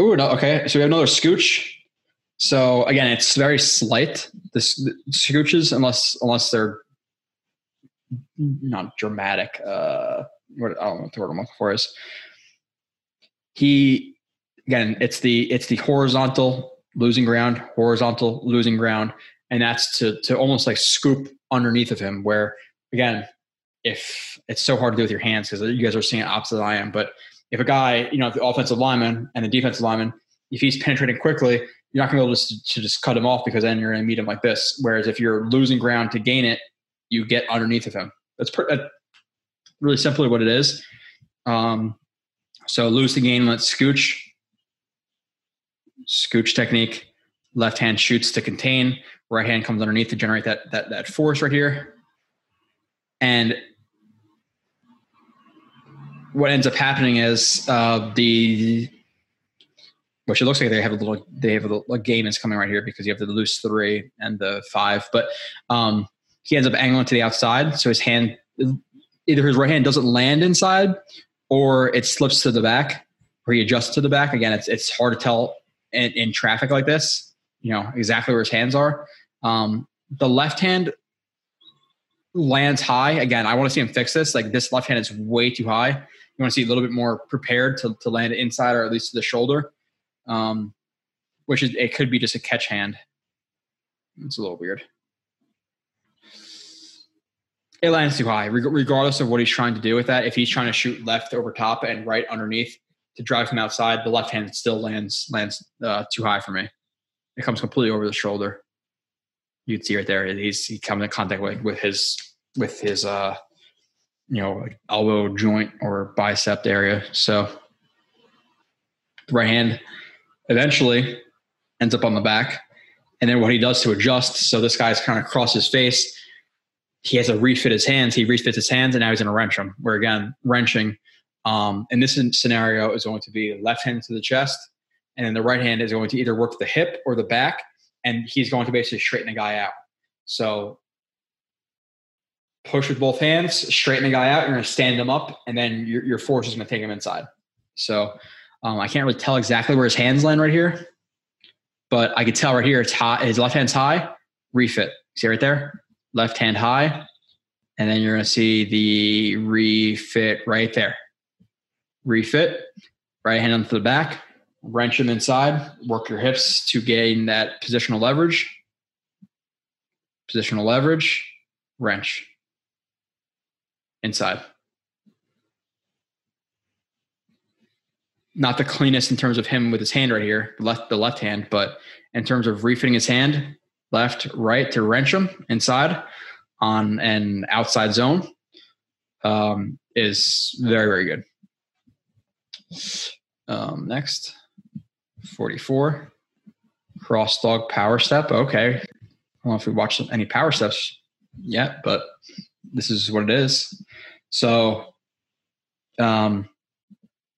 B: Ooh, no, okay. So we have another scooch. So again, it's very slight. This the scooches, unless unless they're not dramatic. Uh, what I don't know what the word I'm looking for is. He again, it's the it's the horizontal losing ground, horizontal losing ground, and that's to to almost like scoop underneath of him. Where again, if it's so hard to do with your hands because you guys are seeing it opposite I am, but if a guy, you know, the offensive lineman and the defensive lineman, if he's penetrating quickly, you're not going to be able to, to just cut him off because then you're going to meet him like this. Whereas if you're losing ground to gain it, you get underneath of him. That's, per, really simply what it is. Um, so lose the gain, let's scooch. Scooch technique. Left hand shoots to contain. Right hand comes underneath to generate that that that force right here. And what ends up happening is uh, the which it looks like they have a little they have a little a game is coming right here because you have the loose three and the five, but um, he ends up angling to the outside, so his hand either his right hand doesn't land inside or it slips to the back or he adjusts to the back. Again, it's it's hard to tell in, in traffic like this, you know, exactly where his hands are. Um, the left hand lands high. Again, I want to see him fix this. Like this left hand is way too high. You want to see a little bit more prepared to, to land inside or at least to the shoulder, um, which is it could be just a catch hand. It's a little weird. It lands too high, regardless of what he's trying to do with that. If he's trying to shoot left over top and right underneath to drive from outside, the left hand still lands lands uh, too high for me. It comes completely over the shoulder. You'd see right there. He's he comes in contact with, with his with his uh you know elbow joint or bicep area. So right hand eventually ends up on the back. And then what he does to adjust, so this guy's kind of across his face he has to refit his hands. He refits his hands, and now he's going to wrench them. Where again, wrenching um, in this scenario is going to be left hand to the chest, and then the right hand is going to either work the hip or the back, and he's going to basically straighten the guy out. So push with both hands, straighten the guy out. You're going to stand him up, and then your, your force is going to take him inside. So um, I can't really tell exactly where his hands land right here, but I could tell right here it's high. His left hand's high. Refit. See right there left hand high, and then you're going to see the refit right there. Refit, right hand onto the back, wrench them inside, work your hips to gain that positional leverage. Positional leverage, wrench inside. Not the cleanest in terms of him with his hand right here, left the left hand, but in terms of refitting his hand, left, right to wrench them inside on an outside zone um, is very, very good. Um, next, 44. Cross dog power step. Okay. I don't know if we watched any power steps yet, but this is what it is. So, um,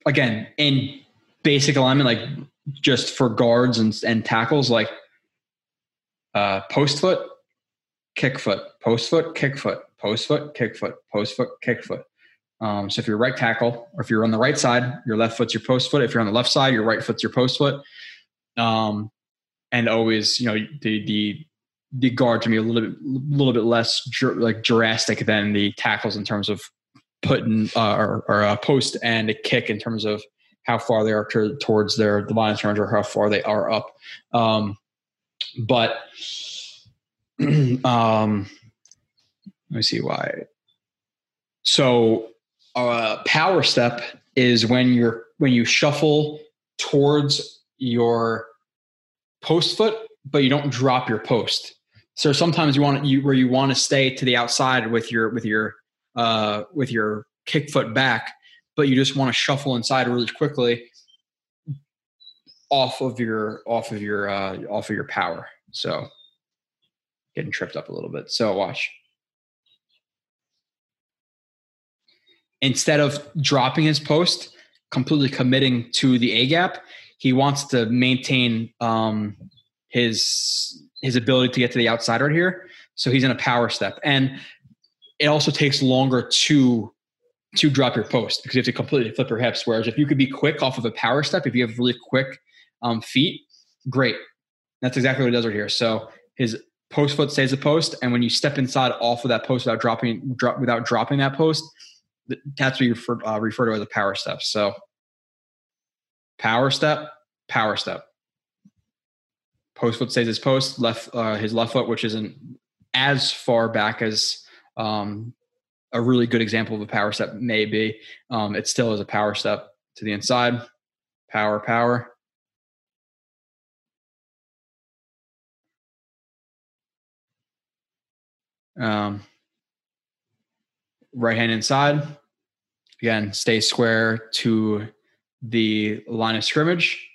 B: again, in basic alignment, like just for guards and, and tackles, like uh, post foot, kick foot, post foot, kick foot, post foot, kick foot, post foot, kick foot. Um, so if you're right tackle, or if you're on the right side, your left foot's your post foot. If you're on the left side, your right foot's your post foot. Um, and always, you know, the the the guard to be a little bit little bit less like drastic than the tackles in terms of putting uh, or, or a post and a kick in terms of how far they are to, towards their the line of scrimmage or how far they are up. Um, but um, let me see why. So, uh, power step is when you're when you shuffle towards your post foot, but you don't drop your post. So sometimes you want you where you want to stay to the outside with your with your uh, with your kick foot back, but you just want to shuffle inside really quickly off of your off of your uh, off of your power. So getting tripped up a little bit. So watch. instead of dropping his post, completely committing to the A gap, he wants to maintain um, his his ability to get to the outside right here. So he's in a power step, and it also takes longer to to drop your post because you have to completely flip your hips. Whereas if you could be quick off of a power step, if you have really quick um, feet, great. That's exactly what he does right here. So his post foot stays a post, and when you step inside off of that post without dropping drop, without dropping that post, that's what you refer, uh, refer to as a power step. So power step, power step. Post foot stays his post, left uh, his left foot, which isn't as far back as um, a really good example of a power step may be. Um, it still is a power step to the inside, power, power. Um, right hand inside. Again, stay square to the line of scrimmage.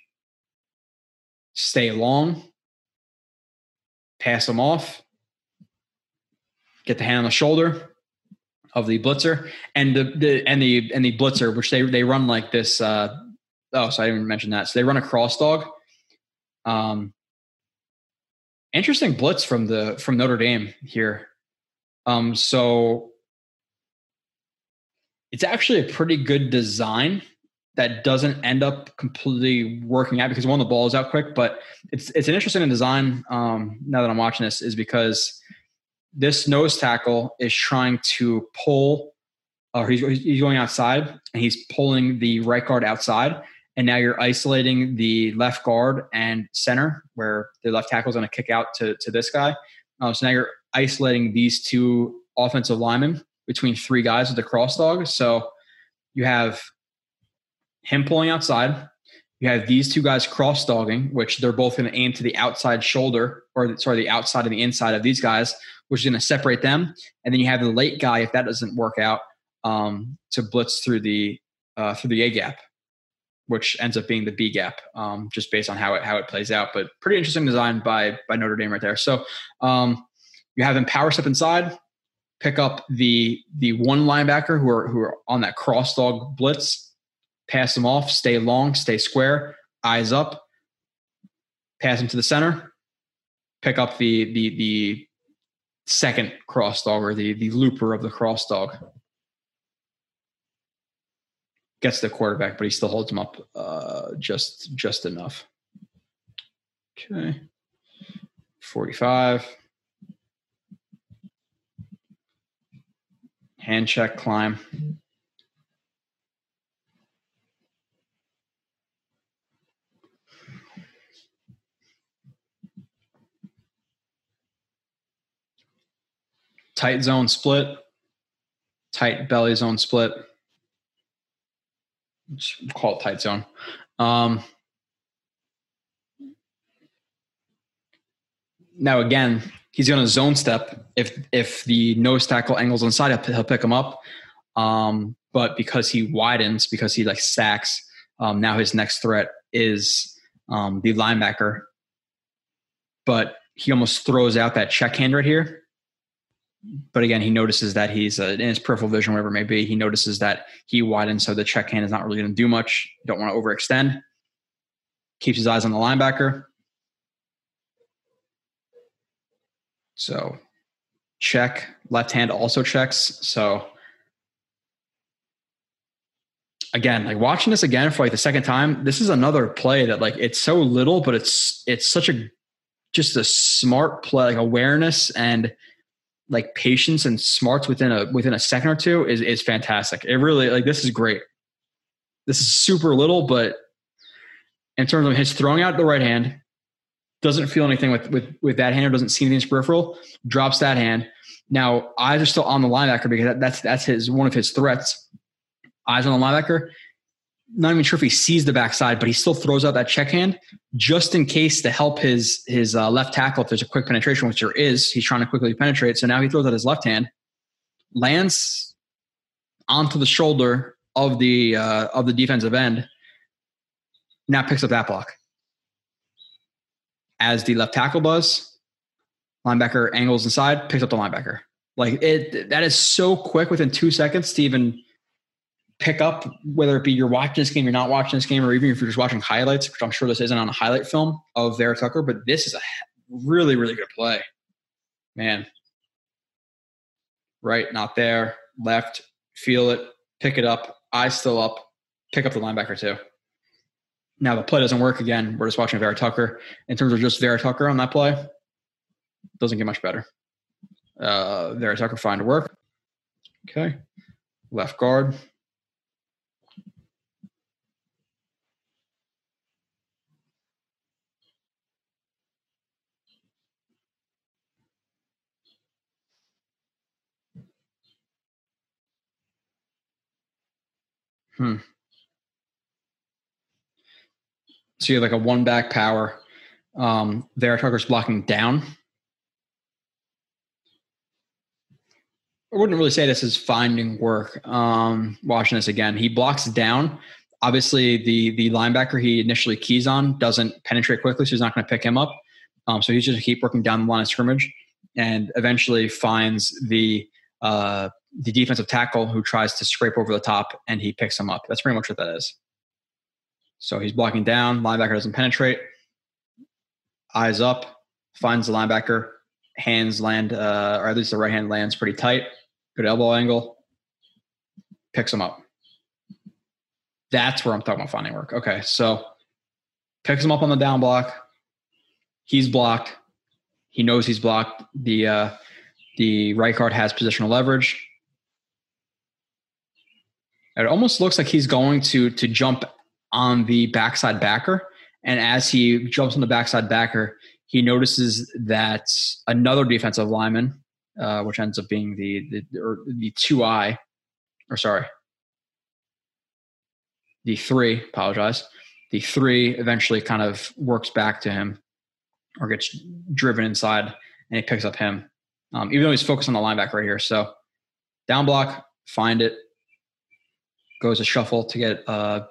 B: Stay long. Pass them off. Get the hand on the shoulder of the blitzer and the, the and the and the blitzer, which they they run like this. Uh, oh, so I didn't mention that. So they run a cross dog. Um, interesting blitz from the from Notre Dame here. Um, so it's actually a pretty good design that doesn't end up completely working out because one of the balls out quick, but it's it's an interesting design. Um, now that I'm watching this, is because this nose tackle is trying to pull, or he's he's going outside and he's pulling the right guard outside, and now you're isolating the left guard and center where the left tackle is going to kick out to to this guy. Uh, so now you're isolating these two offensive linemen between three guys with the cross dog. So you have him pulling outside. You have these two guys cross dogging, which they're both going to aim to the outside shoulder, or sorry, the outside and the inside of these guys, which is going to separate them. And then you have the late guy, if that doesn't work out, um, to blitz through the uh, through the A gap, which ends up being the B gap, um, just based on how it how it plays out. But pretty interesting design by by Notre Dame right there. So um, you have them power step inside, pick up the the one linebacker who are who are on that cross dog blitz, pass them off, stay long, stay square, eyes up, pass them to the center, pick up the the the second cross dog or the the looper of the cross dog. Gets the quarterback, but he still holds him up uh, just just enough. Okay, forty-five. Hand check, climb. Tight zone split, tight belly zone split. Call it tight zone. Um, now again, he's going to zone step. If if the nose tackle angles inside, he'll, he'll pick him up. Um, but because he widens, because he like stacks, um, now his next threat is um, the linebacker. But he almost throws out that check hand right here. But again, he notices that he's uh, in his peripheral vision, whatever it may be. He notices that he widens, so the check hand is not really going to do much. Don't want to overextend. Keeps his eyes on the linebacker. So check. Left hand also checks. So again, like watching this again for like the second time, this is another play that like it's so little, but it's it's such a just a smart play, like awareness and like patience and smarts within a within a second or two is is fantastic. It really like this is great. This is super little, but in terms of his throwing out the right hand, doesn't feel anything with with with that hand or doesn't see anything in peripheral, drops that hand. Now eyes are still on the linebacker because that, that's that's his one of his threats. Eyes on the linebacker. Not even sure if he sees the backside, but he still throws out that check hand just in case to help his his uh, left tackle if there's a quick penetration, which there is. He's trying to quickly penetrate, so now he throws out his left hand, lands onto the shoulder of the uh, of the defensive end. Now picks up that block as the left tackle does. Linebacker angles inside, picks up the linebacker. Like it, that is so quick within two seconds to even pick up, whether it be you're watching this game, you're not watching this game, or even if you're just watching highlights, which I'm sure this isn't on a highlight film of Vera Tucker, but this is a really, really good play. Man. Right, not there. Left, feel it, pick it up, eyes still up, pick up the linebacker too. Now the play doesn't work again. We're just watching Vera Tucker. In terms of just Vera Tucker on that play, doesn't get much better. Uh, Vera Tucker find work. Okay. Left guard. Hmm. So you have like a one back power. Um, Vera Tucker's blocking down. I wouldn't really say this is finding work. Um, watching this again, he blocks down. Obviously, the the linebacker he initially keys on doesn't penetrate quickly, so he's not going to pick him up. Um, so he's just keep working down the line of scrimmage, and eventually finds the uh, the defensive tackle who tries to scrape over the top, and he picks him up. That's pretty much what that is. So he's blocking down. Linebacker doesn't penetrate. Eyes up, finds the linebacker. Hands land, uh, or at least the right hand lands pretty tight. Good elbow angle. Picks him up. That's where I'm talking about finding work. Okay, so picks him up on the down block. He's blocked. He knows he's blocked. The uh, the right guard has positional leverage. It almost looks like he's going to to jump on the backside backer. And as he jumps on the backside backer, he notices that another defensive lineman, uh, which ends up being the the, or the two I, or sorry, the three. Apologize. The three eventually kind of works back to him, or gets driven inside, and he picks up him. Um, even though he's focused on the linebacker right here, so down block, find it, goes a shuffle to get uh,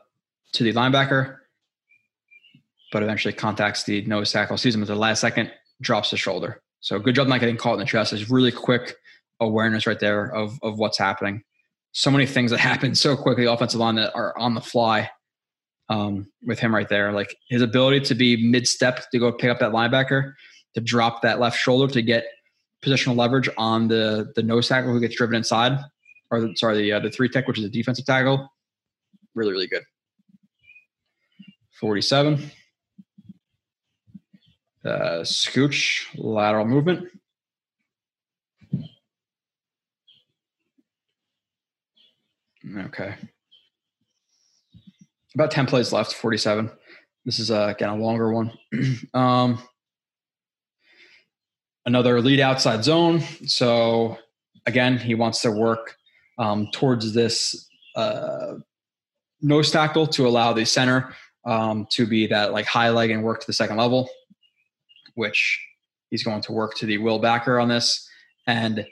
B: to the linebacker, but eventually contacts the nose tackle, sees him at the last second, drops the shoulder. So good job not getting caught in the chest. It's really quick awareness right there of, of what's happening. So many things that happen so quickly, offensive line that are on the fly um, with him right there. Like his ability to be mid step to go pick up that linebacker, to drop that left shoulder to get positional leverage on the the nose tackle who gets driven inside, or the, sorry, the uh, the three tech, which is a defensive tackle. Really, really good. 47. Uh, scooch, lateral movement. Okay. About 10 plays left, 47. This is, uh, again, a longer one. um, another lead outside zone. So, again, he wants to work um, towards this uh, nose tackle to allow the center um, to be that like high leg and work to the second level, which he's going to work to the will backer on this. And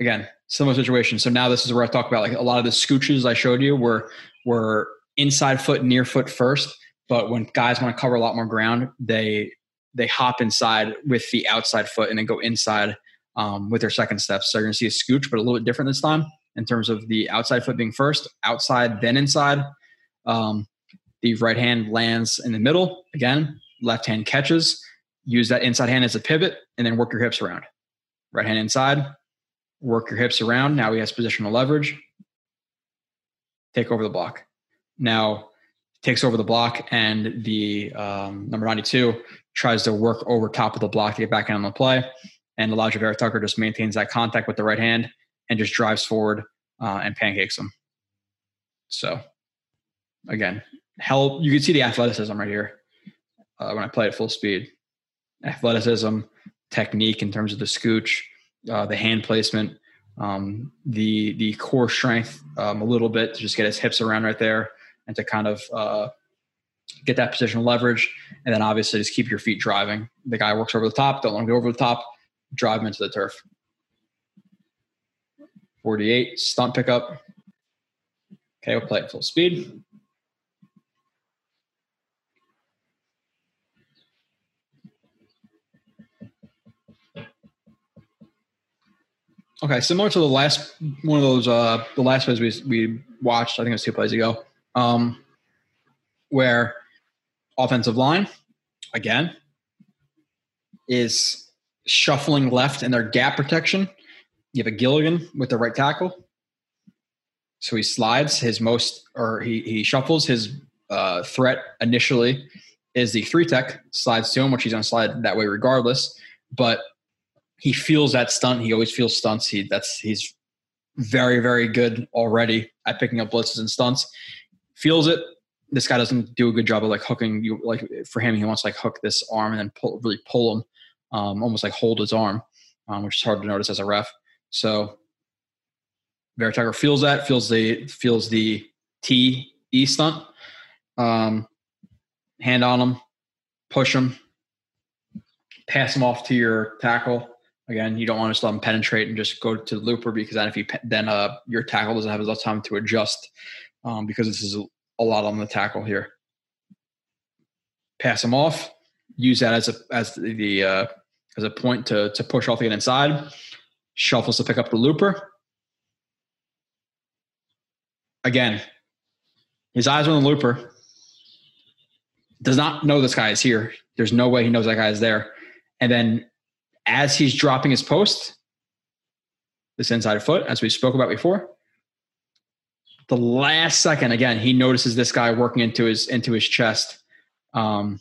B: again, similar situation. So now this is where I talk about like a lot of the scooches I showed you were were inside foot, near foot first. But when guys want to cover a lot more ground, they they hop inside with the outside foot and then go inside um, with their second steps. So you're going to see a scooch, but a little bit different this time in terms of the outside foot being first, outside then inside. Um, the right hand lands in the middle. Again, left hand catches. Use that inside hand as a pivot and then work your hips around. Right hand inside, work your hips around. Now he has positional leverage. Take over the block. Now takes over the block and the um, number 92 tries to work over top of the block to get back in on the play. And Alijah Vera Tucker just maintains that contact with the right hand and just drives forward uh, and pancakes him. So again, hell, you can see the athleticism right here uh, when I play at full speed. Athleticism, technique in terms of the scooch, uh, the hand placement, um, the the core strength um, a little bit to just get his hips around right there and to kind of uh, get that positional leverage, and then obviously just keep your feet driving. The guy works over the top, don't want to go over the top, drive him into the turf. 48, stunt pickup. Okay, we'll play at full speed. Okay, similar to the last one of those, uh, the last plays we we watched. I think it was two plays ago, um, where offensive line again is shuffling left in their gap protection. You have a Gilligan with the right tackle, so he slides his most, or he he shuffles his uh, threat initially is the three tech slides to him, which he's going to slide that way regardless. But he feels that stunt. He always feels stunts. He that's he's very very good already at picking up blitzes and stunts. Feels it. This guy doesn't do a good job of like hooking you. Like for him, he wants to like hook this arm and then pull, really pull him, um, almost like hold his arm, um, which is hard to notice as a ref. So Vera Tucker feels that, feels the feels the T E stunt, um, hand on him, push him, pass him off to your tackle, Again, you don't want to just let them penetrate and just go to the looper because then if you then uh, your tackle doesn't have enough time to adjust um, because this is a, lot on the tackle here. Pass him off. Use that as a as the uh, as a point to to push off the inside. Shuffles to pick up the looper. Again, his eyes on the looper. Does not know this guy is here. There's no way he knows that guy is there. And then as he's dropping his post, this inside foot, as we spoke about before, the last second, again, he notices this guy working into his into his chest. Um,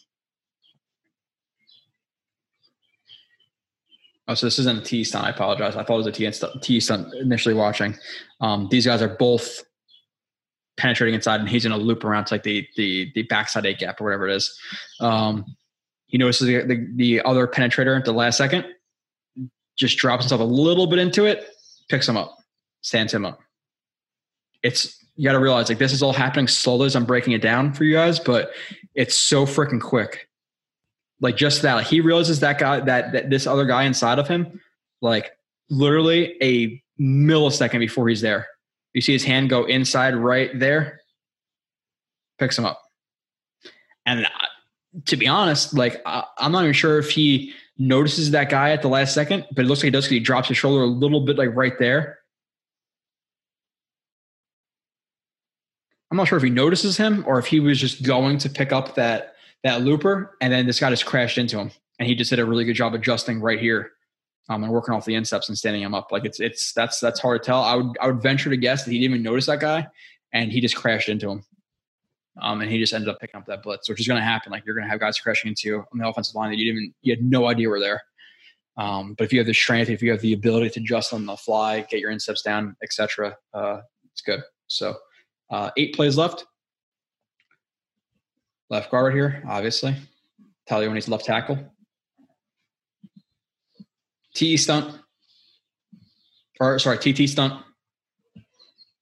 B: oh, so this isn't a T stunt. I apologize. I thought it was a T stunt, initially watching. Um, these guys are both penetrating inside, and he's going to loop around to like the the the backside eight gap or whatever it is. Um, he notices the, the, the other penetrator at the last second just drops himself a little bit into it, picks him up, stands him up. It's you got to realize like this is all happening slowly as I'm breaking it down for you guys, but it's so freaking quick. Like just that, like he realizes that guy that, that this other guy inside of him, like literally a millisecond before he's there. You see his hand go inside right there, picks him up. And to be honest, like I, I'm not even sure if he notices that guy at the last second, but it looks like he does because he drops his shoulder a little bit like right there. I'm not sure if he notices him or if he was just going to pick up that that looper and then this guy just crashed into him and he just did a really good job adjusting right here um, and working off the insteps and standing him up. Like it's it's that's that's hard to tell. I would I would venture to guess that he didn't even notice that guy and he just crashed into him. Um, and he just ended up picking up that blitz, which is going to happen. Like you're going to have guys crashing into you on the offensive line that you didn't you had no idea were there. Um, but if you have the strength, if you have the ability to adjust on the fly, get your insteps down, etc., uh, it's good. So uh, eight plays left. Left guard here, obviously. Taglioni's left tackle. TE stunt. Or sorry, TT stunt.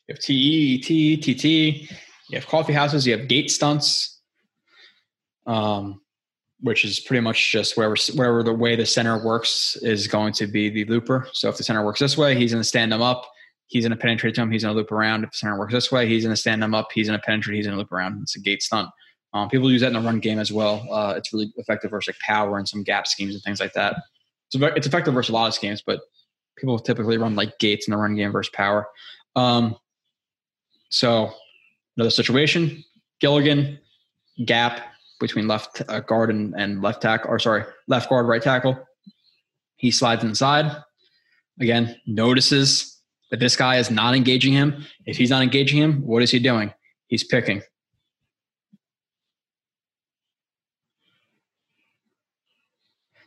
B: You have TE. You have coffee houses, you have gate stunts, um, which is pretty much just wherever wherever the way the center works is going to be the looper. So if the center works this way, he's going to stand them up. He's going to penetrate to him. He's going to loop around. If the center works this way, he's going to stand them up. He's going to penetrate. He's going to loop around. It's a gate stunt. Um, people use that in the run game as well. Uh, it's really effective versus like power and some gap schemes and things like that. So it's effective versus a lot of schemes, but people typically run like gates in the run game versus power. Um, so Another situation, Gilligan, gap between left uh, guard and, and left tackle, or sorry, left guard, right tackle. He slides inside. Again, notices that this guy is not engaging him. If he's not engaging him, what is he doing? He's picking.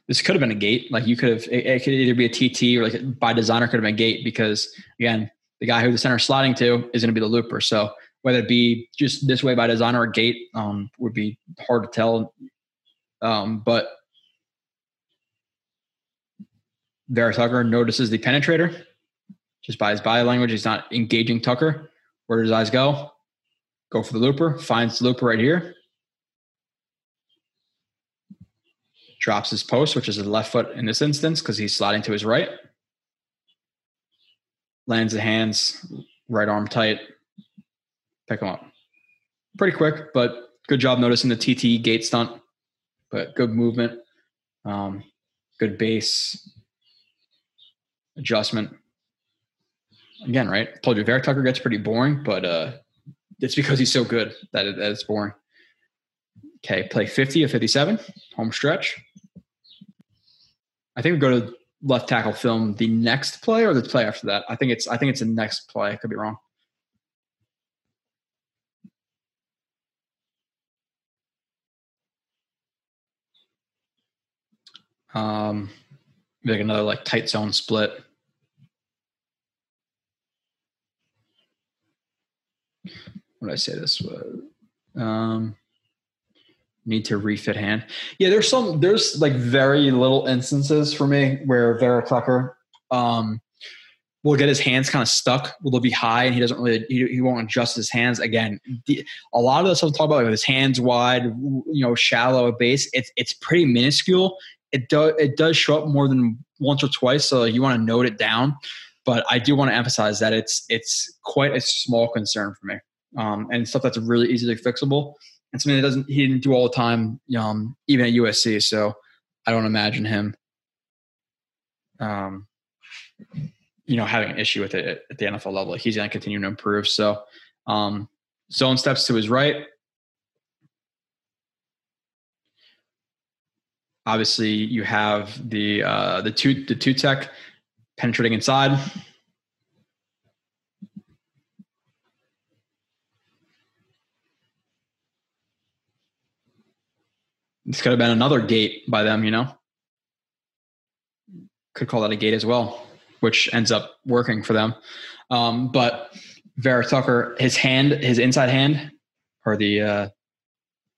B: This could have been a gate. Like you could have, it, it could either be a TT or like by designer could have been a gate because again, the guy who the center is sliding to is going to be the looper. So whether it be just this way by design or gate um, would be hard to tell. Um, but Vera Tucker notices the penetrator just by his body language. He's not engaging Tucker. Where does his eyes go? Go for the looper, finds the looper right here. Drops his post, which is his left foot in this instance because he's sliding to his right. Lands the hands, right arm tight, pick him up. Pretty quick, but good job noticing the TT gate stunt. But good movement, um, good base adjustment. Again, right? Told you, Vera Tucker gets pretty boring, but uh, it's because he's so good that, it, that it's boring. Okay, play 50 of 57, home stretch. I think we go to left tackle film the next play or the play after that. I think it's I think it's the next play. I could be wrong. Um, like another like tight zone split. Did I say this? Um, need to refit hand. Yeah, there's some there's like very little instances for me where Vera Tucker um will get his hands kind of stuck. Will be high and he doesn't really he, he won't adjust his hands again. The, a lot of the stuff talk about like his hands wide, you know, shallow base. It's it's pretty minuscule. It does it does show up more than once or twice, so you want to note it down. But I do want to emphasize that it's it's quite a small concern for me, um, and stuff that's really easily fixable and something that doesn't he didn't do all the time, um, even at USC. So I don't imagine him, um, you know, having an issue with it at the NFL level. He's going to continue to improve. So um, zone steps to his right. Obviously, you have the uh, the two the two tech penetrating inside. This could have been another gate by them, you know. Could call that a gate as well, which ends up working for them. Um, but Vera Tucker, his hand, his inside hand, or the uh,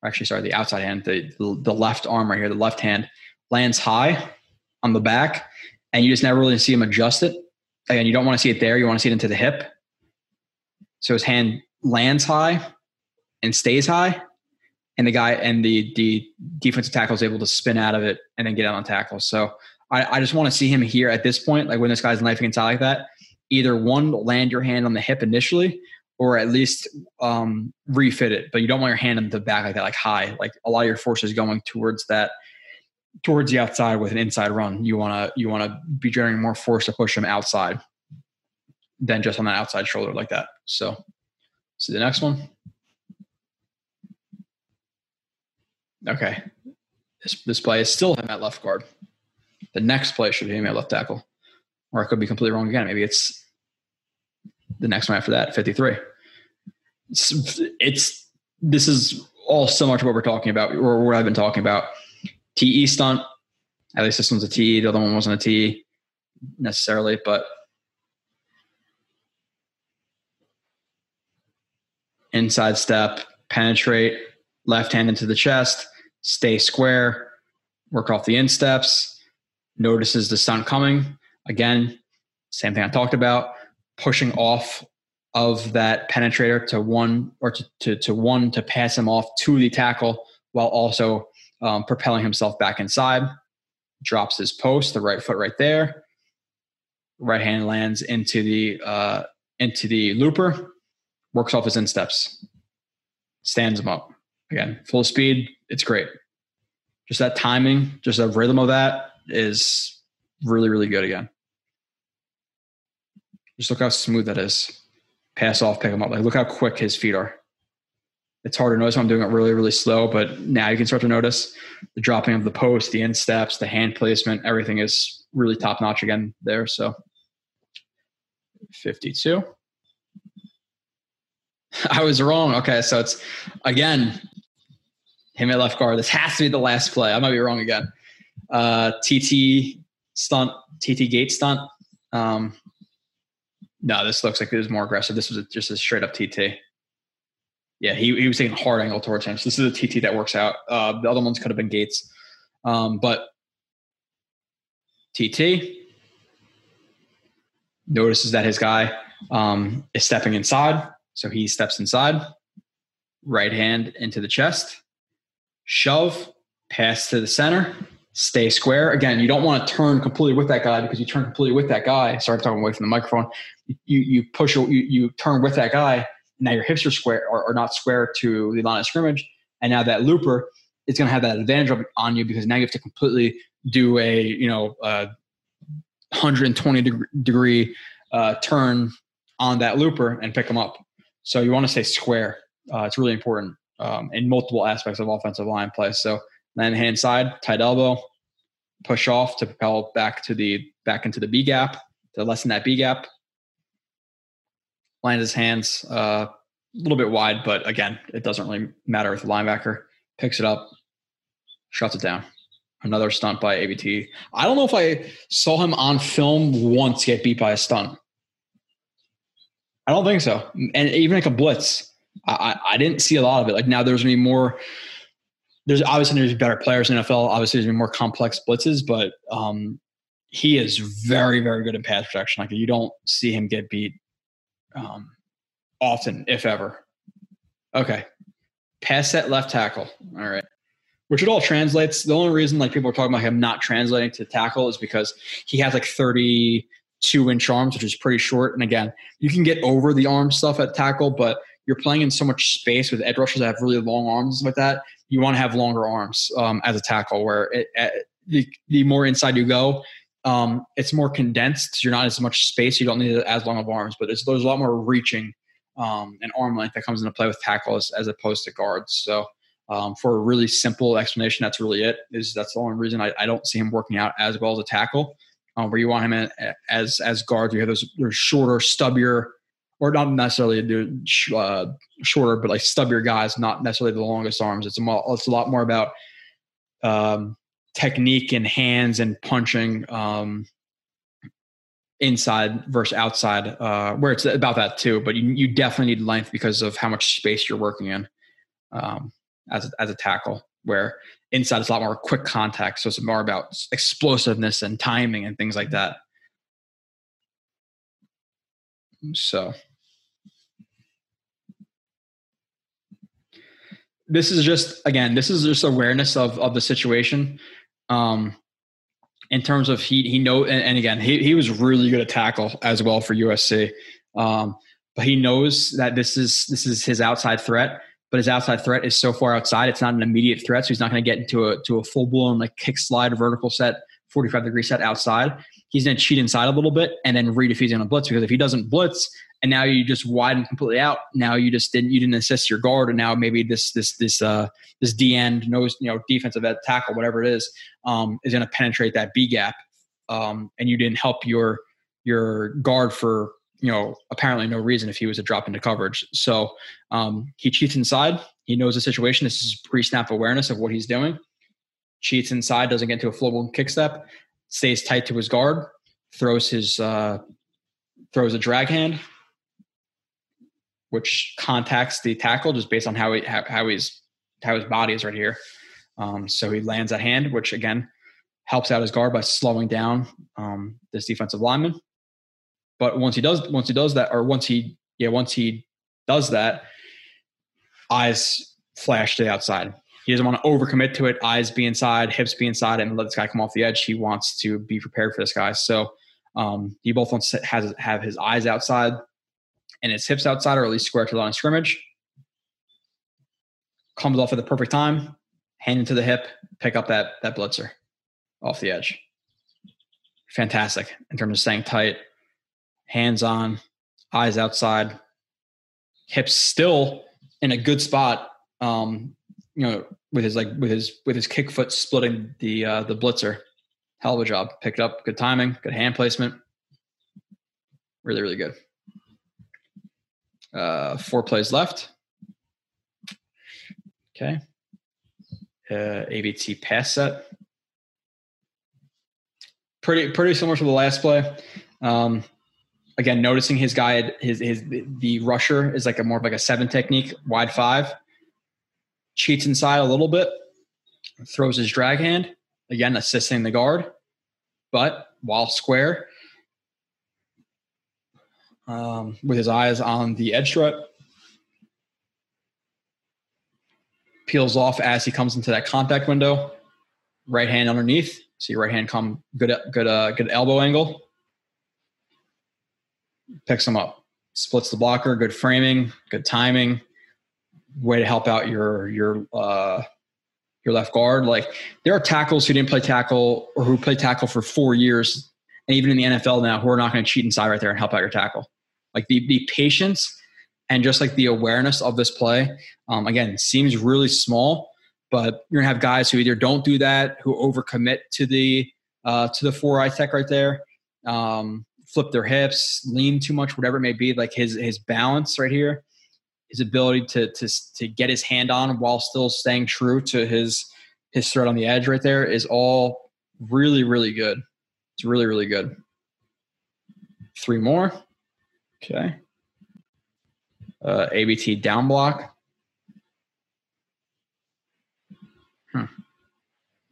B: actually sorry, the outside hand, the the left arm right here, the left hand lands high on the back, and you just never really see him adjust it. Again, you don't want to see it there; you want to see it into the hip. So his hand lands high and stays high, and the guy and the the defensive tackle is able to spin out of it and then get out on tackle. So I, I just want to see him here at this point, like when this guy's knifing inside like that. Either one, land your hand on the hip initially, or at least um, refit it. But you don't want your hand in the back like that, like high. Like a lot of your force is going towards that, towards the outside with an inside run. You want to you want to be generating more force to push him outside than just on that outside shoulder like that. So, see the next one. Okay. This, this play is still him at left guard. The next play should be him at left tackle. Or I could be completely wrong again. Maybe it's the next one after that, 53. It's, it's this is all similar to what we're talking about, or what I've been talking about. TE stunt. At least this one's a TE. The other one wasn't a TE necessarily, but inside step, penetrate, left hand into the chest, stay square, work off the insteps, notices the stunt coming. Again, same thing I talked about, pushing off of that penetrator to one or to, to, to one to pass him off to the tackle while also um, propelling himself back inside. Drops his post, the right foot right there. Right hand lands into the uh, into the looper, works off his insteps, stands him up. Again, full speed, it's great. Just that timing, just a rhythm of that is really, really good again. Just look how smooth that is. Pass off, pick him up. Like look how quick his feet are. It's hard to notice when I'm doing it really, really slow, but now you can start to notice the dropping of the post, the insteps, the hand placement, everything is really top notch again there. So 52. I was wrong. Okay, so it's again him at left guard. This has to be the last play. I might be wrong again. Uh, TT stunt, TT gate stunt. Um, no, this looks like it was more aggressive. This was a, just a straight up TT. Yeah, he, he was taking hard angle towards him. So this is a TT that works out. Uh, the other ones could have been gates. Um, but TT notices that his guy um, is stepping inside. So he steps inside, right hand into the chest shove, pass to the center, stay square. Again, you don't want to turn completely with that guy because you turn completely with that guy. Sorry, talking away from the microphone. You you push you you turn with that guy. Now your hips are square or, are not square to the line of scrimmage, and now that looper is going to have that advantage on you because now you have to completely do a you know uh, 120 degree, degree uh, turn on that looper and pick them up. So you want to stay square. Uh, it's really important um, in multiple aspects of offensive line play. So land hand side, tight elbow, push off to propel back to the back into the B gap to lessen that B gap. Land his hands uh, a little bit wide, but again, it doesn't really matter with the linebacker. Picks it up, shuts it down. Another stunt by AVT. I don't know if I saw him on film once get beat by a stunt. I don't think so. And even like a blitz, I, I didn't see a lot of it. Like now, there's gonna be more. There's obviously there's better players in NFL. Obviously, there's gonna be more complex blitzes, but um, he is very very good in pass protection. Like you don't see him get beat um, often, if ever. Okay, pass set left tackle. All right which it all translates. The only reason like people are talking about him not translating to tackle is because he has like 32 inch arms, which is pretty short. And again, you can get over the arm stuff at tackle, but you're playing in so much space with edge rushers that have really long arms like that. You want to have longer arms um, as a tackle, where it, it, the, the more inside you go, um, it's more condensed. You're not as much space. You don't need as long of arms, but there's, there's a lot more reaching um, and arm length that comes into play with tackles as opposed to guards. So um, for a really simple explanation, that's really it. Is that's the only reason I, I don't see him working out as well as a tackle. Um, where you want him in, as as guards, you have those, those shorter, stubbier, or not necessarily the uh, shorter, but like stubbier guys, not necessarily the longest arms. It's a it's a lot more about um, technique and hands and punching um, inside versus outside, uh, where it's about that too. But you, you definitely need length because of how much space you're working in. Um, as a, as a tackle, where inside is a lot more quick contact. So it's more about explosiveness and timing and things like that. So this is just again, this is just awareness of of the situation. Um, in terms of he he know and, and, again he he was really good at tackle as well for USC. Um, but he knows that this is this is his outside threat but his outside threat is so far outside, it's not an immediate threat. So he's not going to get into a to a full blown like kick slide vertical set, 45 degree set outside. He's going to cheat inside a little bit and then read if he's going to blitz because if he doesn't blitz and now you just widen completely out, now you just didn't you didn't assist your guard and now maybe this this this uh this D end nose you know defensive tackle whatever it is um is going to penetrate that B gap um and you didn't help your your guard for you know, apparently no reason if he was to drop into coverage. So um, he cheats inside. He knows the situation. This is pre-snap awareness of what he's doing. Cheats inside, doesn't get into a flow kick step, stays tight to his guard, throws his uh, throws a drag hand, which contacts the tackle just based on how he how, how he's how his body is right here. Um, so he lands that hand, which again helps out his guard by slowing down um, this defensive lineman. But once he does, once he does that, or once he, yeah, once he does that, eyes flash to the outside. He doesn't want to overcommit to it. Eyes be inside, hips be inside, and let this guy come off the edge. He wants to be prepared for this guy. So um, he both wants to has, have his eyes outside and his hips outside, or at least square to the line of scrimmage. Comes off at the perfect time, hand into the hip, pick up that that blitzer off the edge. Fantastic in terms of staying tight, hands on, eyes outside, hips still in a good spot. Um, you know, with his like with his with his kick foot splitting the uh, the blitzer. Hell of a job. Picked up good timing, good hand placement. Really, really good. Uh, four plays left. Okay. Uh, AVT pass set. Pretty pretty similar to the last play. Um, again, noticing his guy, his his the rusher is like a more of like a seven technique, wide five, cheats inside a little bit, throws his drag hand, again assisting the guard, but while square, um, with his eyes on the edge strut, peels off as he comes into that contact window. Right hand underneath, see right hand come good good uh, good elbow angle picks him up, splits the blocker, good framing, good timing, way to help out your your uh, your left guard. Like there are tackles who didn't play tackle or who play tackle for four years, and even in the NFL now, who are not going to cheat inside right there and help out your tackle. Like the the patience and just like the awareness of this play, um, again, seems really small, but you're gonna have guys who either don't do that, who overcommit to the uh, to the four eye tech right there, um, flip their hips, lean too much, whatever it may be. Like his his balance right here, his ability to to to get his hand on while still staying true to his his threat on the edge right there is all really really good. It's really really good. Three more. Okay. Uh, AVT down block. Hmm.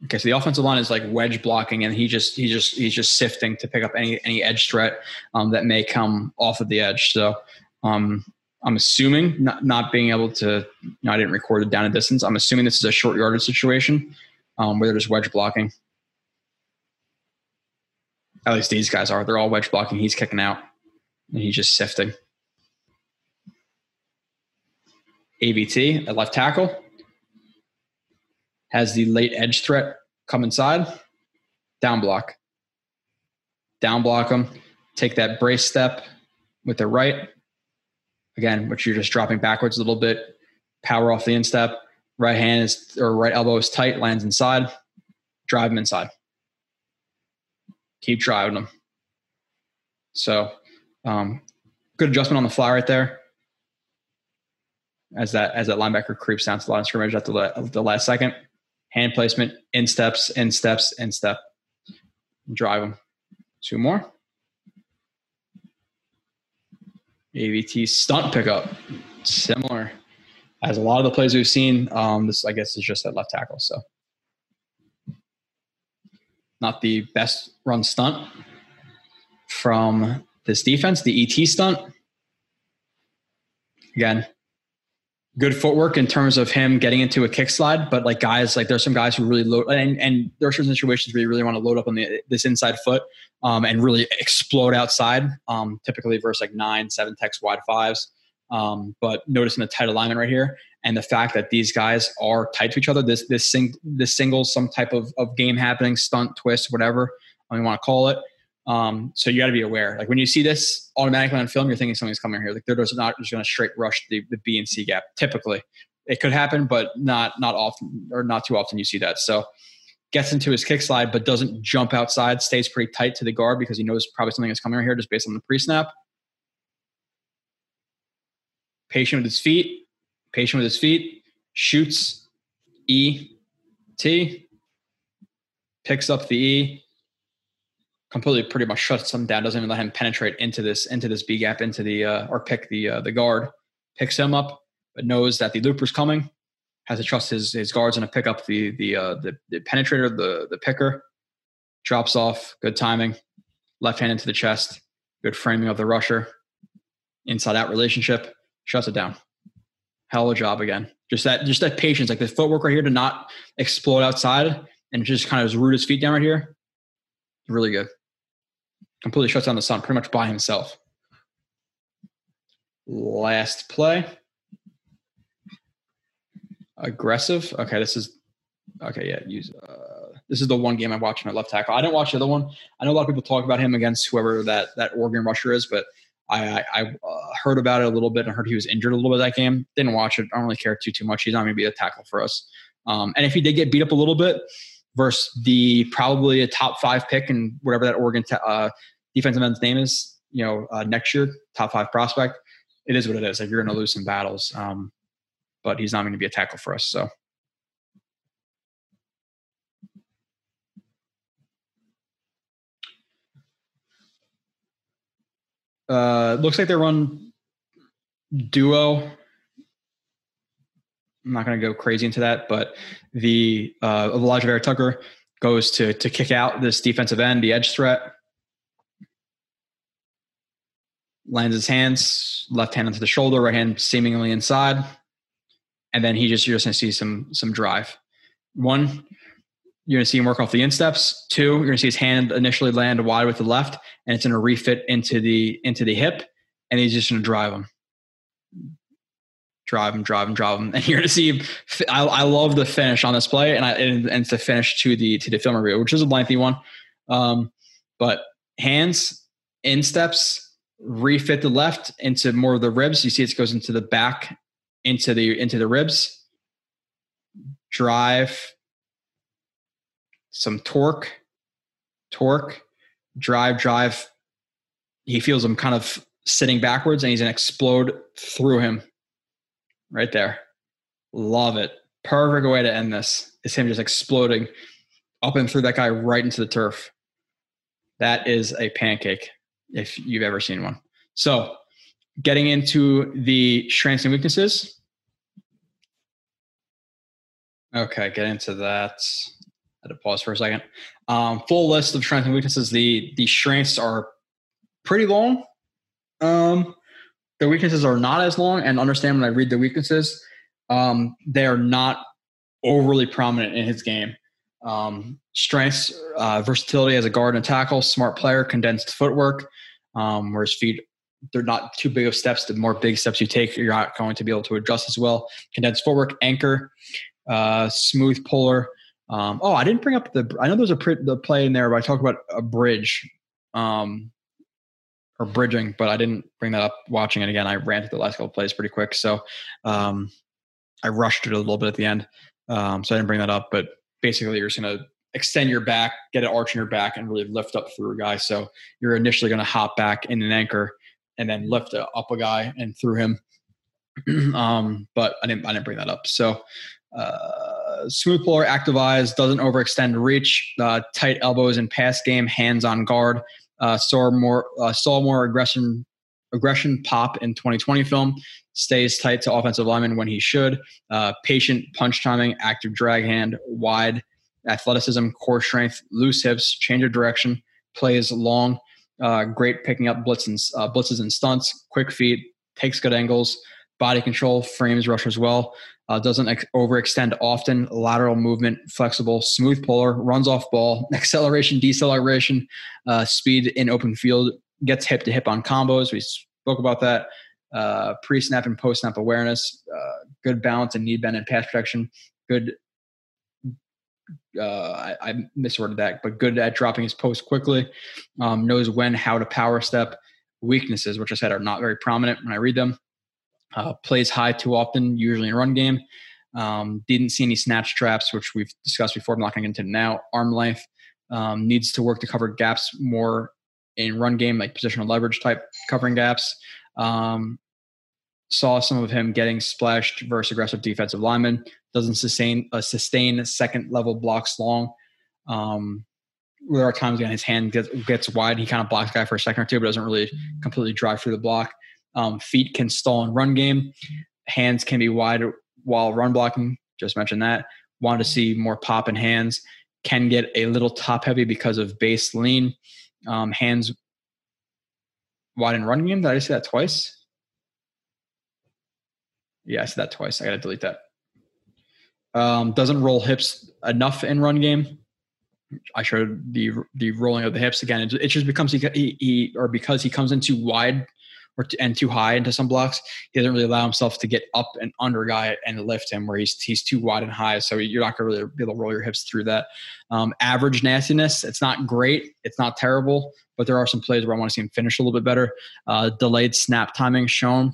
B: Okay, so the offensive line is like wedge blocking, and he just he just he's just sifting to pick up any any edge threat um, that may come off of the edge. So um, I'm assuming not not being able to. You know, I didn't record it down and distance. I'm assuming this is a short yardage situation um, where they're just wedge blocking. At least these guys are. They're all wedge blocking. He's kicking out, and he's just sifting. AVT at left tackle has the late edge threat come inside, down block, down block them, take that brace step with the right, again, which you're just dropping backwards a little bit, power off the instep, right hand is or right elbow is tight, lands inside, drive him inside. Keep driving them. So, um, good adjustment on the fly right there. As that as that linebacker creeps down to the line of scrimmage at the, the last second hand placement, in steps, in steps, in step. Drive them. Two more. AVT stunt pickup. Similar as a lot of the plays we've seen. Um, this, I guess, is just at left tackle. So, not the best run stunt from this defense. The ET stunt. Again, good footwork in terms of him getting into a kick slide, but like guys, like there's some guys who really load, and, and there are certain situations where you really want to load up on the, this inside foot um, and really explode outside, um, typically versus like nine, seven techs wide fives. Um, but noticing the tight alignment right here and the fact that these guys are tight to each other, this this sing, this single some type of, of game happening, stunt, twist, whatever you want to call it. Um, so you got to be aware. Like when you see this automatically on film, you're thinking something's coming here. Like they're just not just going to straight rush the, the B and C gap. Typically, it could happen, but not not often or not too often you see that. So gets into his kick slide, but doesn't jump outside. Stays pretty tight to the guard because he knows probably something is coming right here just based on the pre snap. Patient with his feet. Patient with his feet. Shoots. E. T. Picks up the E completely pretty much shuts him down, doesn't even let him penetrate into this into this B gap into the uh, or pick the uh, the guard, picks him up, but knows that the looper's coming, has to trust his his guards and to pick up the the uh, the, the penetrator, the the picker, drops off, good timing, left hand into the chest, good framing of the rusher, inside out relationship, shuts it down. Hell of a job again. Just that just that patience, like the footwork right here to not explode outside and just kind of root his feet down right here. Really good completely shuts down the sun pretty much by himself. Last play. Aggressive. Okay, this is okay. Yeah, use. Uh, this is the one game I'm watching at left tackle. I didn't watch the other one. I know a lot of people talk about him against whoever that that Oregon rusher is, but I I, uh, heard about it a little bit and heard he was injured a little bit that game. Didn't watch it. I don't really care too too much. He's not going to be a tackle for us. Um, and if he did get beat up a little bit, versus the probably a top five pick and whatever that Oregon uh, defensive end's name is, you know, uh, next year, top five prospect. It is what it is. Like you're going to lose some battles, um, but he's not going to be a tackle for us. So. Uh, looks like they run duo I'm not going to go crazy into that, but the uh, Alijah Vera-Tucker goes to to kick out this defensive end, the edge threat. Lands his hands, left hand into the shoulder, right hand seemingly inside, and then he just you're just going to see some some drive. One, you're going to see him work off the insteps. Two, you're going to see his hand initially land wide with the left, and it's going to refit into the into the hip, and he's just going to drive him drive him, drive him, drive him, and you're to see. I, I love the finish on this play, and I and, and the finish to the to the film review, which is a lengthy one, um, but hands in steps refit the left into more of the ribs. You see it goes into the back, into the into the ribs. Drive, some torque, torque, drive, drive. He feels him kind of sitting backwards and he's gonna explode through him. Right there. Love it. Perfect way to end this. Is him just exploding up and through that guy right into the turf. That is a pancake if you've ever seen one. So, getting into the strengths and weaknesses. Okay, get into that. I had to pause for a second. Um, full list of strengths and weaknesses. The the strengths are pretty long. Um, the weaknesses are not as long, and understand when I read the weaknesses, um, they are not overly prominent in his game. Um, strengths, uh, versatility as a guard and tackle, smart player, condensed footwork, um, where his feet they're not too big of steps. The more big steps you take, you're not going to be able to adjust as well. Condensed footwork, anchor, uh, smooth puller. Um, oh, I didn't bring up the. I know there's a the play in there, but I talked about a bridge, um, or bridging, but I didn't bring that up. Watching it again, I ran through the last couple plays pretty quick, so um, I rushed it a little bit at the end, um, so I didn't bring that up. But basically, you're just gonna extend your back, get an arch in your back, and really lift up through a guy. So you're initially going to hop back in an anchor and then lift up a guy and through him. um, but I didn't I didn't bring that up. So uh, smooth puller, active eyes, doesn't overextend reach, uh, tight elbows in pass game, hands on guard. Uh, saw more uh, saw more aggression aggression pop in 2020 film. Stays tight to offensive linemen when he should. Uh, patient punch timing, active drag hand, wide athleticism, core strength, loose hips, change of direction, plays long, uh, great picking up blitz and, uh, blitzes and stunts, quick feet, takes good angles, body control, frames rush as well. Uh, doesn't ex- overextend often, lateral movement, flexible, smooth puller, runs off ball, acceleration, deceleration, uh, speed in open field, gets hip to hip on combos. We spoke about that. Uh, pre snap and post snap awareness, uh, good balance and knee bend and pass protection, good uh, I, I, misworded that, but good at dropping his post quickly. Um, knows when, how to power step. Weaknesses, which I said are not very prominent when I read them. Uh, plays high too often, usually in run game. Um, didn't see any snatch traps, which we've discussed before. I'm not going to get into now. Arm length um, needs to work to cover gaps more in run game, like positional leverage type covering gaps. Um, saw some of him getting splashed versus aggressive defensive linemen. Doesn't sustain uh, sustain second level blocks long. Um, there are times when his hand gets, gets wide. He kind of blocks guy for a second or two, but doesn't really completely drive through the block. Um, feet can stall in run game. Hands can be wide while run blocking. Just mentioned that. Want to see more pop in hands. Can get a little top heavy because of base lean. Um, hands wide in run game. Did I say that twice? Yeah, I said that twice. I got to delete that. Um, doesn't roll hips enough in run game. I showed the the rolling of the hips again. It, just becomes he, he, or because he comes into wide or to, and too high into some blocks, he doesn't really allow himself to get up and under guy and lift him where he's he's too wide and high. So you're not going to really be able to roll your hips through that. Um, average nastiness. It's not great. It's not terrible, but there are some plays where I want to see him finish a little bit better. Uh, delayed snap timing shown.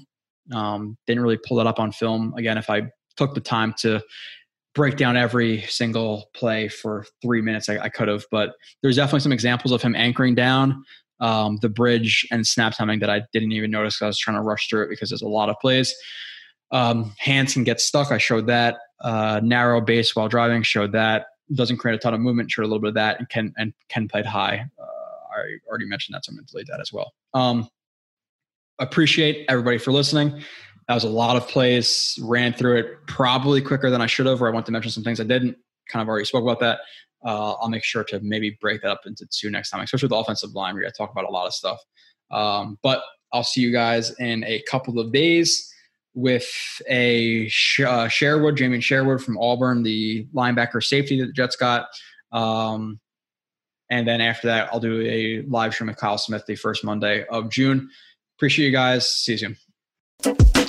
B: Um, didn't really pull that up on film. Again, if I took the time to break down every single play for three minutes, I, I could have. But there's definitely some examples of him anchoring down um, the bridge and snap timing that I didn't even notice. I was trying to rush through it because there's a lot of plays. Um, hands can get stuck. I showed that. Uh, narrow base while driving showed that. Doesn't create a ton of movement. Showed a little bit of that. And can and can played high. Uh, I already mentioned that, so I'm going to delete that as well. Um, appreciate everybody for listening. That was a lot of plays. Ran through it probably quicker than I should have, or I want to mention some things I didn't. Kind of already spoke about that. Uh, I'll make sure to maybe break that up into two next time, especially with the offensive line. We're going to talk about a lot of stuff. Um, but I'll see you guys in a couple of days with a uh, Sherwood, Jamien Sherwood from Auburn, the linebacker safety that the Jets got. Um, and then after that, I'll do a live stream with Kyle Smith the first Monday of June. Appreciate you guys. See you soon.